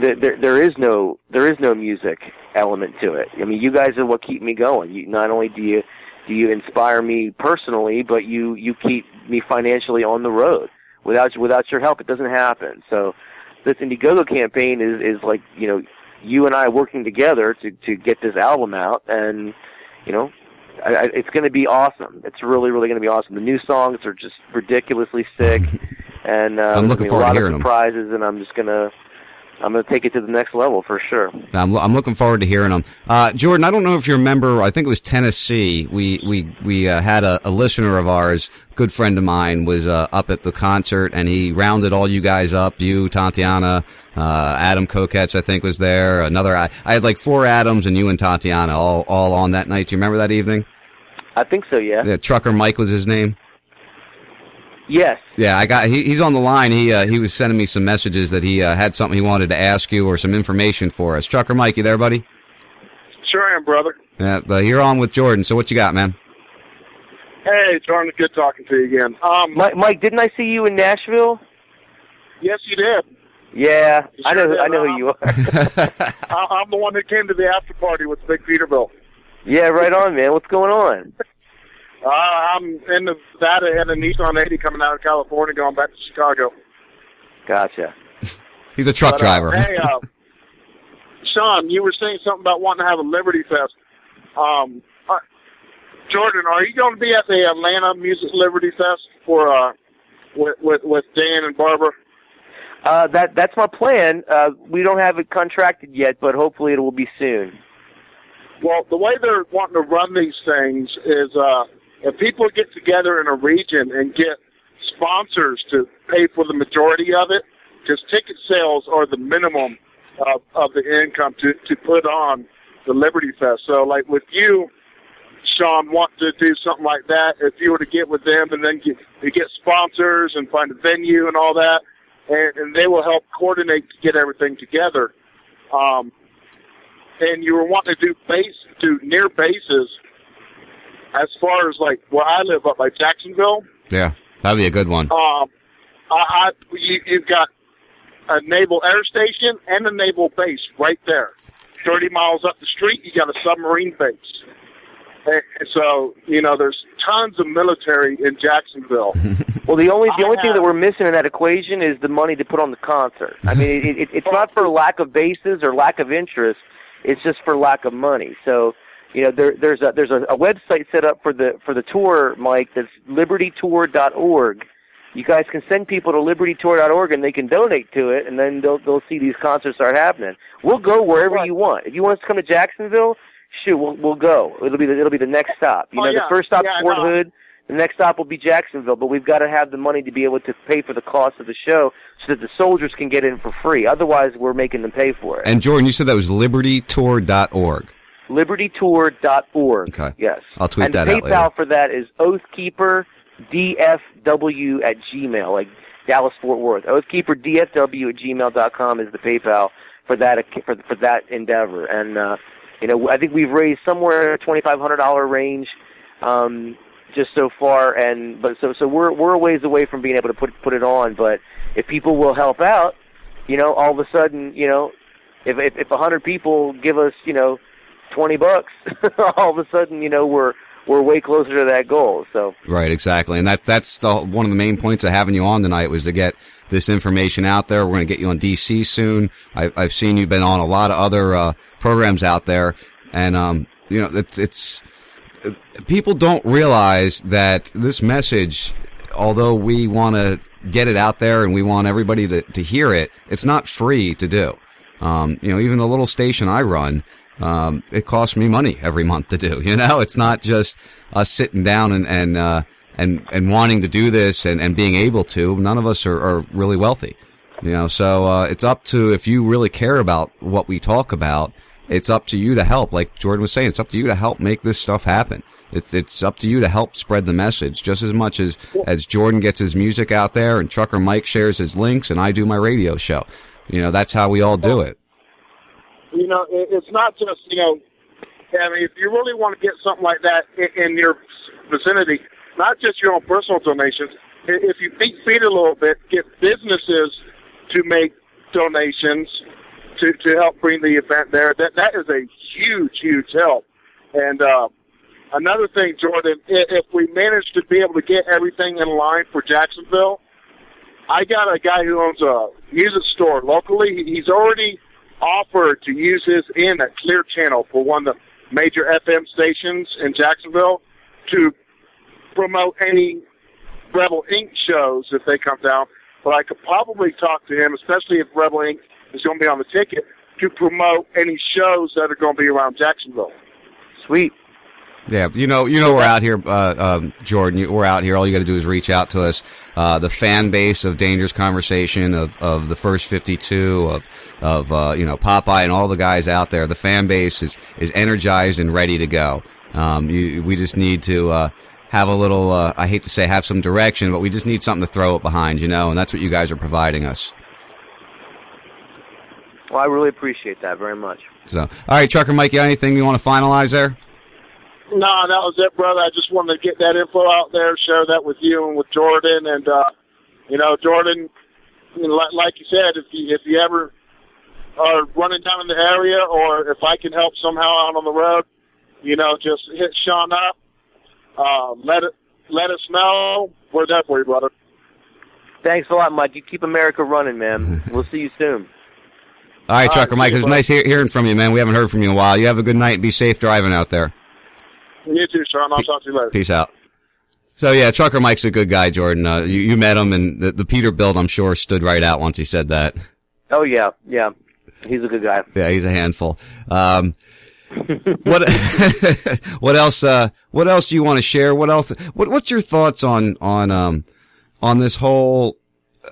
[SPEAKER 15] there there is no there is no music element to it. I mean, you guys are what keep me going. You, not only do you do you inspire me personally, but you you keep me financially on the road. Without without your help, it doesn't happen. So this Indiegogo campaign is is like you know you and I working together to to get this album out, and you know I, I, it's going to be awesome. It's really, really going to be awesome. The new songs are just ridiculously sick, and uh,
[SPEAKER 3] I'm looking forward
[SPEAKER 15] a
[SPEAKER 3] to
[SPEAKER 15] lot
[SPEAKER 3] hearing
[SPEAKER 15] of surprises. And I'm just gonna, I'm gonna take it to the next level for sure.
[SPEAKER 3] I'm, I'm looking forward to hearing them. Uh, Jordan, I don't know if you remember, I think it was Tennessee. We, we, we, uh, had a, a listener of ours, good friend of mine, was, uh, up at the concert and he rounded all you guys up. You, Tatiana, uh, Adam Kokesh, I think was there. Another, I, I had like four Adams and you and Tatiana all, all on that night. Do you remember that evening?
[SPEAKER 15] I think so. Yeah.
[SPEAKER 3] Yeah, Trucker Mike was his name.
[SPEAKER 15] Yes.
[SPEAKER 3] Yeah, I got. He, he's on the line. He uh, he was sending me some messages that he uh, had something he wanted to ask you or some information for us. Trucker Mike, you there, buddy?
[SPEAKER 18] Sure I am, brother.
[SPEAKER 3] Yeah, but you're on with Jordan. So what you got, man?
[SPEAKER 18] Hey, Jordan, good talking to you again. Um,
[SPEAKER 15] Mike, Mike, didn't I see you in Nashville?
[SPEAKER 18] yes, you did.
[SPEAKER 15] Yeah, I know.
[SPEAKER 18] did.
[SPEAKER 15] I know who you are.
[SPEAKER 18] I- I'm the one that came to the after party with Big Peterbilt.
[SPEAKER 15] yeah, right on, man. What's going on?
[SPEAKER 18] Uh, I'm in Nevada and a Nissan 80 coming out of California, going back to Chicago.
[SPEAKER 15] Gotcha.
[SPEAKER 3] He's a truck
[SPEAKER 18] But, uh,
[SPEAKER 3] driver.
[SPEAKER 18] hey, uh, Sean, you were saying something about wanting to have a Liberty Fest. Um, uh, Jordan, are you going to be at the Atlanta Music Liberty Fest for uh, with, with with Dan and Barbara?
[SPEAKER 15] Uh, that that's my plan. Uh, we don't have it contracted yet, but hopefully it will be soon.
[SPEAKER 18] Well, the way they're wanting to run these things is uh, if people get together in a region and get sponsors to pay for the majority of it, because ticket sales are the minimum of, of the income to, to put on the Liberty Fest. So, like with you, Sean, want to do something like that, if you were to get with them and then get, get sponsors and find a venue and all that, and, and they will help coordinate to get everything together. Um, and you were wanting to do base, do near bases, as far as like where I live up by Jacksonville.
[SPEAKER 3] Yeah, that'd be a good one.
[SPEAKER 18] Um, I, I you, you've got a naval air station and a naval base right there. Thirty miles up the street, you got a submarine base. And and so you know, there's tons of military in Jacksonville.
[SPEAKER 15] Well, the only the
[SPEAKER 18] I
[SPEAKER 15] only thing
[SPEAKER 18] have-
[SPEAKER 15] that we're missing in that equation is the money to put on the concert. I mean, it, it, it's not for lack of bases or lack of interest. It's just for lack of money. So, you know, there, there's a there's a, a website set up for the for the tour, Mike. That's libertytour.org. You guys can send people to libertytour.org and they can donate to it, and then they'll they'll see these concerts start happening. We'll go wherever you want. If you want us to come to Jacksonville, shoot, we'll we'll go. It'll be the, it'll be the next stop. You
[SPEAKER 18] Oh,
[SPEAKER 15] know,
[SPEAKER 18] yeah.
[SPEAKER 15] the first stop
[SPEAKER 18] Yeah,
[SPEAKER 15] is Fort
[SPEAKER 18] no.
[SPEAKER 15] Hood. The next stop will be Jacksonville, but we've got to have the money to be able to pay for the cost of the show so that the soldiers can get in for free. Otherwise, we're making them pay for it.
[SPEAKER 3] And Jordan, you said that was libertytour.org.
[SPEAKER 15] LibertyTour.org.
[SPEAKER 3] Okay.
[SPEAKER 15] Yes.
[SPEAKER 3] I'll tweet
[SPEAKER 15] and
[SPEAKER 3] that
[SPEAKER 15] PayPal
[SPEAKER 3] out later.
[SPEAKER 15] for that is oathkeeperdfw at gmail, like Dallas Fort Worth. Oathkeeperdfw at gmail dot com is the PayPal for that for for that endeavor. And uh, you know, I think we've raised somewhere twenty five hundred dollar range. Um, just so far, and but so so we're we're a ways away from being able to put put it on. But if people will help out, you know, all of a sudden, you know, if if if a hundred people give us, you know, twenty bucks, all of a sudden, you know, we're we're way closer to that goal. So
[SPEAKER 3] Right, exactly, and that that's the one of the main points of having you on tonight was to get this information out there. We're going to get you on DC soon. I, I've seen you've been on a lot of other uh, programs out there, and um, you know, it's it's people don't realize that this message, although we want to get it out there and we want everybody to to hear it, it's not free to do. Um, you know, even the little station I run, Um, it costs me money every month to do. You know, it's not just us sitting down and and uh, and and wanting to do this and, and being able to. None of us are, are really wealthy. You know, so uh, it's up to if you really care about what we talk about. It's up to you to help. Like Jordan was saying, it's up to you to help make this stuff happen. It's it's up to you to help spread the message just as much as as Jordan gets his music out there and Trucker Mike shares his links and I do my radio show. You know, that's how we all do it.
[SPEAKER 18] You know, it, it's not just you know. I mean, if you really want to get something like that in, in your vicinity, not just your own personal donations. If you think feet a little bit, get businesses to make donations to to help bring the event there. That that is a huge, huge help. And uh, another thing, Jordan, if we manage to be able to get everything in line for Jacksonville, I got a guy who owns a music store locally. He's already offered to use his in at Clear Channel for one of the major FM stations in Jacksonville to promote any Rebel Inc. shows if they come down. But I could probably talk to him, especially if Rebel Inc. is going to be on the ticket, to promote any shows that are going to be around Jacksonville.
[SPEAKER 15] Sweet.
[SPEAKER 3] Yeah, you know, you know, we're out here, uh, um, Jordan. you- We're out here. All you got to do is reach out to us. Uh, the fan base of Dangerous Conversation, of of the first fifty two, of of uh, you know Popeye and all the guys out there. The fan base is is energized and ready to go. Um, you, we just need to uh, have a little. Uh, I hate to say have some direction, but we just need something to throw it behind, you know, and that's what you guys are providing us.
[SPEAKER 15] Well, I really appreciate that very much.
[SPEAKER 3] So, all right, Trucker Mike, you got anything you want to finalize there?
[SPEAKER 18] No, that was it, brother. I just wanted to get that info out there, share that with you and with Jordan. And, uh, you know, Jordan, like, like you said, if you, if you ever are running down in the area or if I can help somehow out on the road, you know, just hit Sean up. Uh, let it, let us know. We're there for you, brother.
[SPEAKER 15] Thanks a lot, Mike. You keep America running, man. we'll see you soon.
[SPEAKER 3] All right,
[SPEAKER 15] All
[SPEAKER 3] Trucker
[SPEAKER 15] right,
[SPEAKER 3] Mike, it
[SPEAKER 15] see you,
[SPEAKER 3] was nice hearing from you, man. We haven't heard from you in a while. You have a good night be safe driving out there.
[SPEAKER 18] You too, Sean. I'll talk to you later.
[SPEAKER 3] Peace out. So yeah, Trucker Mike's a good guy, Jordan. Uh, you, you met him, and the, the Peterbilt, I'm sure, stood right out once he said that.
[SPEAKER 15] Oh yeah, yeah. He's a good guy.
[SPEAKER 3] Yeah, he's a handful. Um, what what else? Uh, what else do you want to share? What else? What What's your thoughts on on um on this whole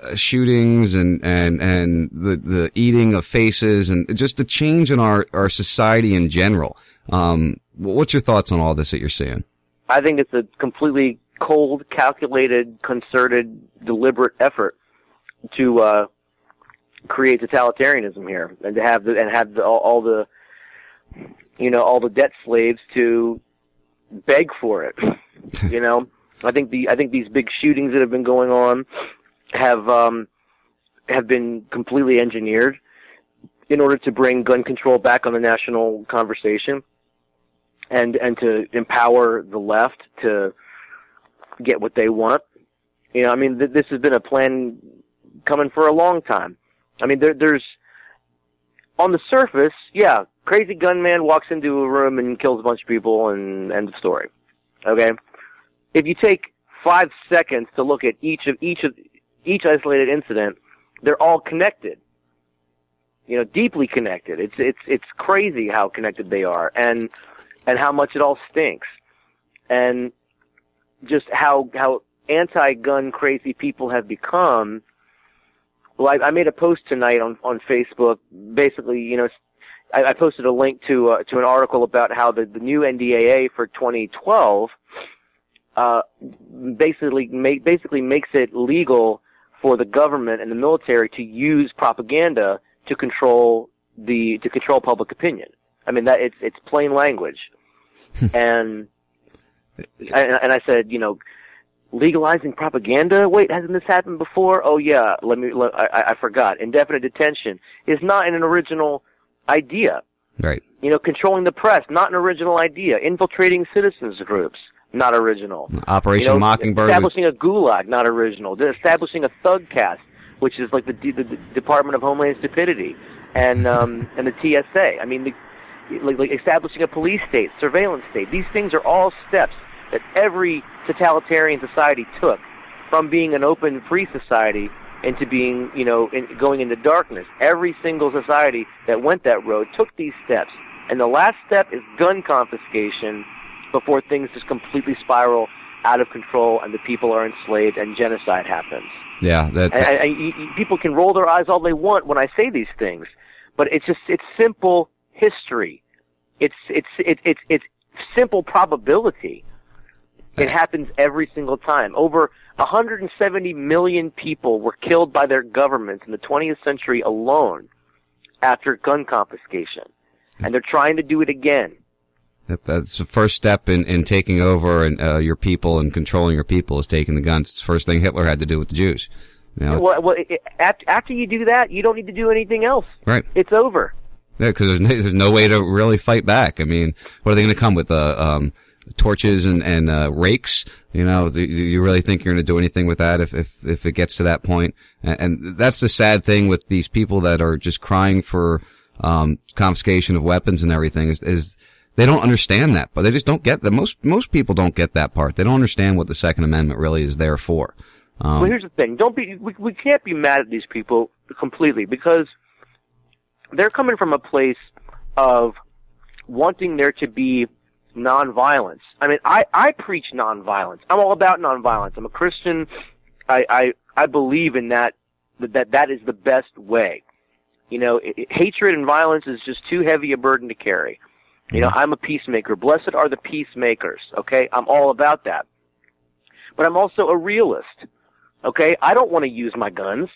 [SPEAKER 3] uh, shootings and and and the the eating of faces and just the change in our our society in general? Um, what's your thoughts on all this that you're seeing?
[SPEAKER 15] I think it's a completely cold, calculated, concerted, deliberate effort to uh, create totalitarianism here, and to have the and have the, all, all the you know all the debt slaves to beg for it. you know, I think the I think these big shootings that have been going on have um, have been completely engineered in order to bring gun control back on the national conversation and and to empower the left to get what they want. You know, I mean, th- this has been a plan coming for a long time. I mean, there, there's on the surface, yeah, crazy gunman walks into a room and kills a bunch of people, and end of story. Okay, if you take five seconds to look at each of each of each isolated incident, they're all connected. You know, deeply connected. It's it's it's crazy how connected they are, and and how much it all stinks, and just how how anti-gun crazy people have become. Well, I, I made a post tonight on on Facebook. Basically, you know, I, I posted a link to uh, to an article about how the the new NDAA for 2012 uh, basically make, basically makes it legal for the government and the military to use propaganda to control the to control public opinion. I mean that it's it's plain language, and and, and I said, you know, legalizing propaganda. Wait, hasn't this happened before? Oh yeah, let me. Let, I, I forgot. Indefinite detention is not an original idea.
[SPEAKER 3] Right.
[SPEAKER 15] You know, controlling the press, not an original idea. Infiltrating citizens groups, not original.
[SPEAKER 3] Operation
[SPEAKER 15] You know,
[SPEAKER 3] Mockingbird. was-
[SPEAKER 15] Establishing a gulag, not original. Establishing a thug cast, which is like the, D- the, the Department of Homeland Stupidity, and um, and the TSA. I mean, the, like, like establishing a police state, surveillance state. These things are all steps that every totalitarian society took from being an open, free society into being, you know, in, going into darkness. Every single society that went that road took these steps And the last step is gun confiscation before things just completely spiral out of control and the people are enslaved and genocide happens.
[SPEAKER 3] Yeah, that,
[SPEAKER 15] And, and, and you- people can roll their eyes all they want when I say these things, but it's just it's simple history. It's it's it's it's it's simple probability. It happens every single time. Over 170 million people were killed by their governments in the 20th century alone after gun confiscation, and they're trying to do it again.
[SPEAKER 3] That's the first step in, in taking over and uh, your people and controlling your people is taking the guns. It's the first thing Hitler had to do with the Jews. You know,
[SPEAKER 15] well, well, it, after, after you do that, you don't need to do anything else.
[SPEAKER 3] right.
[SPEAKER 15] It's over.
[SPEAKER 3] Yeah, because there's, no- there's no way to really fight back. I mean, what are they going to come with? Uh, um, torches and, and, uh, rakes? You know, do do you really think you're going to do anything with that if, if, if it gets to that point? And, and that's the sad thing with these people that are just crying for, um, confiscation of weapons and everything is, is they don't understand that, but they just don't get that. Most, most people don't get that part. They don't understand what the Second Amendment really is there for. Um,
[SPEAKER 15] well, here's the thing: don't be we, we can't be mad at these people completely because they're coming from a place of wanting there to be nonviolence. I mean, I I preach nonviolence. I'm all about nonviolence. I'm a Christian. I I I believe in that that that is the best way. You know, i i- hatred and violence is just too heavy a burden to carry. You know, I'm a peacemaker. Blessed are the peacemakers. Okay, I'm all about that. But I'm also a realist. Okay, I don't want to use my guns.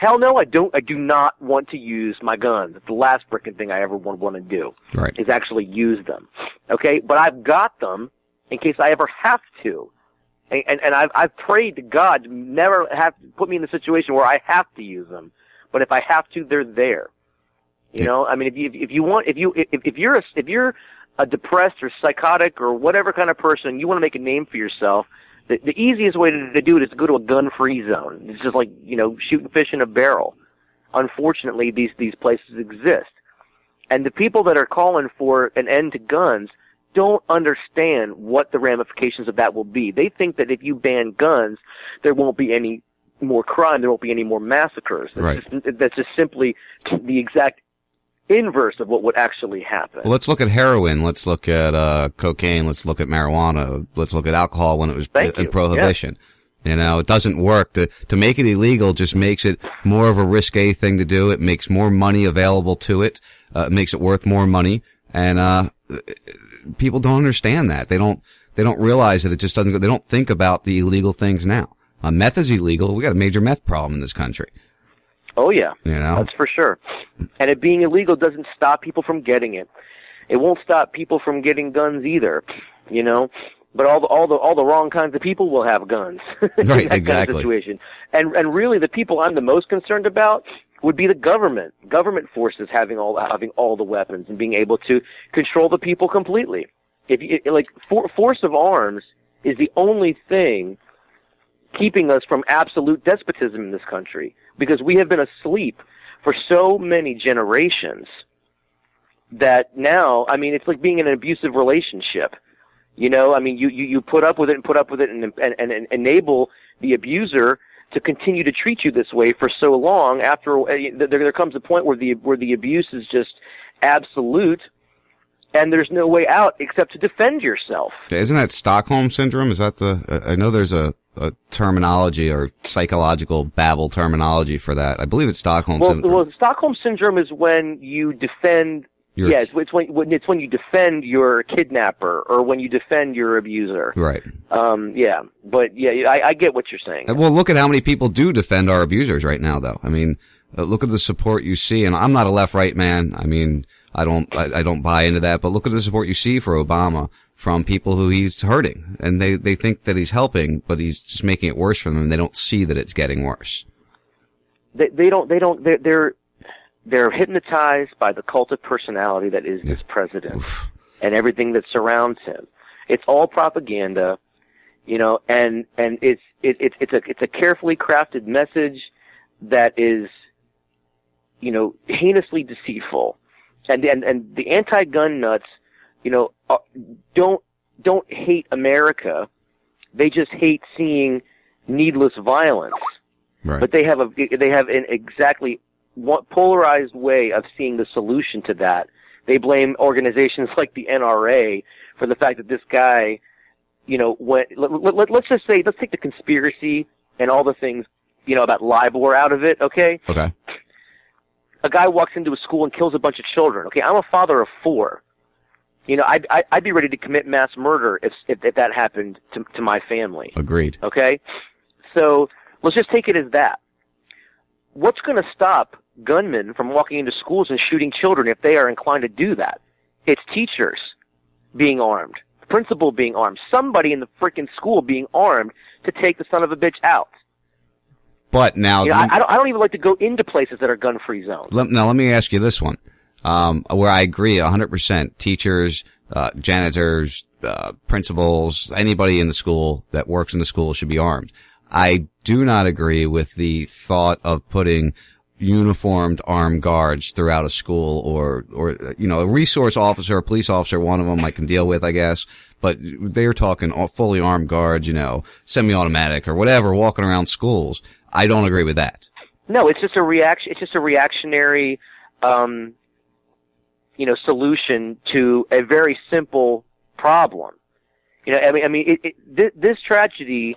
[SPEAKER 15] Hell no, I don't. I do not want to use my guns. It's the last freaking thing I ever want, want to do.
[SPEAKER 3] Right.
[SPEAKER 15] Is actually use them. Okay, but I've got them in case I ever have to. And, and, and I've, I've prayed to God to never have to put me in the situation where I have to use them. But if I have to, they're there. You know, I mean, if you if you want if you if if you're a, if you're a depressed or psychotic or whatever kind of person, you want to make a name for yourself. The, the easiest way to, to do it is to go to a gun-free zone. It's just like you know shooting fish in a barrel. Unfortunately, these these places exist, and the people that are calling for an end to guns don't understand what the ramifications of that will be. They think that if you ban guns, there won't be any more crime, there won't be any more massacres. That's,
[SPEAKER 3] Right.
[SPEAKER 15] just, that's just simply the exact inverse of what would actually happen.
[SPEAKER 3] Well, let's look at heroin. Let's look at uh, cocaine. Let's look at marijuana. Let's look at alcohol when it was
[SPEAKER 15] Thank
[SPEAKER 3] in
[SPEAKER 15] you.
[SPEAKER 3] prohibition. You know, it doesn't work. To to make it illegal just makes it more of a risque thing to do. It makes more money available to it. Uh, it makes it worth more money, and uh, people don't understand that. They don't. They don't realize that it just doesn't. go They don't think about the illegal things now. Uh, meth is illegal. We got a major meth problem in this country.
[SPEAKER 15] Oh yeah,
[SPEAKER 3] You know,
[SPEAKER 15] that's for sure. And it being illegal doesn't stop people from getting it. It won't stop people from getting guns either. You know, but all the all the all the wrong kinds of people will have guns. in
[SPEAKER 3] Right,
[SPEAKER 15] that
[SPEAKER 3] exactly.
[SPEAKER 15] Kind of situation. And and really, the people I'm the most concerned about would be the government, government forces having all having all the weapons and being able to control the people completely. If you, like for, force of arms is the only thing keeping us from absolute despotism in this country because we have been asleep for so many generations that now, I mean, it's like being in an abusive relationship. You know, I mean, you, you, you put up with it and put up with it and, and, and, and enable the abuser to continue to treat you this way for so long after uh, there, there comes a point where the, where the abuse is just absolute and there's no way out except to defend yourself.
[SPEAKER 3] Isn't that Stockholm syndrome? Is that the? I know there's a, a terminology or psychological babble terminology for that. I believe it's Stockholm
[SPEAKER 15] Well,
[SPEAKER 3] syndrome.
[SPEAKER 15] well, Stockholm syndrome is when you defend.
[SPEAKER 3] Your-
[SPEAKER 15] yeah, it's, it's when, when it's when you defend your kidnapper or when you defend your abuser.
[SPEAKER 3] right.
[SPEAKER 15] Um, yeah, but yeah, I, I get what you're saying.
[SPEAKER 3] Well, look at how many people do defend our abusers right now, though. I mean, uh, look at the support you see, and I'm not a left-right man. I mean, I don't, I, I don't buy into that. But look at the support you see for Obama from people who he's hurting, and they they think that he's helping, but he's just making it worse for them. And they don't see that it's getting worse.
[SPEAKER 15] They, they don't. They don't. They're, they're they're hypnotized by the cult of personality that is this president and everything that surrounds him. It's all propaganda, you know, and and it's it, it it's a it's a carefully crafted message that is, you know, heinously deceitful, and and and the anti-gun nuts, you know, don't don't hate America, they just hate seeing needless violence
[SPEAKER 3] Right.
[SPEAKER 15] but they have a they have an exactly polarized way of seeing the solution to that they blame organizations like the NRA for the fact that this guy, you know, went. Let, let, let's just say, let's take the conspiracy and all the things, you know, about LIBOR out of it. Okay,
[SPEAKER 3] Okay.
[SPEAKER 15] A guy walks into a school and kills a bunch of children. Okay, I'm a father of four. You know, I'd, I'd, I'd be ready to commit mass murder if, if, if that happened to, to my family.
[SPEAKER 3] Agreed.
[SPEAKER 15] Okay? So let's just take it as that. What's going to stop gunmen from walking into schools and shooting children if they are inclined to do that? It's teachers being armed, principal being armed, somebody in the freaking school being armed to take the son of a bitch out.
[SPEAKER 3] But now,
[SPEAKER 15] You know, I, I, don't, I don't even like to go into places that are gun-free zones.
[SPEAKER 3] Let, now, let me ask you this one, um, where I agree 100%. Teachers, uh, janitors, uh, principals, anybody in the school that works in the school should be armed. I do not agree with the thought of putting uniformed armed guards throughout a school or, or, you know, a resource officer, a police officer, one of them I can deal with, I guess. But they're talking fully armed guards, you know, semi-automatic or whatever, walking around schools. I don't agree with that.
[SPEAKER 15] No, it's just a reaction. It's just a reactionary, um, you know, solution to a very simple problem. You know, I mean, I mean, it, it, thi- this tragedy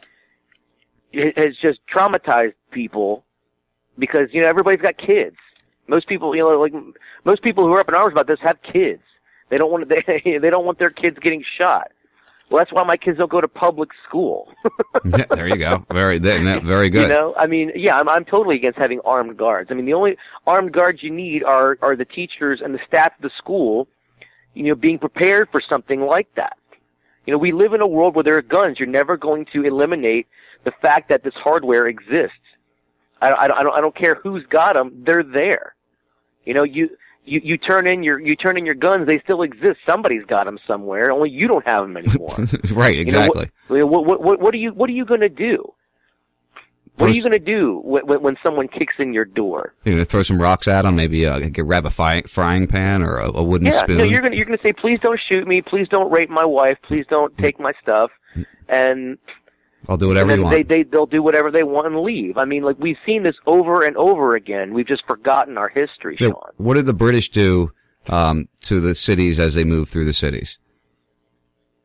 [SPEAKER 15] has just traumatized people because you know everybody's got kids. Most people, you know, like most people who are up in arms about this have kids. They don't want they they don't want their kids getting shot. Well, that's why my kids don't go to public school.
[SPEAKER 3] Yeah, there you go. Very, very good.
[SPEAKER 15] You know, I mean, yeah, I'm I'm totally against having armed guards. I mean, the only armed guards you need are are the teachers and the staff of the school, you know, being prepared for something like that. You know, we live in a world where there are guns. You're never going to eliminate the fact that this hardware exists. I I I don't, I don't care who's got them. They're there. You know, you, you, you turn in your, you turn in your guns. They still exist. Somebody's got them somewhere. Only you don't have them anymore.
[SPEAKER 3] right,
[SPEAKER 15] You know,
[SPEAKER 3] exactly.
[SPEAKER 15] what, what, what, what, are you, what are you going to do? What are you going to do when, when, someone kicks in your door?
[SPEAKER 3] You're gonna throw some rocks at them, maybe uh, grab a fi- frying pan or a, a wooden
[SPEAKER 15] yeah,
[SPEAKER 3] spoon.
[SPEAKER 15] no, you're gonna you're gonna say, please don't shoot me, please don't rape my wife, please don't take my stuff, and
[SPEAKER 3] I'll do whatever you want.
[SPEAKER 15] they they they'll do whatever they want and leave. I mean, like we've seen this over and over again. We've just forgotten our history, Sean.
[SPEAKER 3] what did the British do um, to the cities as they moved through the cities?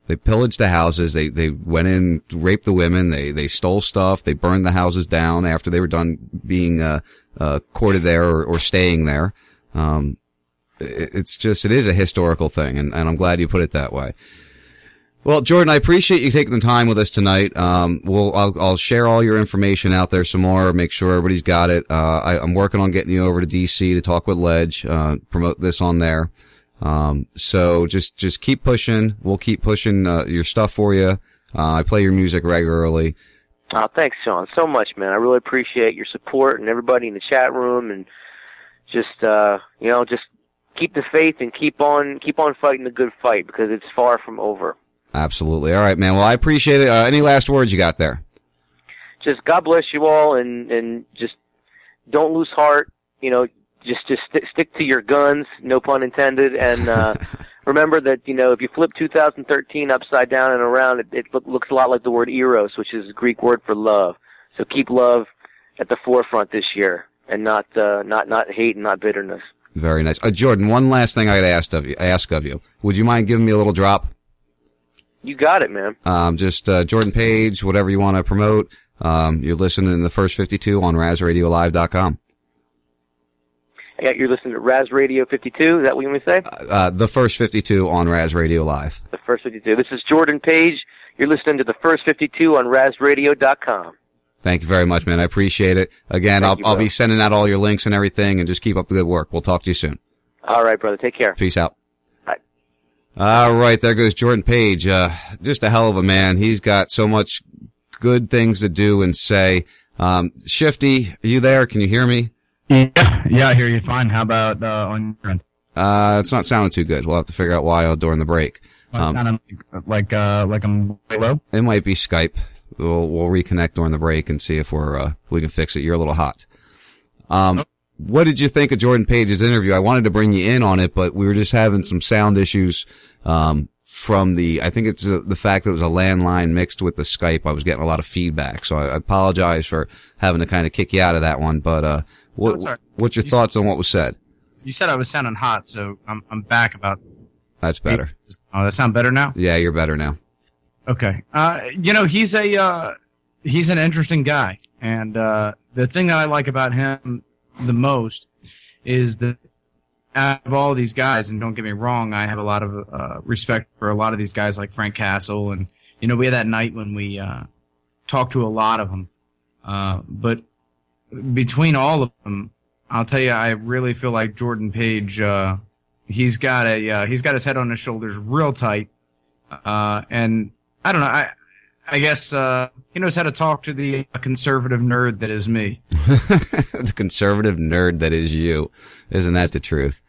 [SPEAKER 3] They pillaged the houses. They they went in, raped the women. They they stole stuff. They burned the houses down after they were done being uh, uh, courted there or, or staying there. Um, it- it's just it is a historical thing, and, and I'm glad you put it that way. Well, Jordan, I appreciate you taking the time with us tonight. Um, we'll, I'll, I'll share all your information out there some more, make sure everybody's got it. Uh, I, I'm working on getting you over to DC to talk with Ledge, uh, promote this on there. Um, so just, just keep pushing. We'll keep pushing, uh, your stuff for you. Uh, I play your music regularly.
[SPEAKER 15] Oh, thanks, Sean, so much, man. I really appreciate your support and everybody in the chat room, and just uh, you know, just keep the faith and keep on keep on fighting the good fight because it's far from over.
[SPEAKER 3] Absolutely. All right, man. Well, I appreciate it. Uh, any last words you got there?
[SPEAKER 15] just God bless you all, and and just don't lose heart. You know, just just st- stick to your guns, no pun intended, and uh, remember that you know if you flip 2013 upside down and around, it, it look, looks a lot like the word eros, which is a Greek word for love. So keep love at the forefront this year, and not uh, not not hate and not bitterness.
[SPEAKER 3] Very nice. Uh, Jordan, one last thing I got to ask of you, ask of you. Would you mind giving me a little drop?
[SPEAKER 15] You got it, man.
[SPEAKER 3] Um, just uh, Jordan Page, whatever you want to promote. Um, you're listening to the first 52 on RasRadioLive.com.
[SPEAKER 15] Yeah, you're listening to Ras Radio 52. Is that what you want to say?
[SPEAKER 3] Uh, the first 52 on Ras Radio Live.
[SPEAKER 15] The first 52. This is Jordan Page. You're listening to the first 52 on RasRadio.com.
[SPEAKER 3] Thank you very much, man. I appreciate it. Again, I'll,
[SPEAKER 15] you,
[SPEAKER 3] I'll be sending out all your links and everything and just keep up the good work. We'll talk to you soon.
[SPEAKER 15] All right, brother. Take care.
[SPEAKER 3] Peace out. All right. There goes Jordan Page. Uh, just a hell of a man. He's got so much good things to do and say. Um, Shifty, are you there? Can you hear me?
[SPEAKER 19] Yeah, yeah, I hear you fine. How about uh, on your end?
[SPEAKER 3] Uh, it's not sounding too good. We'll have to figure out why during the break.
[SPEAKER 19] Um, sounding like uh, like I'm low.
[SPEAKER 3] It might be Skype. We'll we'll reconnect during the break and see if we're uh, we can fix it. You're a little hot. Um, what did you think of Jordan Page's interview? I wanted to bring you in on it, but we were just having some sound issues um, from the. I think it's uh, the fact that it was a landline mixed with the Skype. I was getting a lot of feedback, so I, I apologize for having to kind of kick you out of that one. But uh, what
[SPEAKER 19] right.
[SPEAKER 3] what's your
[SPEAKER 19] You
[SPEAKER 3] thoughts on what was said?
[SPEAKER 7] you said I was sounding hot, so I'm I'm back about.
[SPEAKER 1] That's better.
[SPEAKER 7] Oh, that sound better now.
[SPEAKER 1] Yeah, you're better now.
[SPEAKER 7] Okay. Uh, you know, he's a uh, he's an interesting guy, and uh, the thing that I like about him the most is that out of all these guys, and don't get me wrong, I have a lot of uh, respect for a lot of these guys like Frank Castle, and you know, we had that night when we uh, talked to a lot of them, uh, but between all of them, I'll tell you, I really feel like Jordan Page. Uh, he's got a uh, he's got his head on his shoulders real tight, uh, and I don't know. I I guess uh, he knows how to talk to the conservative nerd that is me.
[SPEAKER 1] the conservative nerd that is you. Isn't that the truth?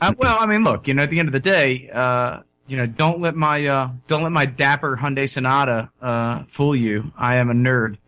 [SPEAKER 7] Uh, well, I mean, look, you know, at the end of the day, uh, you know, don't let my uh, don't let my dapper Hyundai Sonata uh, fool you. I am a nerd.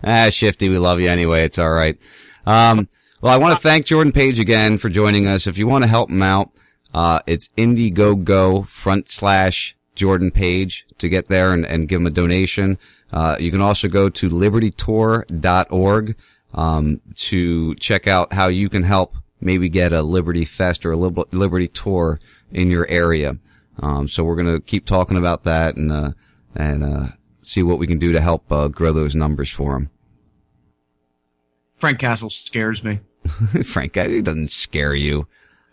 [SPEAKER 1] ah, Shifty, we love you anyway. It's all right. Um, well, I want to thank Jordan Page again for joining us. If you want to help him out, uh, it's Indiegogo front slash Jordan Page to get there and, and give him a donation. Uh, you can also go to libertytour.org, um, to check out how you can help maybe get a Liberty Fest or a Liberty Tour in your area. Um, so we're going to keep talking about that and, uh, and, uh, see what we can do to help, uh, grow those numbers for him.
[SPEAKER 7] Frank Castle scares me.
[SPEAKER 1] Frank, it doesn't scare you.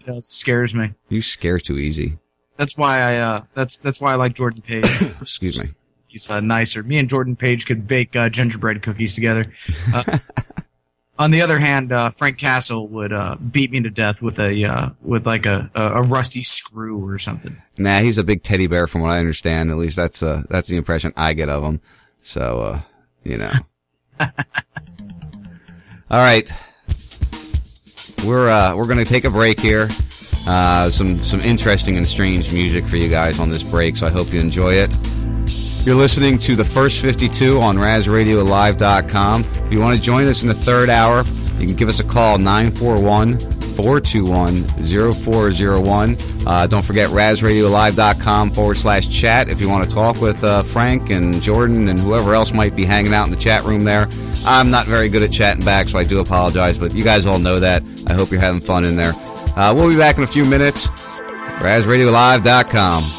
[SPEAKER 7] It scares me.
[SPEAKER 1] You scare too easy.
[SPEAKER 7] That's why I uh, that's that's why I like Jordan Page.
[SPEAKER 1] Excuse me.
[SPEAKER 7] He's uh, nicer. Me and Jordan Page could bake uh, gingerbread cookies together. Uh, on the other hand, uh, Frank Castle would uh, beat me to death with a uh, with like a, a a rusty screw or something.
[SPEAKER 1] Nah, he's a big teddy bear from what I understand. At least that's uh that's the impression I get of him. So uh, you know. All right. We're uh we're gonna take a break here. Uh some some interesting and strange music for you guys on this break, so I hope you enjoy it. You're listening to the first 52 on RasRadioLive.com. If you want to join us in the third hour, you can give us a call 941 421 0401. Uh, don't forget RasRadioLive.com forward slash chat if you want to talk with uh, Frank and Jordan and whoever else might be hanging out in the chat room there. I'm not very good at chatting back, so I do apologize, but you guys all know that. I hope you're having fun in there. Uh, we'll be back in a few minutes.
[SPEAKER 20] RasRadioLive.com.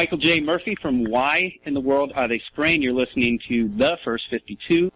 [SPEAKER 20] Michael J. Murphy from Why in the World Are They Spraying? You're listening to The First 52.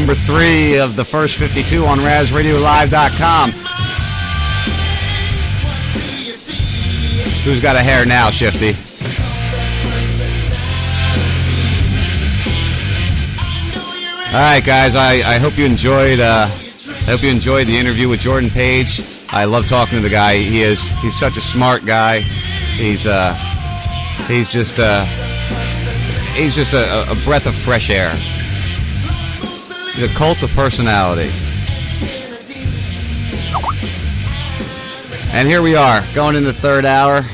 [SPEAKER 3] Number three of the first 52 on RasRadioLive.com. Who's got a hair now, Shifty? All right, guys. I, I hope you enjoyed. Uh, I hope you enjoyed the interview with Jordan Page. I love talking to the guy. He is. He's such a smart guy. He's. Uh, he's just. Uh, he's just a, a breath of fresh air. A cult of personality. And here we are, going into the third hour.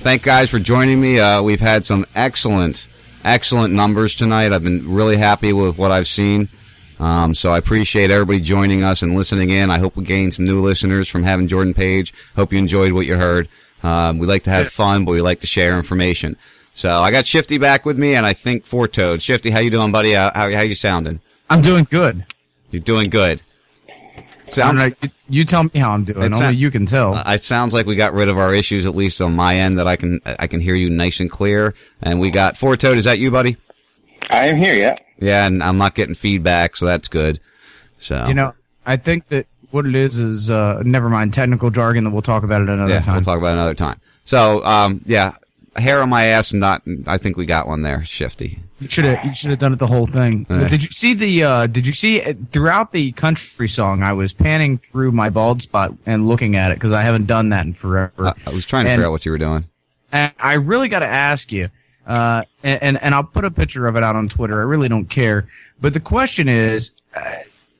[SPEAKER 3] Thank guys for joining me. Uh, we've had some excellent, excellent numbers tonight. I've been really happy with what I've seen. Um, so I appreciate everybody joining us and listening in. I hope we gained some new listeners from having Jordan Page. Hope you enjoyed what you heard. Um, we like to have fun, but we like to share information. So I got Shifty back with me, and I think Four Toad. Shifty, how you doing, buddy? How how, how you sounding?
[SPEAKER 7] I'm doing good.
[SPEAKER 3] You're doing good.
[SPEAKER 7] Sounds right. You, you tell me how I'm doing.
[SPEAKER 3] It
[SPEAKER 7] Only
[SPEAKER 3] sound-
[SPEAKER 7] you can tell.
[SPEAKER 3] Uh, it sounds like we got rid of our issues, at least on my end, that I can I can hear you nice and clear. And we got Four Toad. Is that you, buddy?
[SPEAKER 4] I am here. Yeah.
[SPEAKER 3] Yeah, and I'm not getting feedback, so that's good. So
[SPEAKER 7] You know, I think that what it is is uh, never mind technical jargon that we'll talk about it another
[SPEAKER 3] yeah,
[SPEAKER 7] time.
[SPEAKER 3] we'll talk about it another time. So um, yeah, hair on my ass, not. I think we got one there, Shifty.
[SPEAKER 7] You should have you should have done it the whole thing.
[SPEAKER 3] Uh.
[SPEAKER 7] But did you see the uh did you see uh, throughout the country song I was panning through my bald spot and looking at it cuz I haven't done that in forever.
[SPEAKER 3] I was trying to
[SPEAKER 7] And-
[SPEAKER 3] figure out what you were doing.
[SPEAKER 7] And I really got to ask you, uh, and, and and I'll put a picture of it out on Twitter. I really don't care. But the question is, uh,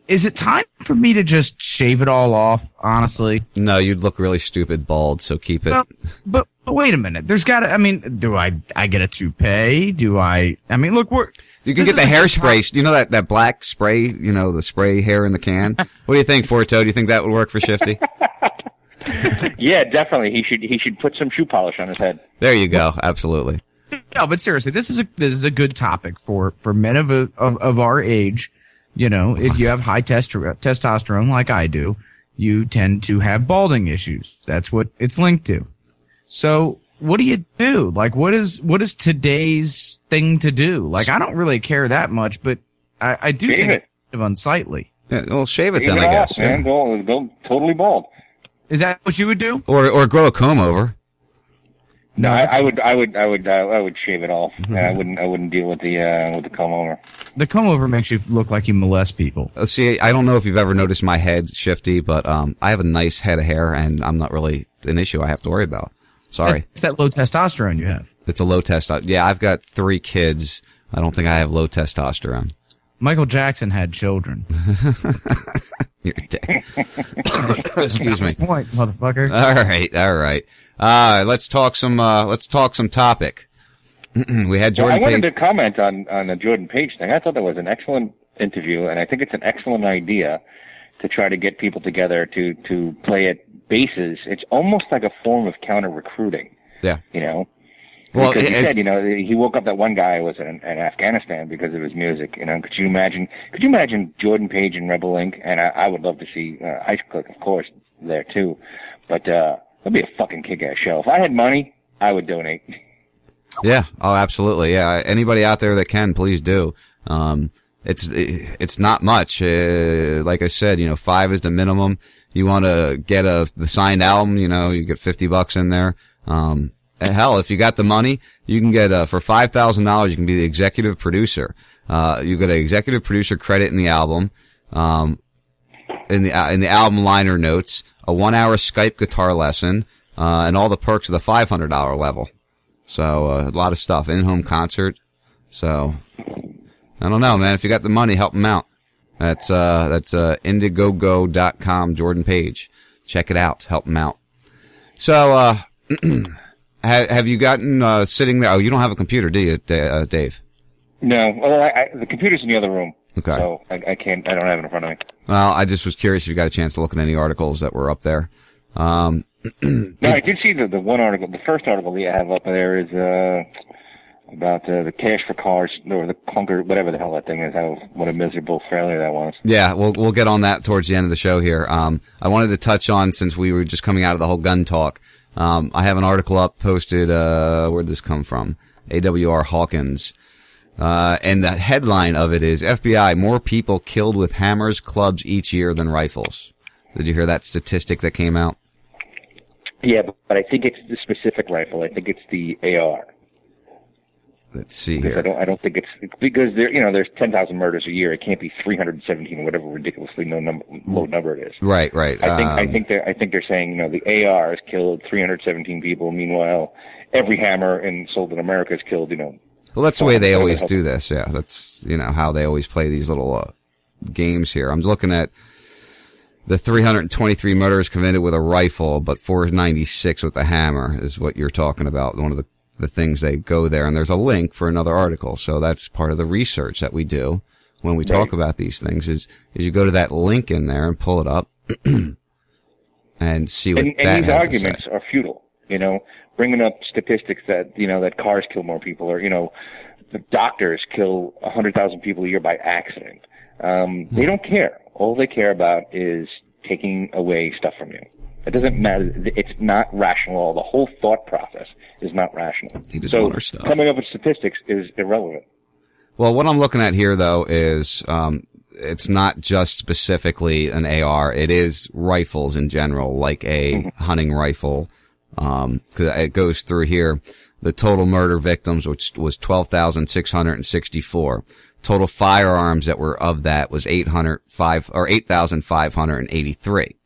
[SPEAKER 7] is it time for me to just shave it all off? Honestly,
[SPEAKER 3] No, you'd look really stupid bald, so keep it.
[SPEAKER 7] Well, but, but wait a minute. There's got to. I mean, do I I get a toupee? Do I? I mean, look, we're
[SPEAKER 3] You can get the hairspray. You know that, that black spray, you know, the spray hair in the can? what do you think, Forto? Do you think that would work for Shifty?
[SPEAKER 4] Yeah, definitely. He should he should put some shoe polish on his head.
[SPEAKER 3] There you go. Absolutely.
[SPEAKER 7] No, but seriously, this is a this is a good topic for for men of a, of, of our age. You know, if you have high testro- testosterone like I do, you tend to have balding issues. That's what it's linked to. So, what do you do? Like, what is what is today's thing to do? Like, I don't really care that much, but I, I do
[SPEAKER 4] Shave
[SPEAKER 7] think
[SPEAKER 4] it.
[SPEAKER 7] it's kind of unsightly.
[SPEAKER 3] Yeah, well, shave it
[SPEAKER 4] Shave
[SPEAKER 3] then,
[SPEAKER 4] it
[SPEAKER 3] I
[SPEAKER 4] off,
[SPEAKER 3] guess.
[SPEAKER 4] man.
[SPEAKER 3] yeah.
[SPEAKER 4] Go go totally bald.
[SPEAKER 7] Is that what you would do?
[SPEAKER 3] Or, or grow a comb over.
[SPEAKER 4] No, I, I would I would I would uh, I would shave it off, and I wouldn't I wouldn't deal with the uh, with the comb over.
[SPEAKER 7] The comb over makes you look like you molest people.
[SPEAKER 3] Uh, See, I don't know if you've ever noticed my head shifty, but um, I have a nice head of hair, and I'm not really an issue I have to worry about. Sorry,
[SPEAKER 7] It's that low testosterone you have.
[SPEAKER 3] it's a low test. Yeah, I've got three kids. I don't think I have low testosterone.
[SPEAKER 7] Michael Jackson had children.
[SPEAKER 3] You're a dick. Excuse me.
[SPEAKER 7] Point, motherfucker.
[SPEAKER 3] All right, all right. Uh, let's talk some. Uh, let's talk some topic. we had
[SPEAKER 4] Well, I
[SPEAKER 3] Jordan
[SPEAKER 4] wanted
[SPEAKER 3] Page.
[SPEAKER 4] to comment on on the Jordan Page thing. I thought that was an excellent interview, and I think it's an excellent idea to try to get people together to to play at bases. It's almost like a form of counter recruiting.
[SPEAKER 3] Yeah.
[SPEAKER 4] You know.
[SPEAKER 3] Well,
[SPEAKER 4] because he said, you know, he woke up that one guy was in, in Afghanistan because of his music. You know, could you imagine? Could you imagine Jordan Page and Rebel Inc. And I, I would love to see uh, Heist Click, of course, there too. But uh, that'd be a fucking kick-ass show. If I had money, I would donate.
[SPEAKER 3] Yeah. Oh, absolutely. Yeah. Anybody out there that can, please do. Um, it's it's not much. Uh, like I said, you know, five is the minimum. You want to get a the signed album, you know, you get fifty bucks in there. Um, hell, if you got the money, you can get uh, for five thousand dollars. You can be the executive producer. Uh, you get an executive producer credit in the album. Um, in the uh, in the album liner notes, a one hour Skype guitar lesson, uh, and all the perks of the five hundred dollar level. So uh, a lot of stuff in home concert. So I don't know, man. If you got the money, help them out. That's uh that's uh indiegogo.com Jordan Page. Check it out. Help them out. So uh have, have you gotten uh sitting there? Oh, you don't have a computer, do you, uh, Dave?
[SPEAKER 4] No, well, I, I, the computer's in the other room.
[SPEAKER 3] Okay.
[SPEAKER 4] So I, I can't. I don't have it in front of me.
[SPEAKER 3] Well, I just was curious if you got a chance to look at any articles that were up there. Um,
[SPEAKER 4] No, I did see the the one article. The first article that you have up there is uh about uh, the cash for cars or the clunker, whatever the hell that thing is. How what a miserable failure that was.
[SPEAKER 3] Yeah, we'll we'll get on that towards the end of the show here. Um, I wanted to touch on since we were just coming out of the whole gun talk. Um, I have an article up posted. Uh, where'd this come from? AWR Hawkins. Uh, and the headline of it is FBI: More people killed with hammers, clubs each year than rifles. Did you hear that statistic that came out?
[SPEAKER 4] Yeah, but, I think it's the specific rifle. I think it's the AR.
[SPEAKER 3] Let's see
[SPEAKER 4] Because I
[SPEAKER 3] here.
[SPEAKER 4] don't. I don't think it's, because there. You know, there's ten thousand murders a year. It can't be three hundred seventeen, whatever ridiculously low number, low number it is.
[SPEAKER 3] Right, right.
[SPEAKER 4] I think I
[SPEAKER 3] Um,
[SPEAKER 4] think they're I think they're saying you know the AR has killed 317 people. Meanwhile, every hammer and sold in America has killed you know.
[SPEAKER 3] Well, that's the way they always do this. Yeah, that's you know how they always play these little uh, games here. I'm looking at the 323 murders committed with a rifle, but 496 with a hammer is what you're talking about. One of the the things they go there, and there's a link for another article. So that's part of the research that we do when we talk about these things. Is is you go to that link in there and pull it up and see what
[SPEAKER 4] And,
[SPEAKER 3] that
[SPEAKER 4] and these arguments are futile. You know, bringing up statistics that you know that cars kill more people, or you know, the doctors kill a hundred thousand people a year by accident. Um, they don't care. All they care about is taking away stuff from you. It doesn't matter. It's not rational. The whole thought process is not rational.
[SPEAKER 3] just
[SPEAKER 4] so
[SPEAKER 3] want our stuff.
[SPEAKER 4] coming up with statistics is irrelevant.
[SPEAKER 3] Well, what I'm looking at here though is um, it's not just specifically an AR. It is rifles in general, like a hunting rifle. Um, 'cause it goes through here. The total murder victims, which was 12,664. Total firearms that were of that was 805 or 8,583.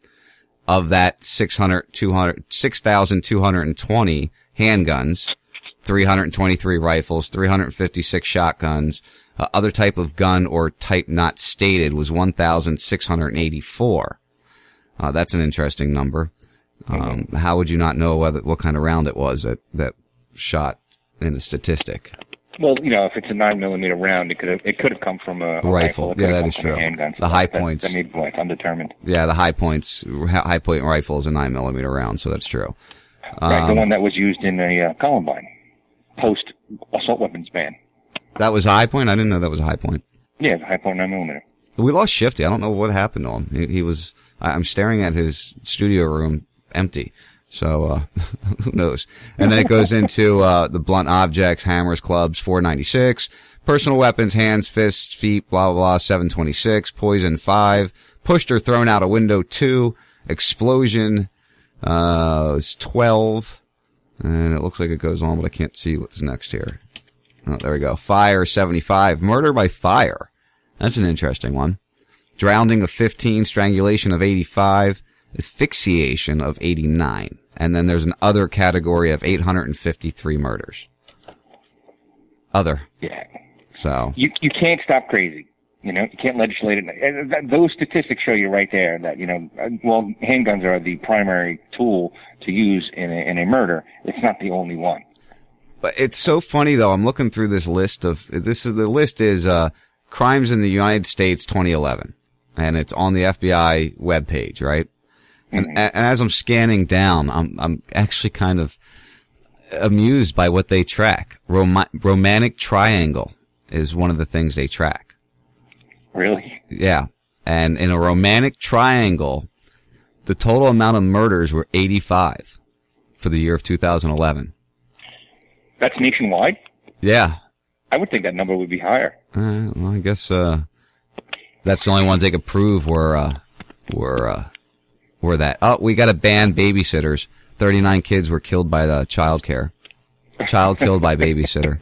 [SPEAKER 3] Of that, 600, 200, 6,220 handguns, 323 rifles, 356 shotguns, uh, other type of gun or type not stated was 1,684. Uh, that's an interesting number. Um, how would you not know whether, what kind of round it was that, that shot in the statistic?
[SPEAKER 4] Well, you know, if it's a nine millimeter round, it could have it could have come from a, a
[SPEAKER 3] Rifle.
[SPEAKER 4] Could
[SPEAKER 3] Yeah, that is true.
[SPEAKER 4] handgun.
[SPEAKER 3] The high
[SPEAKER 4] That-
[SPEAKER 3] points.
[SPEAKER 4] That made blank, undetermined.
[SPEAKER 3] Yeah, the high points, high point rifle is a nine millimeter round, so that's true.
[SPEAKER 4] right, the
[SPEAKER 3] Um,
[SPEAKER 4] one that was used in a uh, Columbine post assault weapons ban.
[SPEAKER 3] that was a high point? I didn't know that was a high point.
[SPEAKER 4] Yeah, the high point nine millimeter.
[SPEAKER 3] We lost Shifty. I don't know what happened to him. He, he was, I'm staring at his studio room empty. So, uh, who knows? And then it goes into, uh, the blunt objects, hammers, clubs, 496, personal weapons, hands, fists, feet, blah, blah, blah, 726, poison, 5, pushed or thrown out a window, 2, explosion, uh, is 12, and it looks like it goes on, but I can't see what's next here. Oh, there we go. Fire, 75, murder by fire. That's an interesting one. Drowning of 15, strangulation of 85, asphyxiation of 89. And then there's an other category of 853 murders. Other.
[SPEAKER 4] Yeah.
[SPEAKER 3] So,
[SPEAKER 4] You you can't stop crazy. You know, you can't legislate it. Those statistics show you right there that you know, uh, well, handguns are the primary tool to use in a, in a murder. It's not the only one.
[SPEAKER 3] but it's so funny though. I'm looking through this list of, this is, the list is, uh, crimes in the United States 2011. And it's on the FBI webpage, right? And, and as I'm scanning down, I'm, I'm actually kind of amused by what they track. Roma- romantic triangle is one of the things they track.
[SPEAKER 4] Really?
[SPEAKER 3] Yeah. And in a romantic triangle, the total amount of murders were 85 for the year of 2011.
[SPEAKER 4] That's nationwide.
[SPEAKER 3] Yeah.
[SPEAKER 4] I would think that number would be higher.
[SPEAKER 3] Uh, well, I guess, uh, that's the only ones they could prove were, uh, were, uh, were that. Oh, we got to ban babysitters. 39 kids were killed by the child care. Child killed by babysitter.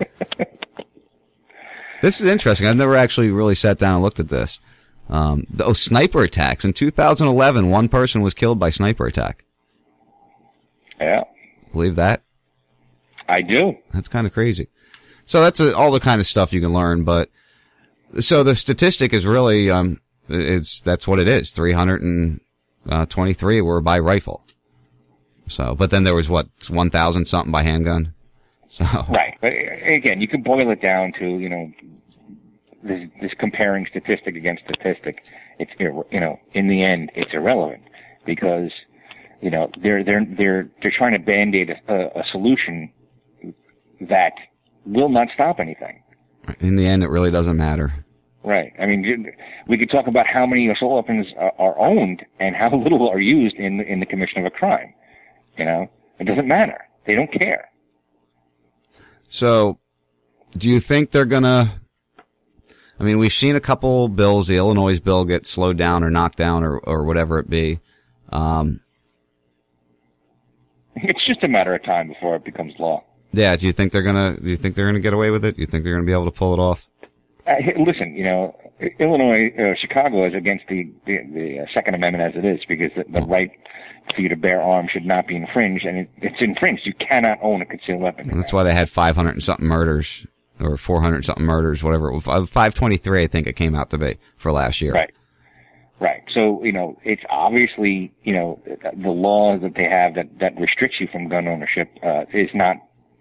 [SPEAKER 3] This is interesting. I've never actually really sat down and looked at this. Um, oh, sniper attacks. In 2011, one person was killed by sniper attack.
[SPEAKER 4] Yeah,
[SPEAKER 3] Believe that?
[SPEAKER 4] I do.
[SPEAKER 3] That's kind of crazy. So that's uh all the kind of stuff you can learn, but so the statistic is really, um, it's, that's what it is. 323 were by rifle. So, but then there was what, 1,000 something by handgun? So,
[SPEAKER 4] Right. But uh, again, you can boil it down to, you know, this, this comparing statistic against statistic. It's, you know, in the end, it's irrelevant because, you know, they're, they're, they're, they're trying to band-aid a, a, a solution that will not stop anything.
[SPEAKER 3] in the end, it really doesn't matter.
[SPEAKER 4] Right. I mean, we could talk about how many assault weapons are, are owned and how little are used in, in the commission of a crime. You know, it doesn't matter. They don't care.
[SPEAKER 3] So, do you think they're gonna? I mean, we've seen a couple bills, the Illinois bill get slowed down or knocked down or, or whatever it be. Um,
[SPEAKER 4] It's just a matter of time before it becomes law.
[SPEAKER 3] yeah, do you think they're gonna, do you think they're gonna get away with it? Do you think they're gonna be able to pull it off?
[SPEAKER 4] Hey, listen, you know, Illinois, uh, Chicago is against the the, the uh, Second Amendment as it is because the, the right for you to bear arms should not be infringed, and it, it's infringed. You cannot own a concealed weapon.
[SPEAKER 3] And that's why they had 500 and something murders or 400 and something murders, whatever. 523, I think it came out to be for last year.
[SPEAKER 4] Right. Right. So, you know, it's obviously, you know, the law that they have that, that restricts you from gun ownership, uh, is not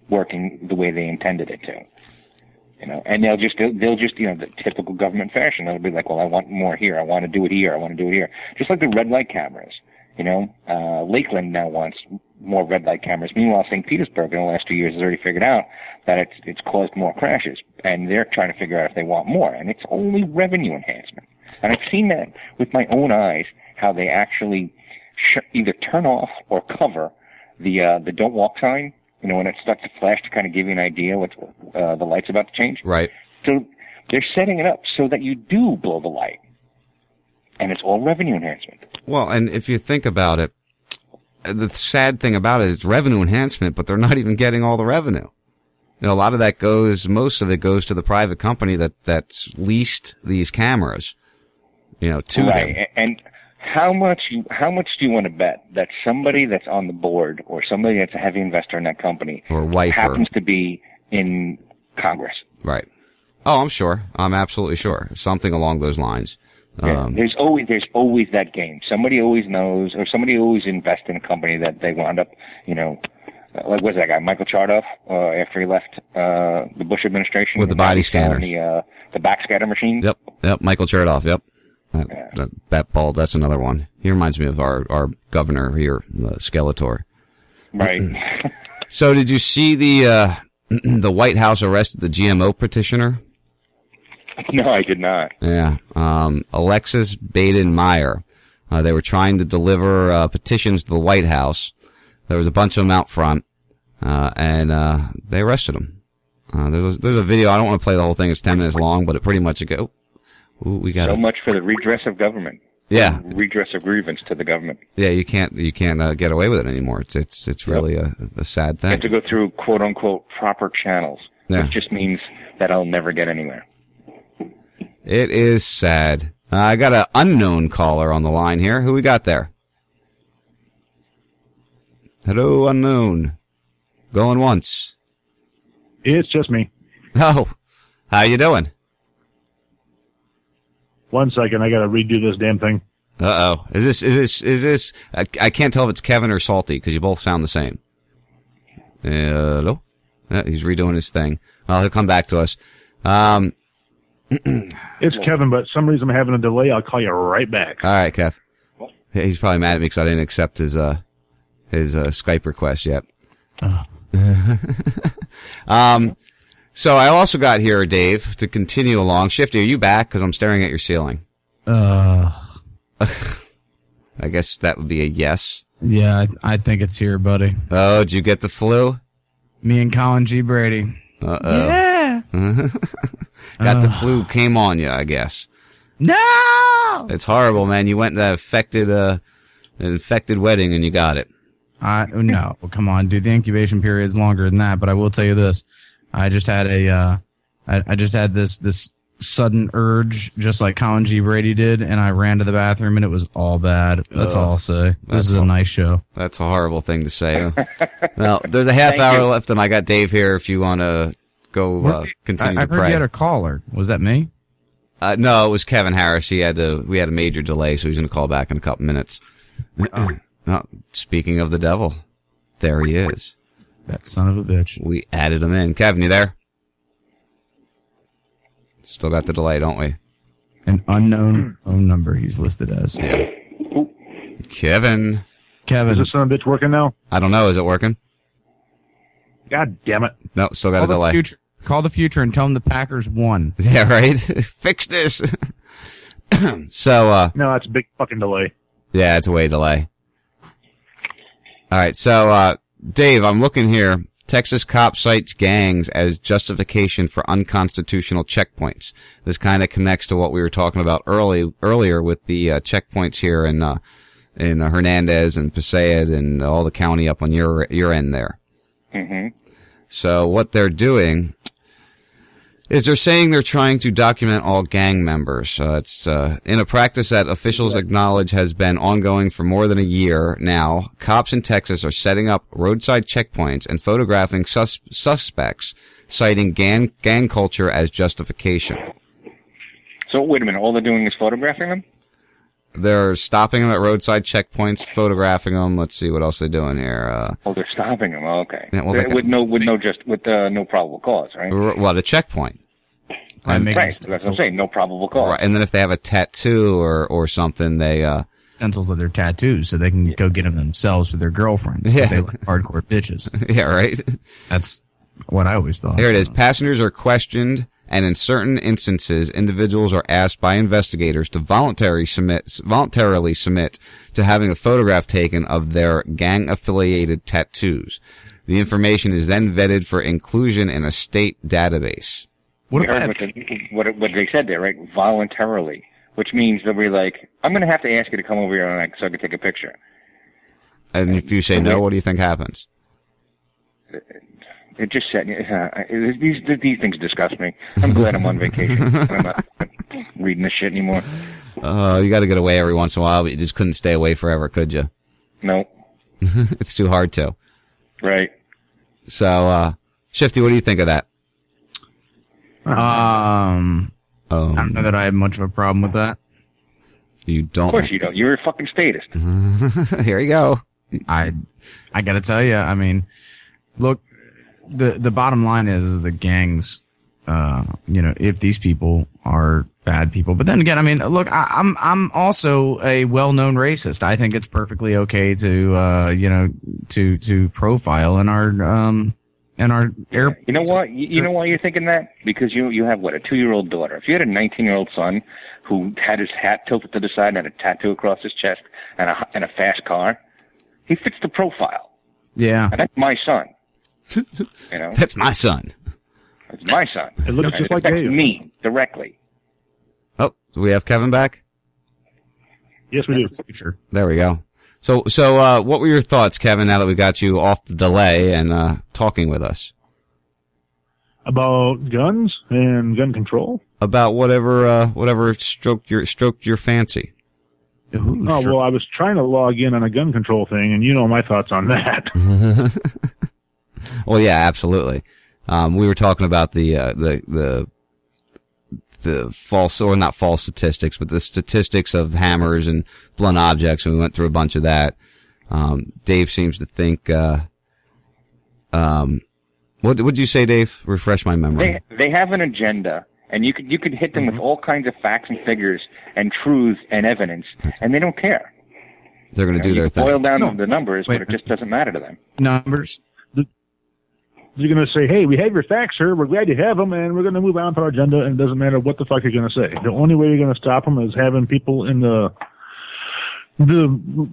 [SPEAKER 4] working the way they intended it to. You know, and they'll just, they'll, just, you know, the typical government fashion, they'll be like, well, I want more here. I want to do it here. I want to do it here. Just like the red light cameras. You know, uh, Lakeland now wants more red light cameras. Meanwhile, St. Petersburg in the last two years has already figured out that it's it's caused more crashes, and they're trying to figure out if they want more, and it's only revenue enhancement. And I've seen that with my own eyes how they actually sh- either turn off or cover the uh, the don't walk sign. You know, when it starts to flash to kind of give you an idea what uh, the light's about to change.
[SPEAKER 3] Right.
[SPEAKER 4] So they're setting it up so that you do blow the light, and it's all revenue enhancement.
[SPEAKER 3] Well, and if you think about it, the sad thing about it is revenue enhancement, but they're not even getting all the revenue. You know, a lot of that goes, most of it goes to the private company that, that's leased these cameras, you know, to
[SPEAKER 4] right.
[SPEAKER 3] them.
[SPEAKER 4] And how much how much do you want to bet that somebody that's on the board or somebody that's a heavy investor in that company
[SPEAKER 3] Or wife
[SPEAKER 4] happens to be in Congress?
[SPEAKER 3] Right. Oh, I'm sure. I'm absolutely sure. Something along those lines.
[SPEAKER 4] Yeah,
[SPEAKER 3] Um,
[SPEAKER 4] there's always there's always that game. Somebody always knows, or somebody always invests in a company that they wound up, you know, uh, like what's that guy, Michael Chertoff, uh, after he left uh, the Bush administration
[SPEAKER 3] With the body scanners.
[SPEAKER 4] the uh, the backscatter machine.
[SPEAKER 3] Yep. Yep. Michael Chertoff. Yep. That, that, that bald. That's another one. He reminds me of our, our governor here, uh, Skeletor.
[SPEAKER 4] Right.
[SPEAKER 3] So did you see the, uh, the White House arrested the GMO petitioner?
[SPEAKER 4] no, I did not.
[SPEAKER 3] Yeah. Um, Alexis Baden-Mayer. Uh, they were trying to deliver, uh, petitions to the White House. There was a bunch of them out front, uh, and, uh, they arrested them. Uh, there's, a- there's a video. I don't want to play the whole thing. It's 10 minutes long, but it pretty much, go, ooh, we got
[SPEAKER 4] So
[SPEAKER 3] it.
[SPEAKER 4] much for the redress of government.
[SPEAKER 3] Yeah.
[SPEAKER 4] Redress of grievance to the government.
[SPEAKER 3] Yeah, you can't you can't uh, get away with it anymore. It's it's it's really a, a sad
[SPEAKER 4] You have to go through quote unquote proper channels,
[SPEAKER 3] Yeah.
[SPEAKER 4] which just means that I'll never get anywhere.
[SPEAKER 3] It is sad. Uh, I got an unknown caller on the line here. Who we got there? Hello, unknown. Going once.
[SPEAKER 8] It's just me.
[SPEAKER 3] Oh, how you doing?
[SPEAKER 8] One second, I gotta redo this damn thing.
[SPEAKER 3] Uh oh. Is this is this is this? I, I can't tell if it's Kevin or Salty because you both sound the same. Hello. Yeah, he's redoing his thing. Well, he'll come back to us. Um.
[SPEAKER 8] It's Kevin, but some reason I'm having a delay. I'll call you right back.
[SPEAKER 3] All right, Kev. He's probably mad at me because I didn't accept his uh his uh, Skype request yet. um, so I also got here, Dave, to continue along. Shifty, are you back? Because I'm staring at your ceiling.
[SPEAKER 7] Uh,
[SPEAKER 3] I guess that would be a yes.
[SPEAKER 7] yeah, I, th- I think it's here, buddy.
[SPEAKER 3] Oh, did you get the flu?
[SPEAKER 7] Me and Colin G. Brady.
[SPEAKER 3] Uh oh.
[SPEAKER 7] Yeah.
[SPEAKER 3] got the flu, came on you, I guess.
[SPEAKER 7] No.
[SPEAKER 3] It's horrible, man. You went to that infected, uh, an infected wedding and you got it.
[SPEAKER 7] I no, come on, dude. The incubation period is longer than that. But I will tell you this: I just had a, uh, I, I just had this this sudden urge, just like Colin G. Brady did, and I ran to the bathroom, and it was all bad. That's
[SPEAKER 3] Ugh.
[SPEAKER 7] all I'll say.
[SPEAKER 3] That's
[SPEAKER 7] This is a
[SPEAKER 3] all-
[SPEAKER 7] nice show.
[SPEAKER 3] That's a horrible thing to say. well, there's a half
[SPEAKER 7] Thank
[SPEAKER 3] hour
[SPEAKER 7] you.
[SPEAKER 3] left, and I got Dave here. If you want to go uh, continue
[SPEAKER 7] I, I
[SPEAKER 3] to
[SPEAKER 7] heard
[SPEAKER 3] pray.
[SPEAKER 7] you had a caller. Was that me?
[SPEAKER 3] uh, no, it was Kevin Harris. He had to. We had a major delay, so he's going to call back in a couple minutes. no, speaking of the devil, there he is.
[SPEAKER 7] That son of a bitch.
[SPEAKER 3] We added him in. Kevin, you there? Still got the delay, don't we?
[SPEAKER 7] An unknown phone number he's listed as.
[SPEAKER 3] Yeah. Kevin.
[SPEAKER 7] Kevin.
[SPEAKER 8] Is this son of a bitch working now?
[SPEAKER 3] I don't know. Is it working?
[SPEAKER 8] God damn it.
[SPEAKER 3] No, still got
[SPEAKER 7] Call
[SPEAKER 3] a
[SPEAKER 7] the
[SPEAKER 3] delay.
[SPEAKER 7] future. Call the future and tell them the Packers won.
[SPEAKER 3] Yeah, right. Fix this. so, uh,
[SPEAKER 8] No, that's a big fucking delay.
[SPEAKER 3] Yeah, it's a way delay. All right, so uh, Dave, I'm looking here. Texas cop cites gangs as justification for unconstitutional checkpoints. This kind of connects to what we were talking about early earlier with the uh, checkpoints here in uh, in uh, Hernando and Pasco and all the county up on your your end there.
[SPEAKER 4] Mm-hmm.
[SPEAKER 3] So what they're doing is they're saying they're trying to document all gang members. Uh, it's uh, in a practice that officials acknowledge has been ongoing for more than a year now. Cops in Texas are setting up roadside checkpoints and photographing sus- suspects, citing gang gang culture as justification.
[SPEAKER 4] So wait a minute. All they're doing is photographing them.
[SPEAKER 3] They're stopping them at roadside checkpoints, photographing them. Let's see what else they're doing here. Uh,
[SPEAKER 4] Oh, they're stopping them. Oh, okay.
[SPEAKER 3] Yeah, well, they-
[SPEAKER 4] with no, with no, just with uh, no probable cause, right?
[SPEAKER 3] r- what a checkpoint. And-
[SPEAKER 4] right. That's what I'm saying. No probable cause.
[SPEAKER 3] Right, and then if they have a tattoo or or something, they uh
[SPEAKER 7] stencils of their tattoos so they can go get them themselves for their girlfriends.
[SPEAKER 3] Yeah.
[SPEAKER 7] They like hardcore bitches.
[SPEAKER 3] yeah, right.
[SPEAKER 7] That's what I always thought.
[SPEAKER 3] Here it is. Passengers are questioned, and in certain instances, individuals are asked by investigators to voluntarily submit, voluntarily submit to having a photograph taken of their gang-affiliated tattoos. The information is then vetted for inclusion in a state database.
[SPEAKER 4] What, heard what, they, what, what they said there, right? Voluntarily, which means they'll be like, "I'm going to have to ask you to come over here and, like, so I can take a picture."
[SPEAKER 3] And if you say no, what do you think happens?
[SPEAKER 4] Uh, It just said uh, these these things disgust me. I'm glad I'm on vacation. I'm not reading this shit anymore.
[SPEAKER 3] Uh, you got to get away every once in a while, but you just couldn't stay away forever, could you?
[SPEAKER 4] No.
[SPEAKER 3] it's too hard to.
[SPEAKER 4] Right.
[SPEAKER 3] So, uh, Shifty, what do you think of that?
[SPEAKER 7] Um, I don't know that I have much of a problem with that.
[SPEAKER 3] You don't.
[SPEAKER 4] Of course you don't. You're a fucking statist.
[SPEAKER 3] Here you go.
[SPEAKER 7] I, I gotta tell you, I mean, look, the the bottom line is, is the gangs, uh, you know, if these people are bad people, but then again, I mean, look, I, I'm I'm also a well known racist. I think it's perfectly okay to, uh, you know, to to profile in our um in our air.
[SPEAKER 4] You know what? You, you know why you're thinking that? Because you you have what a two year old daughter. If you had a 19 year old son who had his hat tilted to the side and had a tattoo across his chest and a and a fast car, he fits the profile.
[SPEAKER 7] Yeah,
[SPEAKER 4] and that's my son. You know,
[SPEAKER 3] That's my son.
[SPEAKER 4] it's my son.
[SPEAKER 8] It looks just like
[SPEAKER 4] affects
[SPEAKER 8] Dave.
[SPEAKER 4] me directly.
[SPEAKER 3] Oh, do we have Kevin back?
[SPEAKER 8] Yes, we do.
[SPEAKER 7] Future.
[SPEAKER 3] There we go. So, so, uh, what were your thoughts, Kevin, now that we got you off the delay and, uh, talking with us?
[SPEAKER 8] About guns and gun control.
[SPEAKER 3] About whatever, uh, whatever stroked your, stroked your fancy.
[SPEAKER 8] oh well, I was trying to log in on a gun control thing, and you know my thoughts on that.
[SPEAKER 3] Well, yeah, absolutely. Um, we were talking about the, uh, the, the, the false, or not false statistics, but the statistics of hammers and blunt objects, and we went through a bunch of that. Um, Dave seems to think, uh, um, what would you say, Dave? Refresh my memory.
[SPEAKER 4] They they have an agenda, and you could you could hit them with all kinds of facts and figures and truths and evidence, and they don't care.
[SPEAKER 3] They're going to do
[SPEAKER 4] You
[SPEAKER 3] their
[SPEAKER 4] can boil
[SPEAKER 3] thing.
[SPEAKER 4] down the numbers, but it just doesn't matter to them.
[SPEAKER 7] Numbers.
[SPEAKER 8] You're going to say, "Hey, we have your facts, sir. We're glad you have them, and we're going to move on to our agenda." And it doesn't matter what the fuck you're going to say. The only way you're going to stop them is having people in the the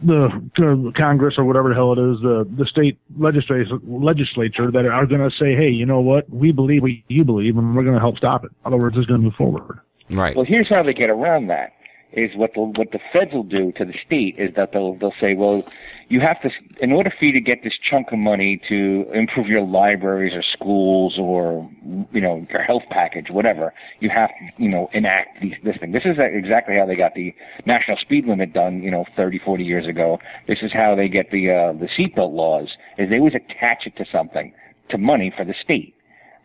[SPEAKER 8] the Congress or whatever the hell it is, the the state legislature legislature that are going to say, "Hey, you know what? We believe what you believe, and we're going to help stop it." In other words, it's going to move forward.
[SPEAKER 3] Right.
[SPEAKER 4] Well, here's how they get around that. Is what the what the feds will do to the state is that they'll they'll say, well, you have to, in order for you to get this chunk of money to improve your libraries or schools or you know your health package, whatever, you have to you know enact these this thing. This is exactly how they got the national speed limit done, you know, 30, 40 years ago. This is how they get the uh, the seatbelt laws. Is they always attach it to something, to money for the state,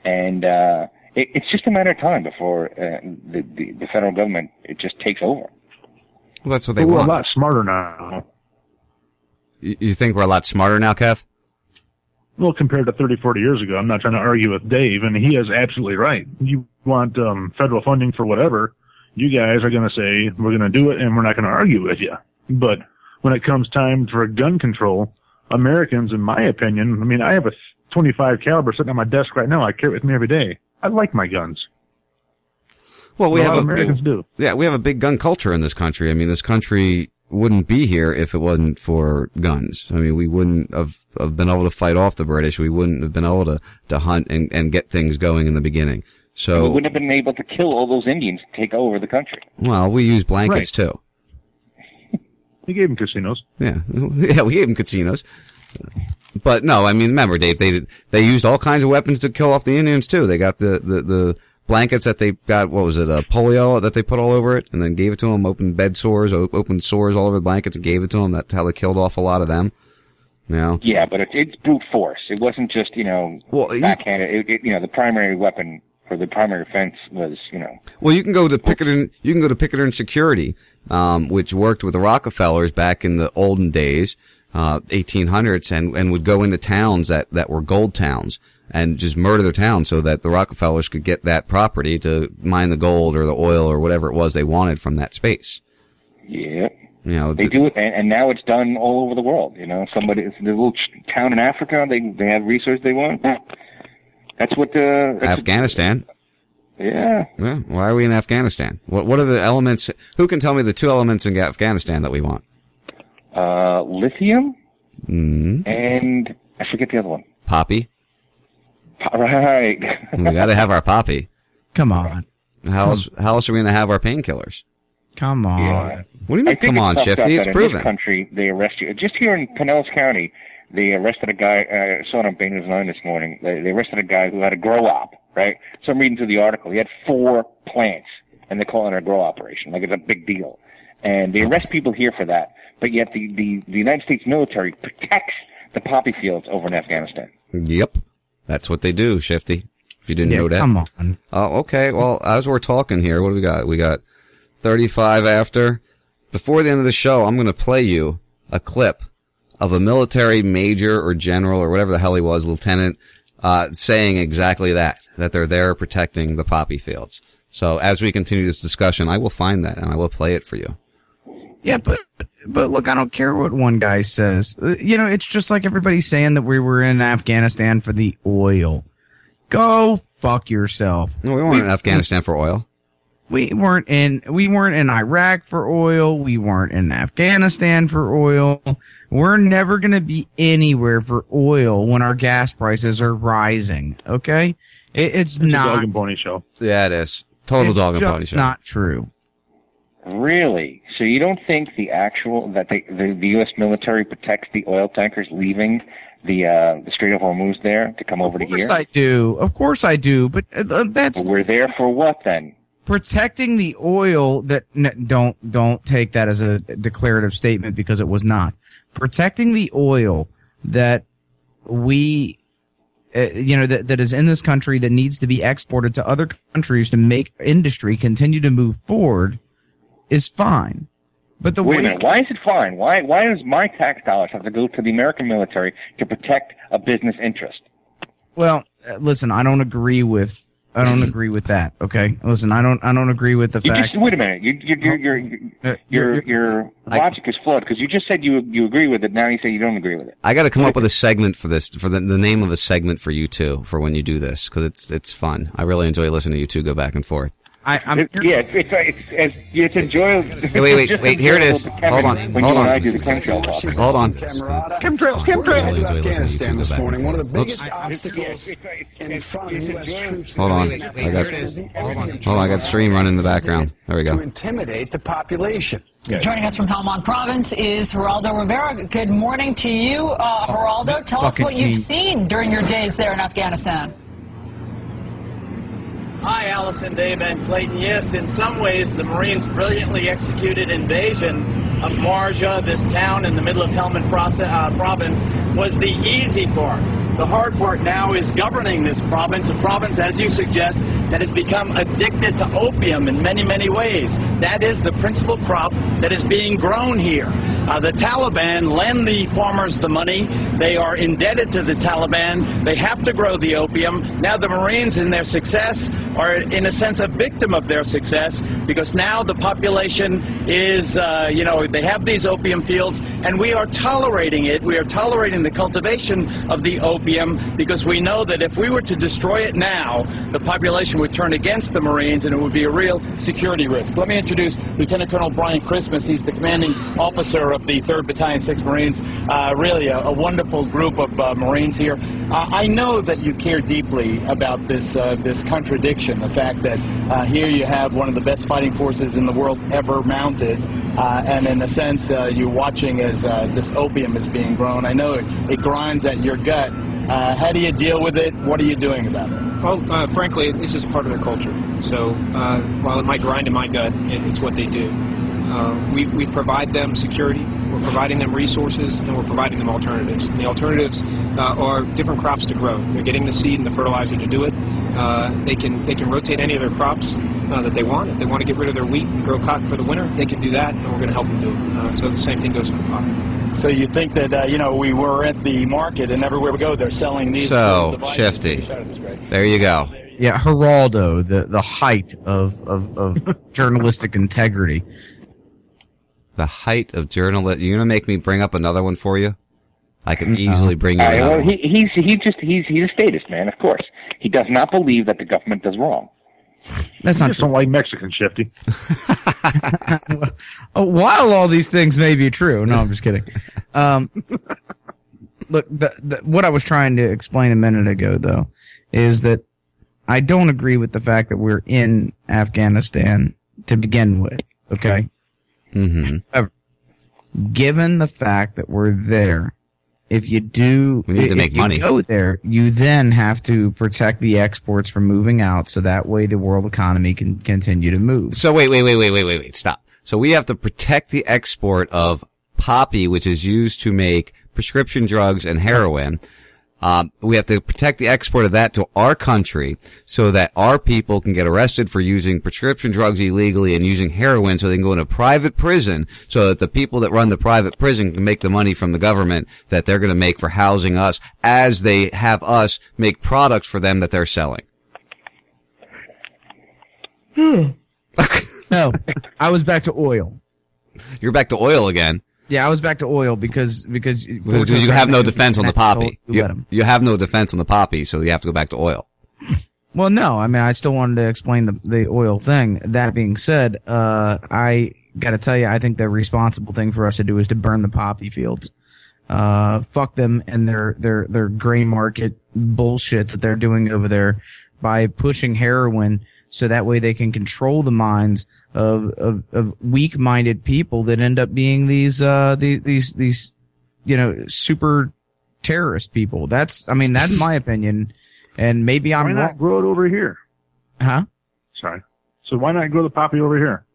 [SPEAKER 4] and. uh it, it's just a matter of time before uh, the, the the federal government it just takes over.
[SPEAKER 3] Well, that's what they
[SPEAKER 8] But we're a lot smarter now.
[SPEAKER 3] You, you think we're a lot smarter now, Kev?
[SPEAKER 8] Well, compared to 30, 40 years ago, I'm not trying to argue with Dave, and he is absolutely right. You want um, federal funding for whatever, you guys are going to say, we're going to do it, and we're not going to argue with you. But when it comes time for gun control, Americans, in my opinion, I mean, I have a 25 caliber sitting on my desk right now. I carry it with me every day. I like my guns.
[SPEAKER 3] Well, we
[SPEAKER 8] A
[SPEAKER 3] have
[SPEAKER 8] lot
[SPEAKER 3] a
[SPEAKER 8] Americans do.
[SPEAKER 3] Yeah, we have a big gun culture in this country. I mean, this country wouldn't be here if it wasn't for guns. I mean, we wouldn't have, have been able to fight off the British. We wouldn't have been able to, to hunt and, and get things going in the beginning. So we
[SPEAKER 4] wouldn't have been able to kill all those Indians to take over the country.
[SPEAKER 3] well, we use blankets too.
[SPEAKER 8] We gave them casinos.
[SPEAKER 3] Yeah, yeah, we gave them casinos. But no, I mean, remember, Dave, they they used all kinds of weapons to kill off the Indians too. They got the the, the blankets that they got. What was it? A polio that they put all over it, and then gave it to them. Opened bed sores, o- opened sores all over the blankets, and gave it to them. That's how they killed off a lot of them. Yeah.
[SPEAKER 4] Yeah, but it's it's brute force. It wasn't just you know
[SPEAKER 3] Well, you-
[SPEAKER 4] It, it, you know, the primary weapon or the primary offense was you know
[SPEAKER 3] Well, you can go to Pinkerton. You can go to Pinkerton Security, um, which worked with the Rockefellers back in the olden days, uh, 1800s, and and would go into towns that that were gold towns and just murder their town so that the Rockefellers could get that property to mine the gold or the oil or whatever it was they wanted from that space.
[SPEAKER 4] yeah.
[SPEAKER 3] You know,
[SPEAKER 4] They do it, and, and now it's done all over the world. You know, somebody, it's a little ch- town in Africa, they they have resources they want. That's what the that's
[SPEAKER 3] Afghanistan.
[SPEAKER 4] Yeah.
[SPEAKER 3] Yeah. Why are we in Afghanistan? What What are the elements? Who can tell me the two elements in Afghanistan that we want?
[SPEAKER 4] uh, lithium
[SPEAKER 3] Mm,
[SPEAKER 4] and I forget the other one.
[SPEAKER 3] poppy.
[SPEAKER 4] Right.
[SPEAKER 3] we got to have our poppy.
[SPEAKER 7] Come on.
[SPEAKER 3] How else? How else are we going to have our painkillers?
[SPEAKER 7] Come on.
[SPEAKER 4] Yeah.
[SPEAKER 3] What do you mean? Come on,
[SPEAKER 4] fucked
[SPEAKER 3] Shifty. It's
[SPEAKER 4] in
[SPEAKER 3] proven.
[SPEAKER 4] This country, they arrest you. Just here in Pinellas County, they arrested a guy. Uh, I saw it on Boehner's Line this morning. They, they arrested a guy who had a grow op. Right. So I'm reading through the article. He had four plants, and they're calling it a grow operation, like it's a big deal. And they arrest people here for that, but yet the the, the United States military protects the poppy fields over in Afghanistan.
[SPEAKER 3] Yep, that's what they do, Shifty. If you didn't
[SPEAKER 7] Yeah,
[SPEAKER 3] know that.
[SPEAKER 7] come on.
[SPEAKER 3] Oh, okay. Well, as we're talking here, what do we got? We got 35 after. Before the end of the show, I'm going to play you a clip of a military major or general or whatever the hell he was, lieutenant, uh, saying exactly that, that they're there protecting the poppy fields. So as we continue this discussion, I will find that and I will play it for you.
[SPEAKER 7] Yeah, but but look, I don't care what one guy says. Uh, You know, it's just like everybody's saying that we were in Afghanistan for the oil. Go fuck yourself.
[SPEAKER 3] No, we weren't in Afghanistan for oil.
[SPEAKER 7] We weren't in we weren't in Iraq for oil. We weren't in Afghanistan for oil. We're never going to be anywhere for oil when our gas prices are rising. Okay, it, it's
[SPEAKER 8] It's a
[SPEAKER 7] not.
[SPEAKER 8] dog and pony show.
[SPEAKER 3] Yeah, it is. Total
[SPEAKER 7] it's
[SPEAKER 3] dog and pony show.
[SPEAKER 7] not true.
[SPEAKER 4] Really? So you don't think the actual that the the, the U.S. military protects the oil tankers leaving the uh, the Strait of Hormuz there to come over to here?
[SPEAKER 7] Of course? I do. Of course I do. But uh, that's
[SPEAKER 4] But we're there for what then?
[SPEAKER 7] protecting the oil that n- don't don't take that as a declarative statement because it was not protecting the oil that we uh, you know that, that is in this country that needs to be exported to other countries to make industry continue to move forward is fine but the
[SPEAKER 4] Wait a
[SPEAKER 7] way
[SPEAKER 4] minute. Why is it fine? Why why does my tax dollars have to go to the American military to protect a business interest?
[SPEAKER 7] well uh, listen i don't agree with i don't agree with that okay listen i don't i don't agree with the
[SPEAKER 4] You
[SPEAKER 7] fact
[SPEAKER 4] just wait a minute. You, you, you, your your your your logic is flawed because you just said you you agree with it. Now you say you don't agree with it.
[SPEAKER 3] I got to come up with a segment for this, for the, the name of a segment for you two, for when you do this, because it's it's fun. I really enjoy listening to you two go back and forth.
[SPEAKER 7] I, I'm
[SPEAKER 4] It- yeah, it's it's it's, it's, it's enjoyable.
[SPEAKER 3] Hey, wait, wait, wait, here it is. Hold on, hold on.
[SPEAKER 4] I do the chemtrail talk.
[SPEAKER 3] Hold on.
[SPEAKER 21] Chemtrail, chemtrail.
[SPEAKER 3] Really enjoy listening to you
[SPEAKER 21] Afghanistan
[SPEAKER 3] two go
[SPEAKER 21] this
[SPEAKER 3] back
[SPEAKER 21] morning, one of the biggest obstacles in front of U.S. troops.
[SPEAKER 3] Hold on. I got,
[SPEAKER 21] here it is.
[SPEAKER 3] hold on, I got stream running in the background. There we go.
[SPEAKER 21] To intimidate the population.
[SPEAKER 22] Joining us from Helmand Province is Geraldo Rivera. Good morning to you, uh, Geraldo.
[SPEAKER 7] that's
[SPEAKER 22] Tell us
[SPEAKER 7] fucking
[SPEAKER 22] what you've seen during your days there in Afghanistan.
[SPEAKER 23] Hi, Allison, Dave, and Clayton. Yes, in some ways, the Marines' brilliantly executed invasion of Marja, this town in the middle of Helmand uh, province, was the easy part. The hard part now is governing this province, a province, as you suggest, that has become addicted to opium in many, many ways. That is the principal crop that is being grown here. Uh, the Taliban lend the farmers the money. They are indebted to the Taliban. They have to grow the opium. Now the Marines, in their success, are in a sense a victim of their success because now the population is, uh, you know, they have these opium fields and we are tolerating it. We are tolerating the cultivation of the opium because we know that if we were to destroy it now, the population would turn against the Marines and it would be a real security risk. Let me introduce Lieutenant Colonel Brian Christmas. He's the commanding officer of the 3rd Battalion, 6th Marines. Uh, really a, a wonderful group of uh, Marines here. Uh, I know that you care deeply about this, uh, this contradiction, the fact that uh, here you have one of the best fighting forces in the world ever mounted, uh, and in a sense, uh, you're watching as uh, this opium is being grown. I know it, it grinds at your gut. Uh, how do you deal with it? What are you doing about it?
[SPEAKER 24] Well, uh, frankly, this is part of their culture. So uh, while it might grind in my gut, it, it's what they do. Uh, we, we provide them security, we're providing them resources, and we're providing them alternatives. And the alternatives uh, are different crops to grow. They're getting the seed and the fertilizer to do it. Uh, they can they can rotate any of their crops uh, that they want. If they want to get rid of their wheat and grow cotton for the winter, they can do that, and we're going to help them do it. Uh, so the same thing goes for cotton.
[SPEAKER 23] So you think that uh, you know we were at the market and everywhere we go they're selling these
[SPEAKER 3] So,
[SPEAKER 23] devices.
[SPEAKER 3] Shifty. There you go.
[SPEAKER 7] Yeah, Geraldo, the, the height of, of, of journalistic integrity.
[SPEAKER 3] The height of journalism. You're gonna make me bring up another one for you? I can easily bring you
[SPEAKER 4] All right,
[SPEAKER 3] another
[SPEAKER 4] well, he, he's he just he's he's a statist man, of course. He does not believe that the government does wrong.
[SPEAKER 7] That's
[SPEAKER 8] You
[SPEAKER 7] not
[SPEAKER 8] just don't like Mexican shifty.
[SPEAKER 7] Oh, while all these things may be true, no, I'm just kidding. Um, look, the, the, what I was trying to explain a minute ago, though, is that I don't agree with the fact that we're in Afghanistan to begin with. Okay,
[SPEAKER 3] Mm-hmm.
[SPEAKER 7] However, given the fact that we're there, if you do,
[SPEAKER 3] We need to make
[SPEAKER 7] you
[SPEAKER 3] money.
[SPEAKER 7] Go there, you then have to protect the exports from moving out, so that way the world economy can continue to move.
[SPEAKER 3] So wait, wait, wait, wait, wait, wait, wait. Stop. So we have to protect the export of poppy, which is used to make prescription drugs and heroin. Um, we have to protect the export of that to our country so that our people can get arrested for using prescription drugs illegally and using heroin so they can go into private prison so that the people that run the private prison can make the money from the government that they're going to make for housing us as they have us make products for them that they're selling.
[SPEAKER 7] no, I was back to oil.
[SPEAKER 3] You're back to oil again.
[SPEAKER 7] Yeah, I was back to oil because because
[SPEAKER 3] Because you have no defense on the poppy.
[SPEAKER 7] You
[SPEAKER 3] You, you have no defense on the poppy, so you have to go back to oil.
[SPEAKER 7] Well, no, I mean, I still wanted to explain the the oil thing. That being said, uh, I got to tell you, I think the responsible thing for us to do is to burn the poppy fields. Uh, fuck them and their their their gray market bullshit that they're doing over there by pushing heroin, so that way they can control the minds of of, of weak minded people that end up being these uh these these these you know super terrorist people. That's I mean that's my opinion, and maybe I'm
[SPEAKER 8] why not
[SPEAKER 7] wrong.
[SPEAKER 8] grow it over here?
[SPEAKER 7] Huh?
[SPEAKER 8] Sorry. So why not grow the poppy over here?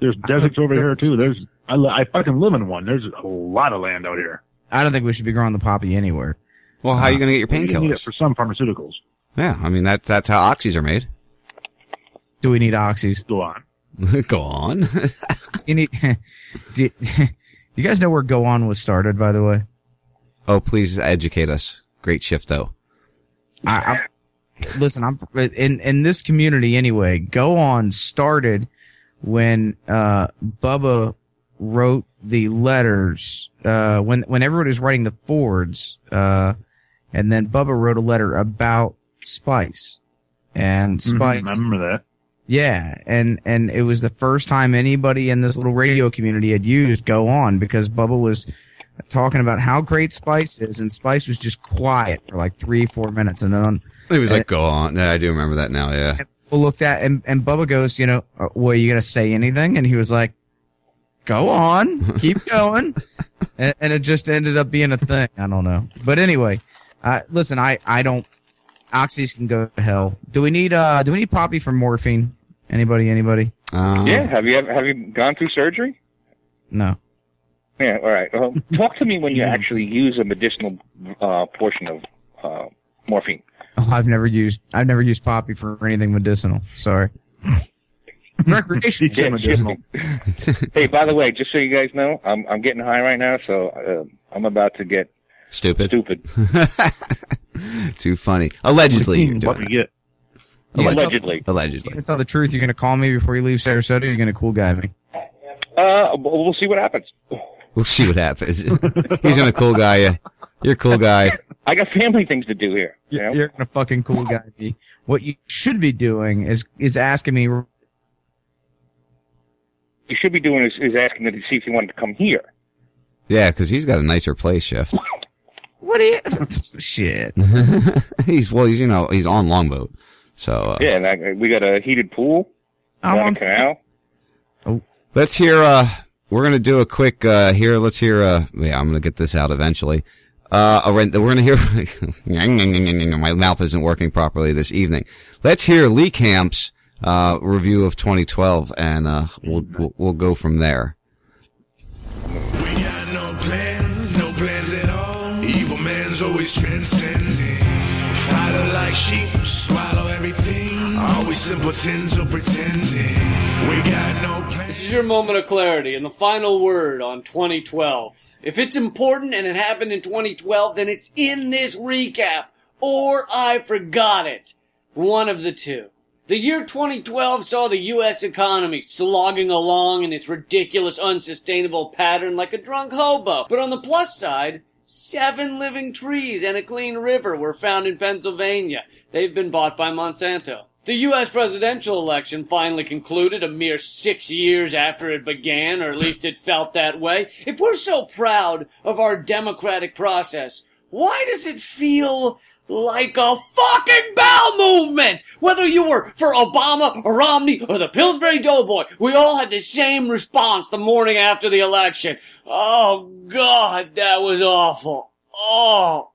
[SPEAKER 8] There's deserts over here too. There's I, I fucking live in one. There's a lot of land out here.
[SPEAKER 7] I don't think we should be growing the poppy anywhere.
[SPEAKER 3] Well, how are you going to get your
[SPEAKER 8] You need it
[SPEAKER 3] painkillers?
[SPEAKER 8] for some pharmaceuticals.
[SPEAKER 3] Yeah, I mean that's that's how oxys are made.
[SPEAKER 7] Do we need oxys?
[SPEAKER 8] Go on.
[SPEAKER 3] Go on.
[SPEAKER 7] you need. do, do you guys know where Go On was started? By the way,
[SPEAKER 3] oh, please educate us. Great shift though.
[SPEAKER 7] I, I'm, listen. I'm in in this community anyway. Go On started when uh, Bubba wrote the letters. Uh, when when everyone was writing the Fords, uh, and then Bubba wrote a letter about Spice, and
[SPEAKER 8] Mhm,
[SPEAKER 7] Spice.
[SPEAKER 8] I remember that.
[SPEAKER 7] Yeah, and and it was the first time anybody in this little radio community had used "Go On" because Bubba was talking about how great Spice is, and Spice was just quiet for like three, four minutes, and then
[SPEAKER 3] It was like, go on. Yeah, I do remember that now. Yeah.
[SPEAKER 7] people looked at and and Bubba goes, you know, "Uh, well, you gonna say anything? And he was like, "Go on, keep going," and, and it just ended up being a thing. I don't know, but anyway, uh, listen, I I don't. Oxys can go to hell. Do we need uh? Do we need Poppy for morphine? Anybody? Anybody?
[SPEAKER 3] Uh,
[SPEAKER 4] Yeah, have you ever, have you gone through surgery?
[SPEAKER 7] No.
[SPEAKER 4] Yeah, all right. Well, talk to me when you actually use a medicinal uh, portion of uh, morphine.
[SPEAKER 7] Oh, I've never used I've never used poppy for anything medicinal. Sorry. Recreational.
[SPEAKER 4] Yeah, medicinal. hey, by the way, just so you guys know, I'm I'm getting high right now, so uh, I'm about to get
[SPEAKER 3] Stupid.
[SPEAKER 4] stupid.
[SPEAKER 3] Too funny. Allegedly, you're
[SPEAKER 8] What
[SPEAKER 3] doing
[SPEAKER 8] we
[SPEAKER 3] it.
[SPEAKER 8] get.
[SPEAKER 4] Allegedly.
[SPEAKER 3] Allegedly.
[SPEAKER 7] It's tell the truth. You're gonna call me before you leave Sarasota. You're gonna cool guy me.
[SPEAKER 4] Uh, we'll we'll see what happens.
[SPEAKER 3] We'll see what happens. He's gonna cool guy you. You're a cool guy.
[SPEAKER 4] I got family things to do here. You know?
[SPEAKER 7] You're gonna fucking cool guy me. What you should be doing is is asking me.
[SPEAKER 4] you should be doing is, is asking them to see if you wanted to come here.
[SPEAKER 3] Yeah, because he's got a nicer place shift.
[SPEAKER 7] What do you? Shit.
[SPEAKER 3] he's well, he's you know he's on longboat, so uh,
[SPEAKER 4] Yeah, and I, we got a heated pool.
[SPEAKER 7] I
[SPEAKER 4] got a
[SPEAKER 7] want-
[SPEAKER 4] canal.
[SPEAKER 3] Let's hear. uh We're gonna do a quick uh here. Let's hear. uh Yeah, I'm gonna get this out eventually. Uh, a rent- we're gonna hear. my mouth isn't working properly this evening. Let's hear Lee Camp's uh review of 2012, and uh we'll we'll, we'll go from there.
[SPEAKER 17] No plans, no plans at all. Evil man's always transcending. Follow like sheep, swallow everything. Always simpletons or pretending. We got no plans.
[SPEAKER 25] This is your moment of clarity and the final word on 2012. If it's important and it happened in 2012, then it's in this recap, or I forgot it. One of the two. The year 2012 saw the U.S. economy slogging along in its ridiculous, unsustainable pattern like a drunk hobo. But on the plus side, seven living trees and a clean river were found in Pennsylvania. They've been bought by Monsanto. The U.S. presidential election finally concluded a mere six years after it began, or at least it felt that way. If we're so proud of our democratic process, why does it feel like a fucking bowel movement? Whether you were for Obama or Romney or the Pillsbury Doughboy, we all had the same response the morning after the election. Oh God, that was awful. Oh,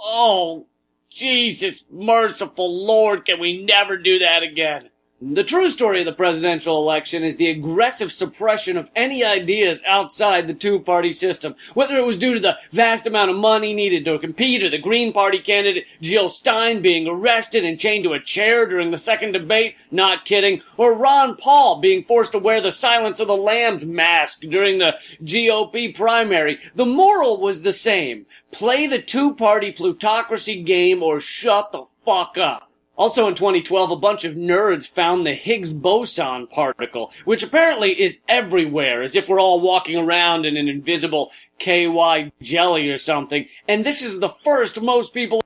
[SPEAKER 25] oh, Jesus merciful Lord, can we never do that again? The true story of the presidential election is the aggressive suppression of any ideas outside the two-party system, whether it was due to the vast amount of money needed to compete or the Green Party candidate Jill Stein being arrested and chained to a chair during the second debate, not kidding, or Ron Paul being forced to wear the Silence of the Lambs mask during the GOP primary. The moral was the same. Play the two-party plutocracy game or shut the fuck up. Also in 2012, a bunch of nerds found the Higgs boson particle, which apparently is everywhere, as if we're all walking around in an invisible KY jelly or something. And this is the first most people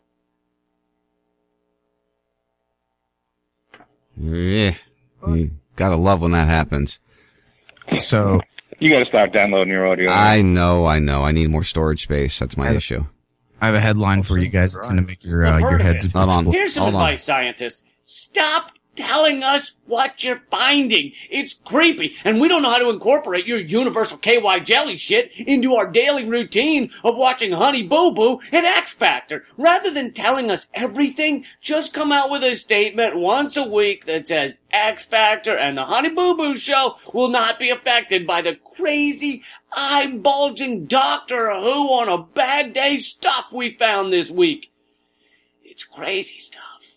[SPEAKER 3] Yeah. You gotta love when that happens.
[SPEAKER 7] So
[SPEAKER 4] You got to start downloading your audio.
[SPEAKER 3] I know, I know. I need more storage space. That's my issue.
[SPEAKER 7] I have a headline for you guys. It's going to make your uh, your heads
[SPEAKER 3] Hold on.
[SPEAKER 7] explode.
[SPEAKER 25] Here's some
[SPEAKER 3] Hold on.
[SPEAKER 25] advice, scientists. Stop telling us what you're finding. It's creepy, and we don't know how to incorporate your universal KY jelly shit into our daily routine of watching Honey Boo Boo and X Factor. Rather than telling us everything, just come out with a statement once a week that says X Factor and the Honey Boo Boo show will not be affected by the crazy eye bulging Doctor Who on a bad day stuff we found this week. It's crazy stuff.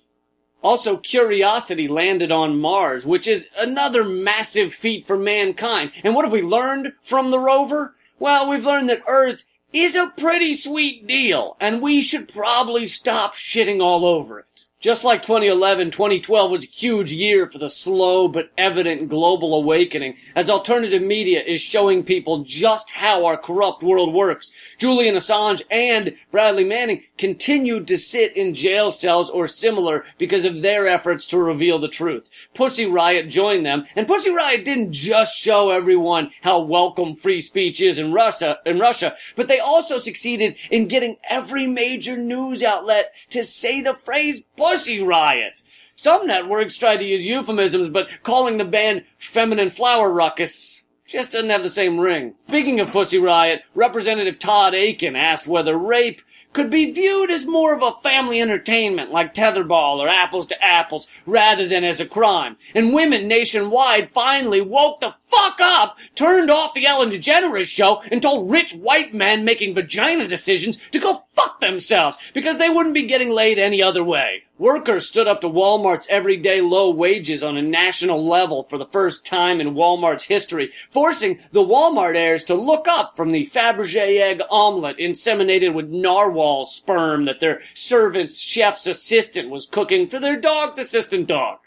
[SPEAKER 25] Also, Curiosity landed on Mars, which is another massive feat for mankind. And what have we learned from the rover? Well, we've learned that Earth is a pretty sweet deal, and we should probably stop shitting all over it. Just like 2011, 2012 was a huge year for the slow but evident global awakening, as alternative media is showing people just how our corrupt world works. Julian Assange and Bradley Manning continued to sit in jail cells or similar because of their efforts to reveal the truth. Pussy Riot joined them, and Pussy Riot didn't just show everyone how welcome free speech is in Russia, in Russia, but they also succeeded in getting every major news outlet to say the phrase Pussy Riot. Some networks tried to use euphemisms, but calling the band Feminine Flower Ruckus just doesn't have the same ring. Speaking of Pussy Riot, Representative Todd Akin asked whether rape could be viewed as more of a family entertainment like tetherball or apples to apples rather than as a crime. And women nationwide finally woke the fuck up, turned off the Ellen DeGeneres show, and told rich white men making vagina decisions to go fuck themselves because they wouldn't be getting laid any other way. Workers stood up to Walmart's everyday low wages on a national level for the first time in Walmart's history, forcing the Walmart heirs to look up from the Fabergé egg omelet inseminated with narwhal sperm that their servant's chef's assistant was cooking for their dog's assistant dog.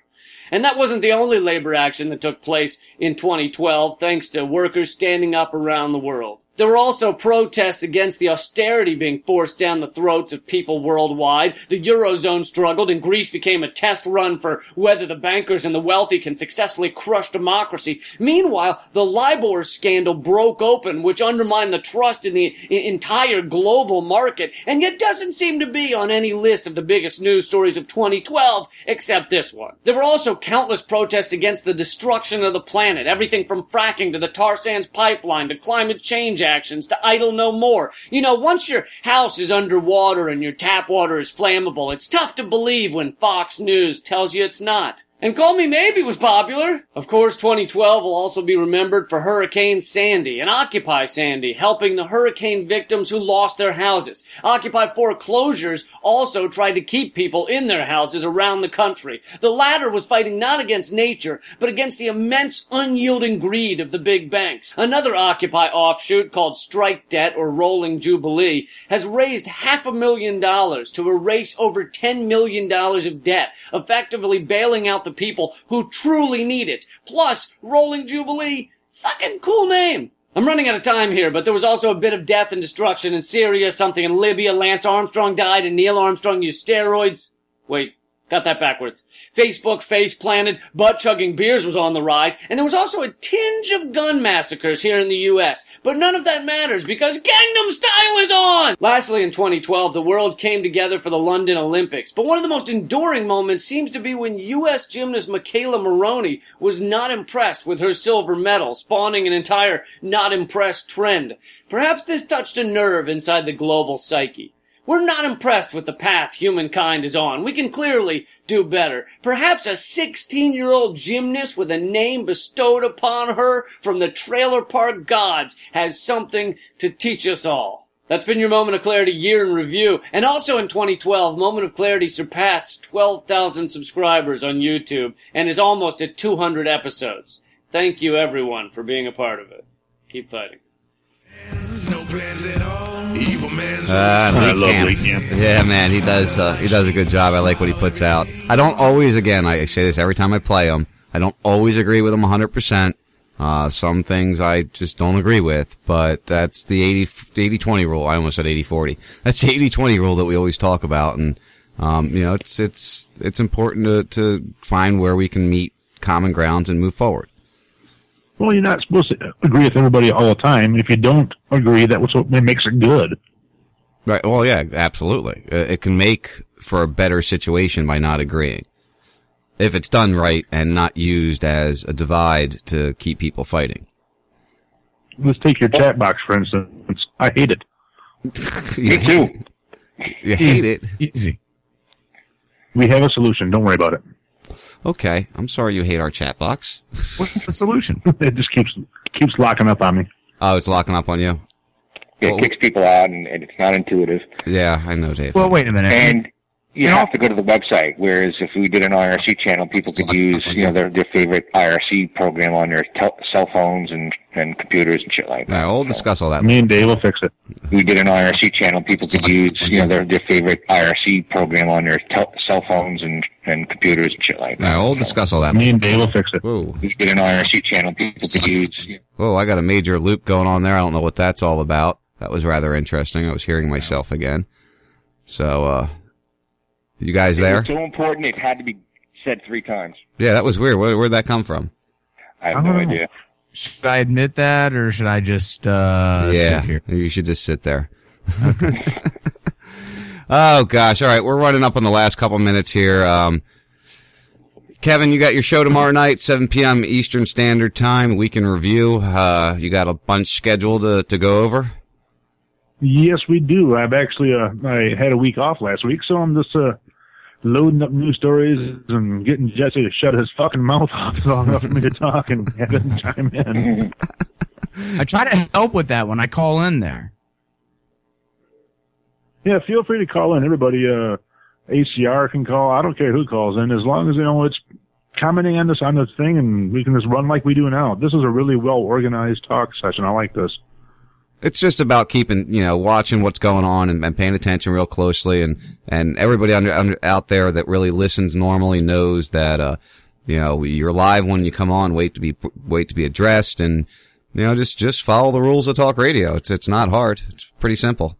[SPEAKER 25] And that wasn't the only labor action that took place in 2012 thanks to workers standing up around the world. There were also protests against the austerity being forced down the throats of people worldwide. The Eurozone struggled and Greece became a test run for whether the bankers and the wealthy can successfully crush democracy. Meanwhile, the LIBOR scandal broke open, which undermined the trust in the entire global market, and yet doesn't seem to be on any list of the biggest news stories of 2012, except this one. There were also countless protests against the destruction of the planet, everything from fracking to the tar sands pipeline to climate change actions to idle no more. You know, once your house is underwater and your tap water is flammable, it's tough to believe when Fox News tells you it's not. And Call Me Maybe was popular. Of course, 2012 will also be remembered for Hurricane Sandy and Occupy Sandy, helping the hurricane victims who lost their houses. Occupy foreclosures also tried to keep people in their houses around the country. The latter was fighting not against nature, but against the immense unyielding greed of the big banks. Another Occupy offshoot called Strike Debt or Rolling Jubilee has raised half a million dollars to erase over $10 million of debt, effectively bailing out the people who truly need it. Plus, Rolling Jubilee, fucking cool name. I'm running out of time here, but there was also a bit of death and destruction in Syria, something in Libya, Lance Armstrong died, and Neil Armstrong used steroids. Wait, got that backwards. Facebook face planted, butt chugging beers was on the rise, and there was also a tinge of gun massacres here in the US. But none of that matters because Gangnam Style is on! Lastly, in 2012, the world came together for the London Olympics. But one of the most enduring moments seems to be when US gymnast McKayla Maroney was not impressed with her silver medal, spawning an entire not impressed trend. Perhaps this touched a nerve inside the global psyche. We're not impressed with the path humankind is on. We can clearly do better. Perhaps a 16 year old gymnast with a name bestowed upon her from the trailer park gods has something to teach us all. That's been your Moment of Clarity year in review. And also in 2012, Moment of Clarity surpassed 12,000 subscribers on YouTube and is almost at 200 episodes. Thank you everyone for being a part of it. Keep fighting.
[SPEAKER 3] Uh,
[SPEAKER 26] I love.
[SPEAKER 3] Camp. Yeah, man, he does. Uh, he does a good job. I like what he puts out. I don't always. Again, I say this every time I play him. I don't always agree with him 100. percent uh, some things I just don't agree with, but that's the 80, 20 rule. I almost said 80-40. That's the 80-20 rule that we always talk about. And, um, you know, it's, it's, it's important to, to find where we can meet common grounds and move forward.
[SPEAKER 26] Well, you're not supposed to agree with everybody all the time. If you don't agree, that's what makes it good.
[SPEAKER 3] Right. Well, yeah, absolutely. Uh, It can make for a better situation by not agreeing. If it's done right and not used as a divide to keep people fighting.
[SPEAKER 26] Let's take your chat box, for instance. I hate it.
[SPEAKER 3] Me too. You hate it.
[SPEAKER 26] Easy. We have a solution. Don't worry about it.
[SPEAKER 3] Okay. I'm sorry you hate our chat box.
[SPEAKER 26] What's the solution? it just keeps keeps locking up on me.
[SPEAKER 3] Oh, it's locking up on you?
[SPEAKER 4] It kicks people out, and, and it's not intuitive.
[SPEAKER 3] Yeah, I know, Dave.
[SPEAKER 7] Well, wait a minute.
[SPEAKER 4] And you have to go to the website. Whereas if we did an IRC channel, people could use you know their their favorite IRC program on their tel- cell phones and and computers and shit like that.
[SPEAKER 3] Yeah, we'll discuss all that.
[SPEAKER 26] Me and Dave will fix it.
[SPEAKER 4] If we did an IRC channel, people could use you know their their favorite IRC program on their tel- cell phones and and computers and shit like that.
[SPEAKER 3] Yeah, we'll discuss all that.
[SPEAKER 26] Me and Dave will fix it.
[SPEAKER 3] Whoa.
[SPEAKER 4] If we did an IRC channel, people could use.
[SPEAKER 3] Whoa, I got a major loop going on there. I don't know what that's all about. That was rather interesting. I was hearing myself again. So, uh, you guys
[SPEAKER 4] It
[SPEAKER 3] there?
[SPEAKER 4] was so important, it had to be said three times.
[SPEAKER 3] Yeah, that was weird. Where, where'd that come from?
[SPEAKER 4] I have no
[SPEAKER 7] Oh.
[SPEAKER 4] idea.
[SPEAKER 7] Should I admit that, or should I just uh,
[SPEAKER 3] yeah,
[SPEAKER 7] sit here?
[SPEAKER 3] you should just sit there. Okay. oh gosh! All right, we're running up on the last couple minutes here. Um, Kevin, you got your show tomorrow night, 7 p.m. Eastern Standard Time. Week in review. Uh, you got a bunch scheduled to, to go over.
[SPEAKER 26] Yes, we do. I've actually uh, I had a week off last week, so I'm just uh, loading up new stories and getting Jesse to shut his fucking mouth off long enough for me to talk and have him chime in.
[SPEAKER 7] I try to help with that when I call in there.
[SPEAKER 26] Yeah, feel free to call in. Everybody, uh, ACR can call. I don't care who calls in, as long as you know it's commenting on this on the thing, and we can just run like we do now. This is a really well organized talk session. I like this.
[SPEAKER 3] It's just about keeping, you know, watching what's going on and, and paying attention real closely. And, and everybody under, under, out there that really listens normally knows that, uh, you know, you're live when you come on, wait to be, wait to be addressed. And, you know, just, just follow the rules of talk radio. It's, it's not hard. It's pretty simple.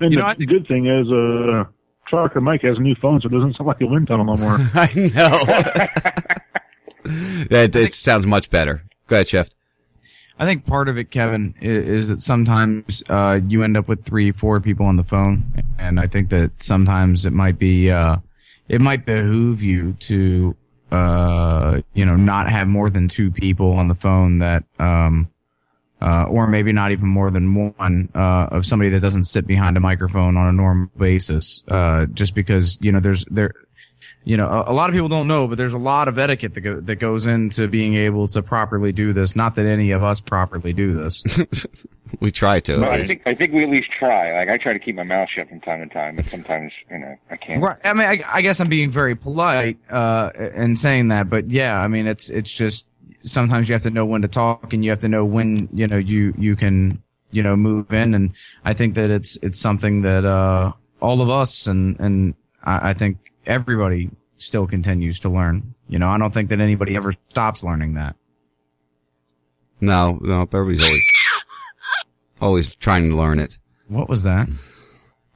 [SPEAKER 26] And the good thing is, uh, Trucker Mike has a new phone, so it doesn't sound like a wind tunnel no more.
[SPEAKER 3] I know. Yeah, it, it sounds much better. Go ahead, Chef.
[SPEAKER 7] I think part of it, Kevin, i- is that sometimes uh, you end up with three, four people on the phone, and I think that sometimes it might be, uh, it might behoove you to, uh, you know, not have more than two people on the phone that, um, uh, or maybe not even more than one uh, of somebody that doesn't sit behind a microphone on a normal basis. Uh, just because you know there's there, you know, a, a lot of people don't know, but there's a lot of etiquette that go, that goes into being able to properly do this. Not that any of us properly do this.
[SPEAKER 3] we try to.
[SPEAKER 4] But I think I think we at least try. Like I try to keep my mouth shut from time to time, but sometimes you know I can't.
[SPEAKER 7] Right. I mean, I, I guess I'm being very polite uh, in saying that, but yeah, I mean, it's it's just sometimes you have to know when to talk, and you have to know when you know you you can you know move in, and I think that it's it's something that uh, all of us and and I, I think everybody still continues to learn. You know, I don't think that anybody ever stops learning that.
[SPEAKER 3] No, no, everybody's always always trying to learn it.
[SPEAKER 7] What was that?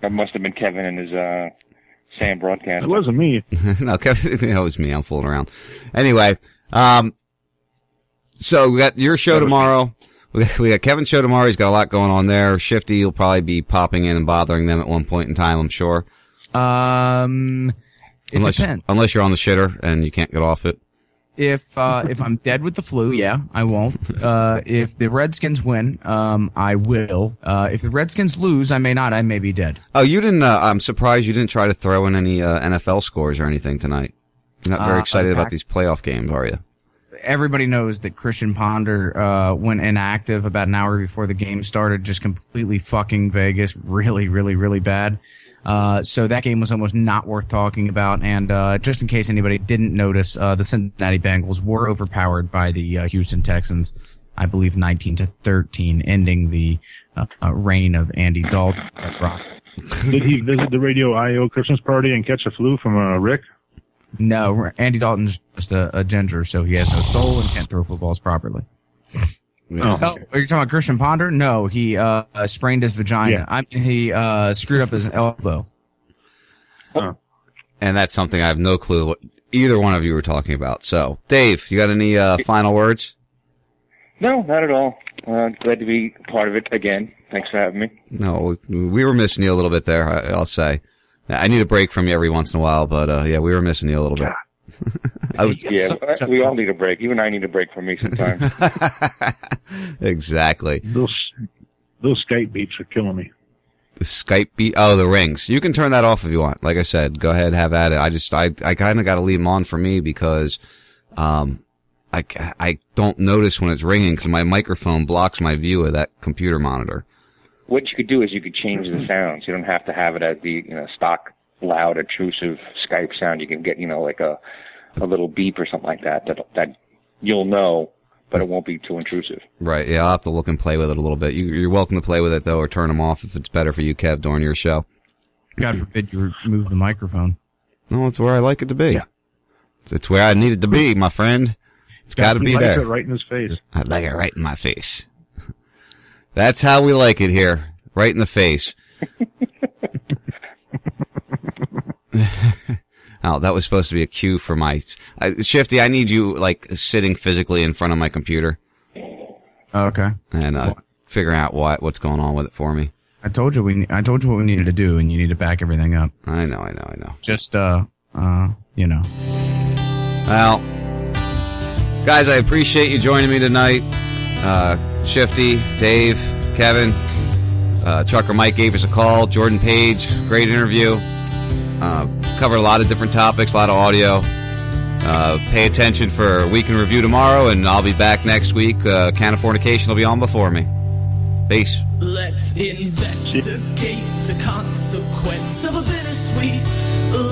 [SPEAKER 4] That must have been Kevin and his uh, Sam broadcast.
[SPEAKER 26] It wasn't me.
[SPEAKER 3] no, Kevin, it was me. I'm fooling around. Anyway, um, so we got your show tomorrow. We got, we got Kevin's show tomorrow. He's got a lot going on there. Shifty, you'll probably be popping in and bothering them at one point in time. I'm sure.
[SPEAKER 7] Um, it
[SPEAKER 3] unless,
[SPEAKER 7] depends.
[SPEAKER 3] unless you're on the shitter and you can't get off it.
[SPEAKER 7] If uh, if I'm dead with the flu, yeah, I won't. Uh, if the Redskins win, um, I will. Uh, if the Redskins lose, I may not. I may be dead.
[SPEAKER 3] Oh, you didn't. Uh, I'm surprised you didn't try to throw in any uh, NFL scores or anything tonight. You're not very
[SPEAKER 7] Uh,
[SPEAKER 3] excited about these playoff games, are you?
[SPEAKER 7] Everybody knows that Christian Ponder uh, went inactive about an hour before the game started, just completely fucking Vegas, really, really, really bad. Uh, so that game was almost not worth talking about. And uh, just in case anybody didn't notice, uh, the Cincinnati Bengals were overpowered by the uh, Houston Texans. I believe 19 to 13, ending the uh, uh, reign of Andy Dalton.
[SPEAKER 26] Did he visit the Radio IO Christmas party and catch a flu from uh, Rick?
[SPEAKER 7] No, Andy Dalton's just a, a ginger, so he has no soul and can't throw footballs properly.
[SPEAKER 26] Oh.
[SPEAKER 7] Oh, are you talking about Christian Ponder? No, he uh, uh, sprained his vagina.
[SPEAKER 26] Yeah.
[SPEAKER 7] I mean, he uh, screwed up his elbow.
[SPEAKER 3] And that's something I have no clue what either one of you were talking about. So, Dave, you got any uh, final words?
[SPEAKER 4] No, not at all. Uh, glad to be part of it again. Thanks for having me.
[SPEAKER 3] No, we were missing you a little bit there. I, I'll say. I need a break from you every once in a while, but uh, yeah, we were missing you a little bit. I was,
[SPEAKER 4] Yeah, uh, we all need a break. Even I need a break from me sometimes.
[SPEAKER 3] exactly.
[SPEAKER 26] Those those Skype beeps are killing me.
[SPEAKER 3] The Skype beat. Oh, the rings. You can turn that off if you want. Like I said, go ahead, have at it. I just, I, I kind of got to leave them on for me because, um, I, I don't notice when it's ringing because my microphone blocks my view of that computer monitor.
[SPEAKER 4] what you could do is you could change the sounds. You don't have to have it as the you know stock loud obtrusive Skype sound. You can get you know like a a little beep or something like that that that you'll know, but it won't be too intrusive.
[SPEAKER 3] Right. Yeah. I'll have to look and play with it a little bit. You, you're welcome to play with it though, or turn them off if it's better for you, Kev, during your show.
[SPEAKER 7] God forbid you remove the microphone.
[SPEAKER 3] No, it's where I like it to be. It's, it's where I need it to be, my friend. It's got to be
[SPEAKER 26] Like
[SPEAKER 3] there.
[SPEAKER 26] it right in his face.
[SPEAKER 3] I like it right in my face. That's how we like it here. Right in the face. oh, that was supposed to be a cue for my uh, Shifty. I need you like sitting physically in front of my computer
[SPEAKER 7] Okay.
[SPEAKER 3] and uh, figuring out what what's going on with it for me.
[SPEAKER 7] I told you we. I told you what we needed to do, and you need to back everything up.
[SPEAKER 3] I know. I know. I know.
[SPEAKER 7] Just uh, uh, you know.
[SPEAKER 3] Well, guys, I appreciate you joining me tonight. Uh, Shifty, Dave, Kevin, uh, Trucker Mike gave us a call. Jordan Page, great interview. Uh, covered a lot of different topics, a lot of audio. Uh, pay attention for Week in Review tomorrow, and I'll be back next week. Uh, Can of Fornication will be on before me. Peace.
[SPEAKER 17] Let's investigate the consequence of a bittersweet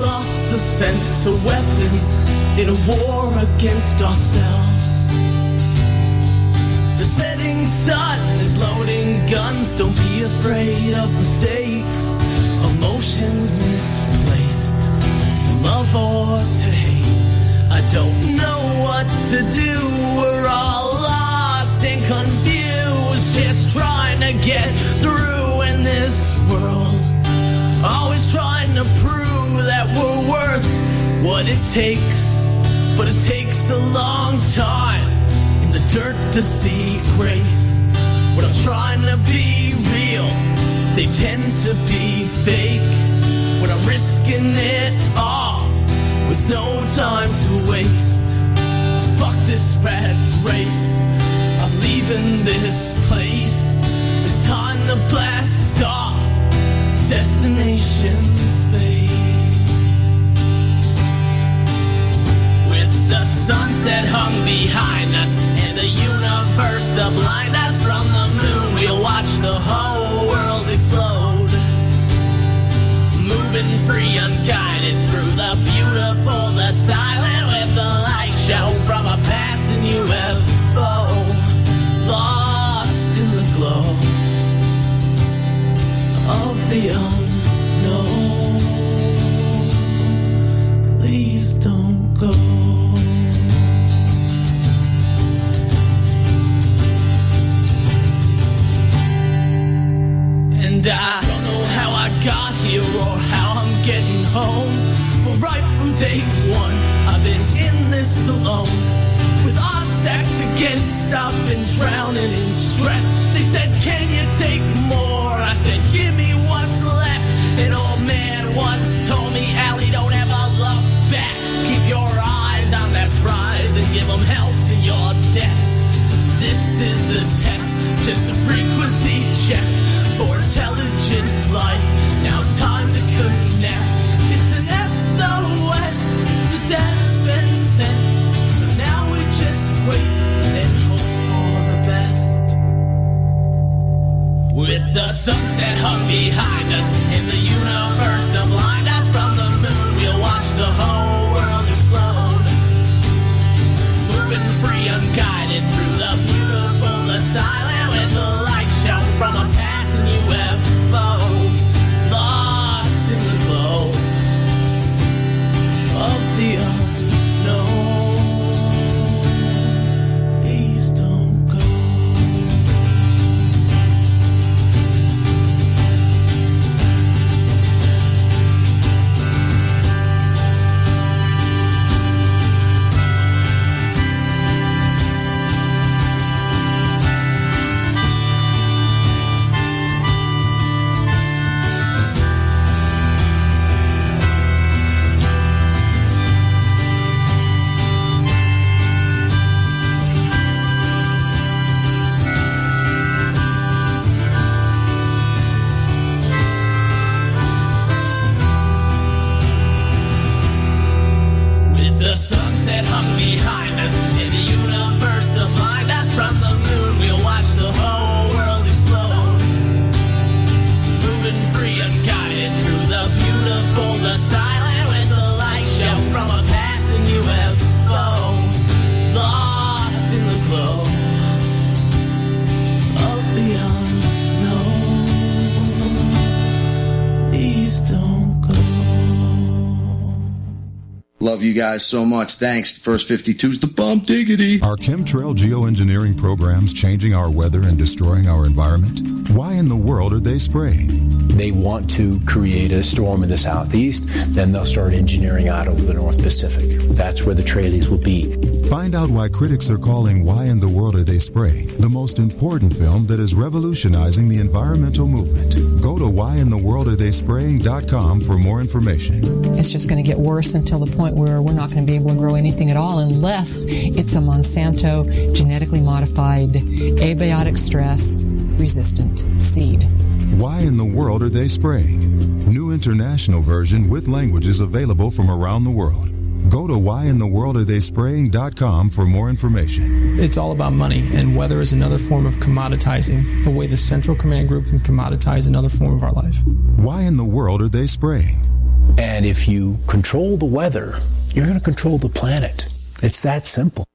[SPEAKER 17] loss sense, a weapon in a war against ourselves. The setting sun is loading guns. Don't be afraid of mistakes, emotions misplaced, love or to hate. I don't know what to do. We're all lost and confused, just trying to get through in this world. Always trying to prove that we're worth what it takes, but it takes a long time in the dirt to see grace. When I'm trying to be real, they tend to be fake. When I'm risking it all no time to waste. Fuck this rat race. I'm leaving this place. It's time to blast off. Destination space. With the sunset hung behind us and the universe to blind us from the moon, we'll watch the whole open, free, unguided through the beautiful, the silent, with the light show from a passing UFO, lost in the glow of the unknown. Please don't go. And I don't know how I got here home. But right from day one, I've been in this alone. With odds stacked against, I've been drowning in stress. They said, Can you take more? I said, Give me what's left. An old man once told me, Allie, don't ever look back. Keep your eyes on that prize and give them hell to your death. This is a test, just a frequency check for intelligent With the sunset hung behind us in the universe to blind us from the moon, we'll watch the whole world explode. Moving free, unguided through the beautiful, the silent, with the light show from a passing UFO.
[SPEAKER 27] Guys so much. Thanks. First 52's the bump diggity.
[SPEAKER 11] Are chemtrail geoengineering programs changing our weather and destroying our environment? Why in the world are they spraying?
[SPEAKER 9] They want to create a storm in the southeast, then they'll start engineering out over the North Pacific. That's where the trailies will be.
[SPEAKER 11] Find out why critics are calling Why in the World Are They Spraying the most important film that is revolutionizing the environmental movement. Go to whyintheworldaretheyspraying.com for more information.
[SPEAKER 28] It's just going to get worse until the point where we're not going to be able to grow anything at all unless it's a Monsanto genetically modified abiotic stress resistant seed.
[SPEAKER 11] Why in the world are they spraying? New international version with languages available from around the world. Go to whyintheworldaretheyspraying.com for more information.
[SPEAKER 29] It's all about money, and weather is another form of commoditizing, a way the Central Command Group can commoditize another form of our life.
[SPEAKER 11] Why in the world are they spraying?
[SPEAKER 9] And if you control the weather, you're going to control the planet. It's that simple.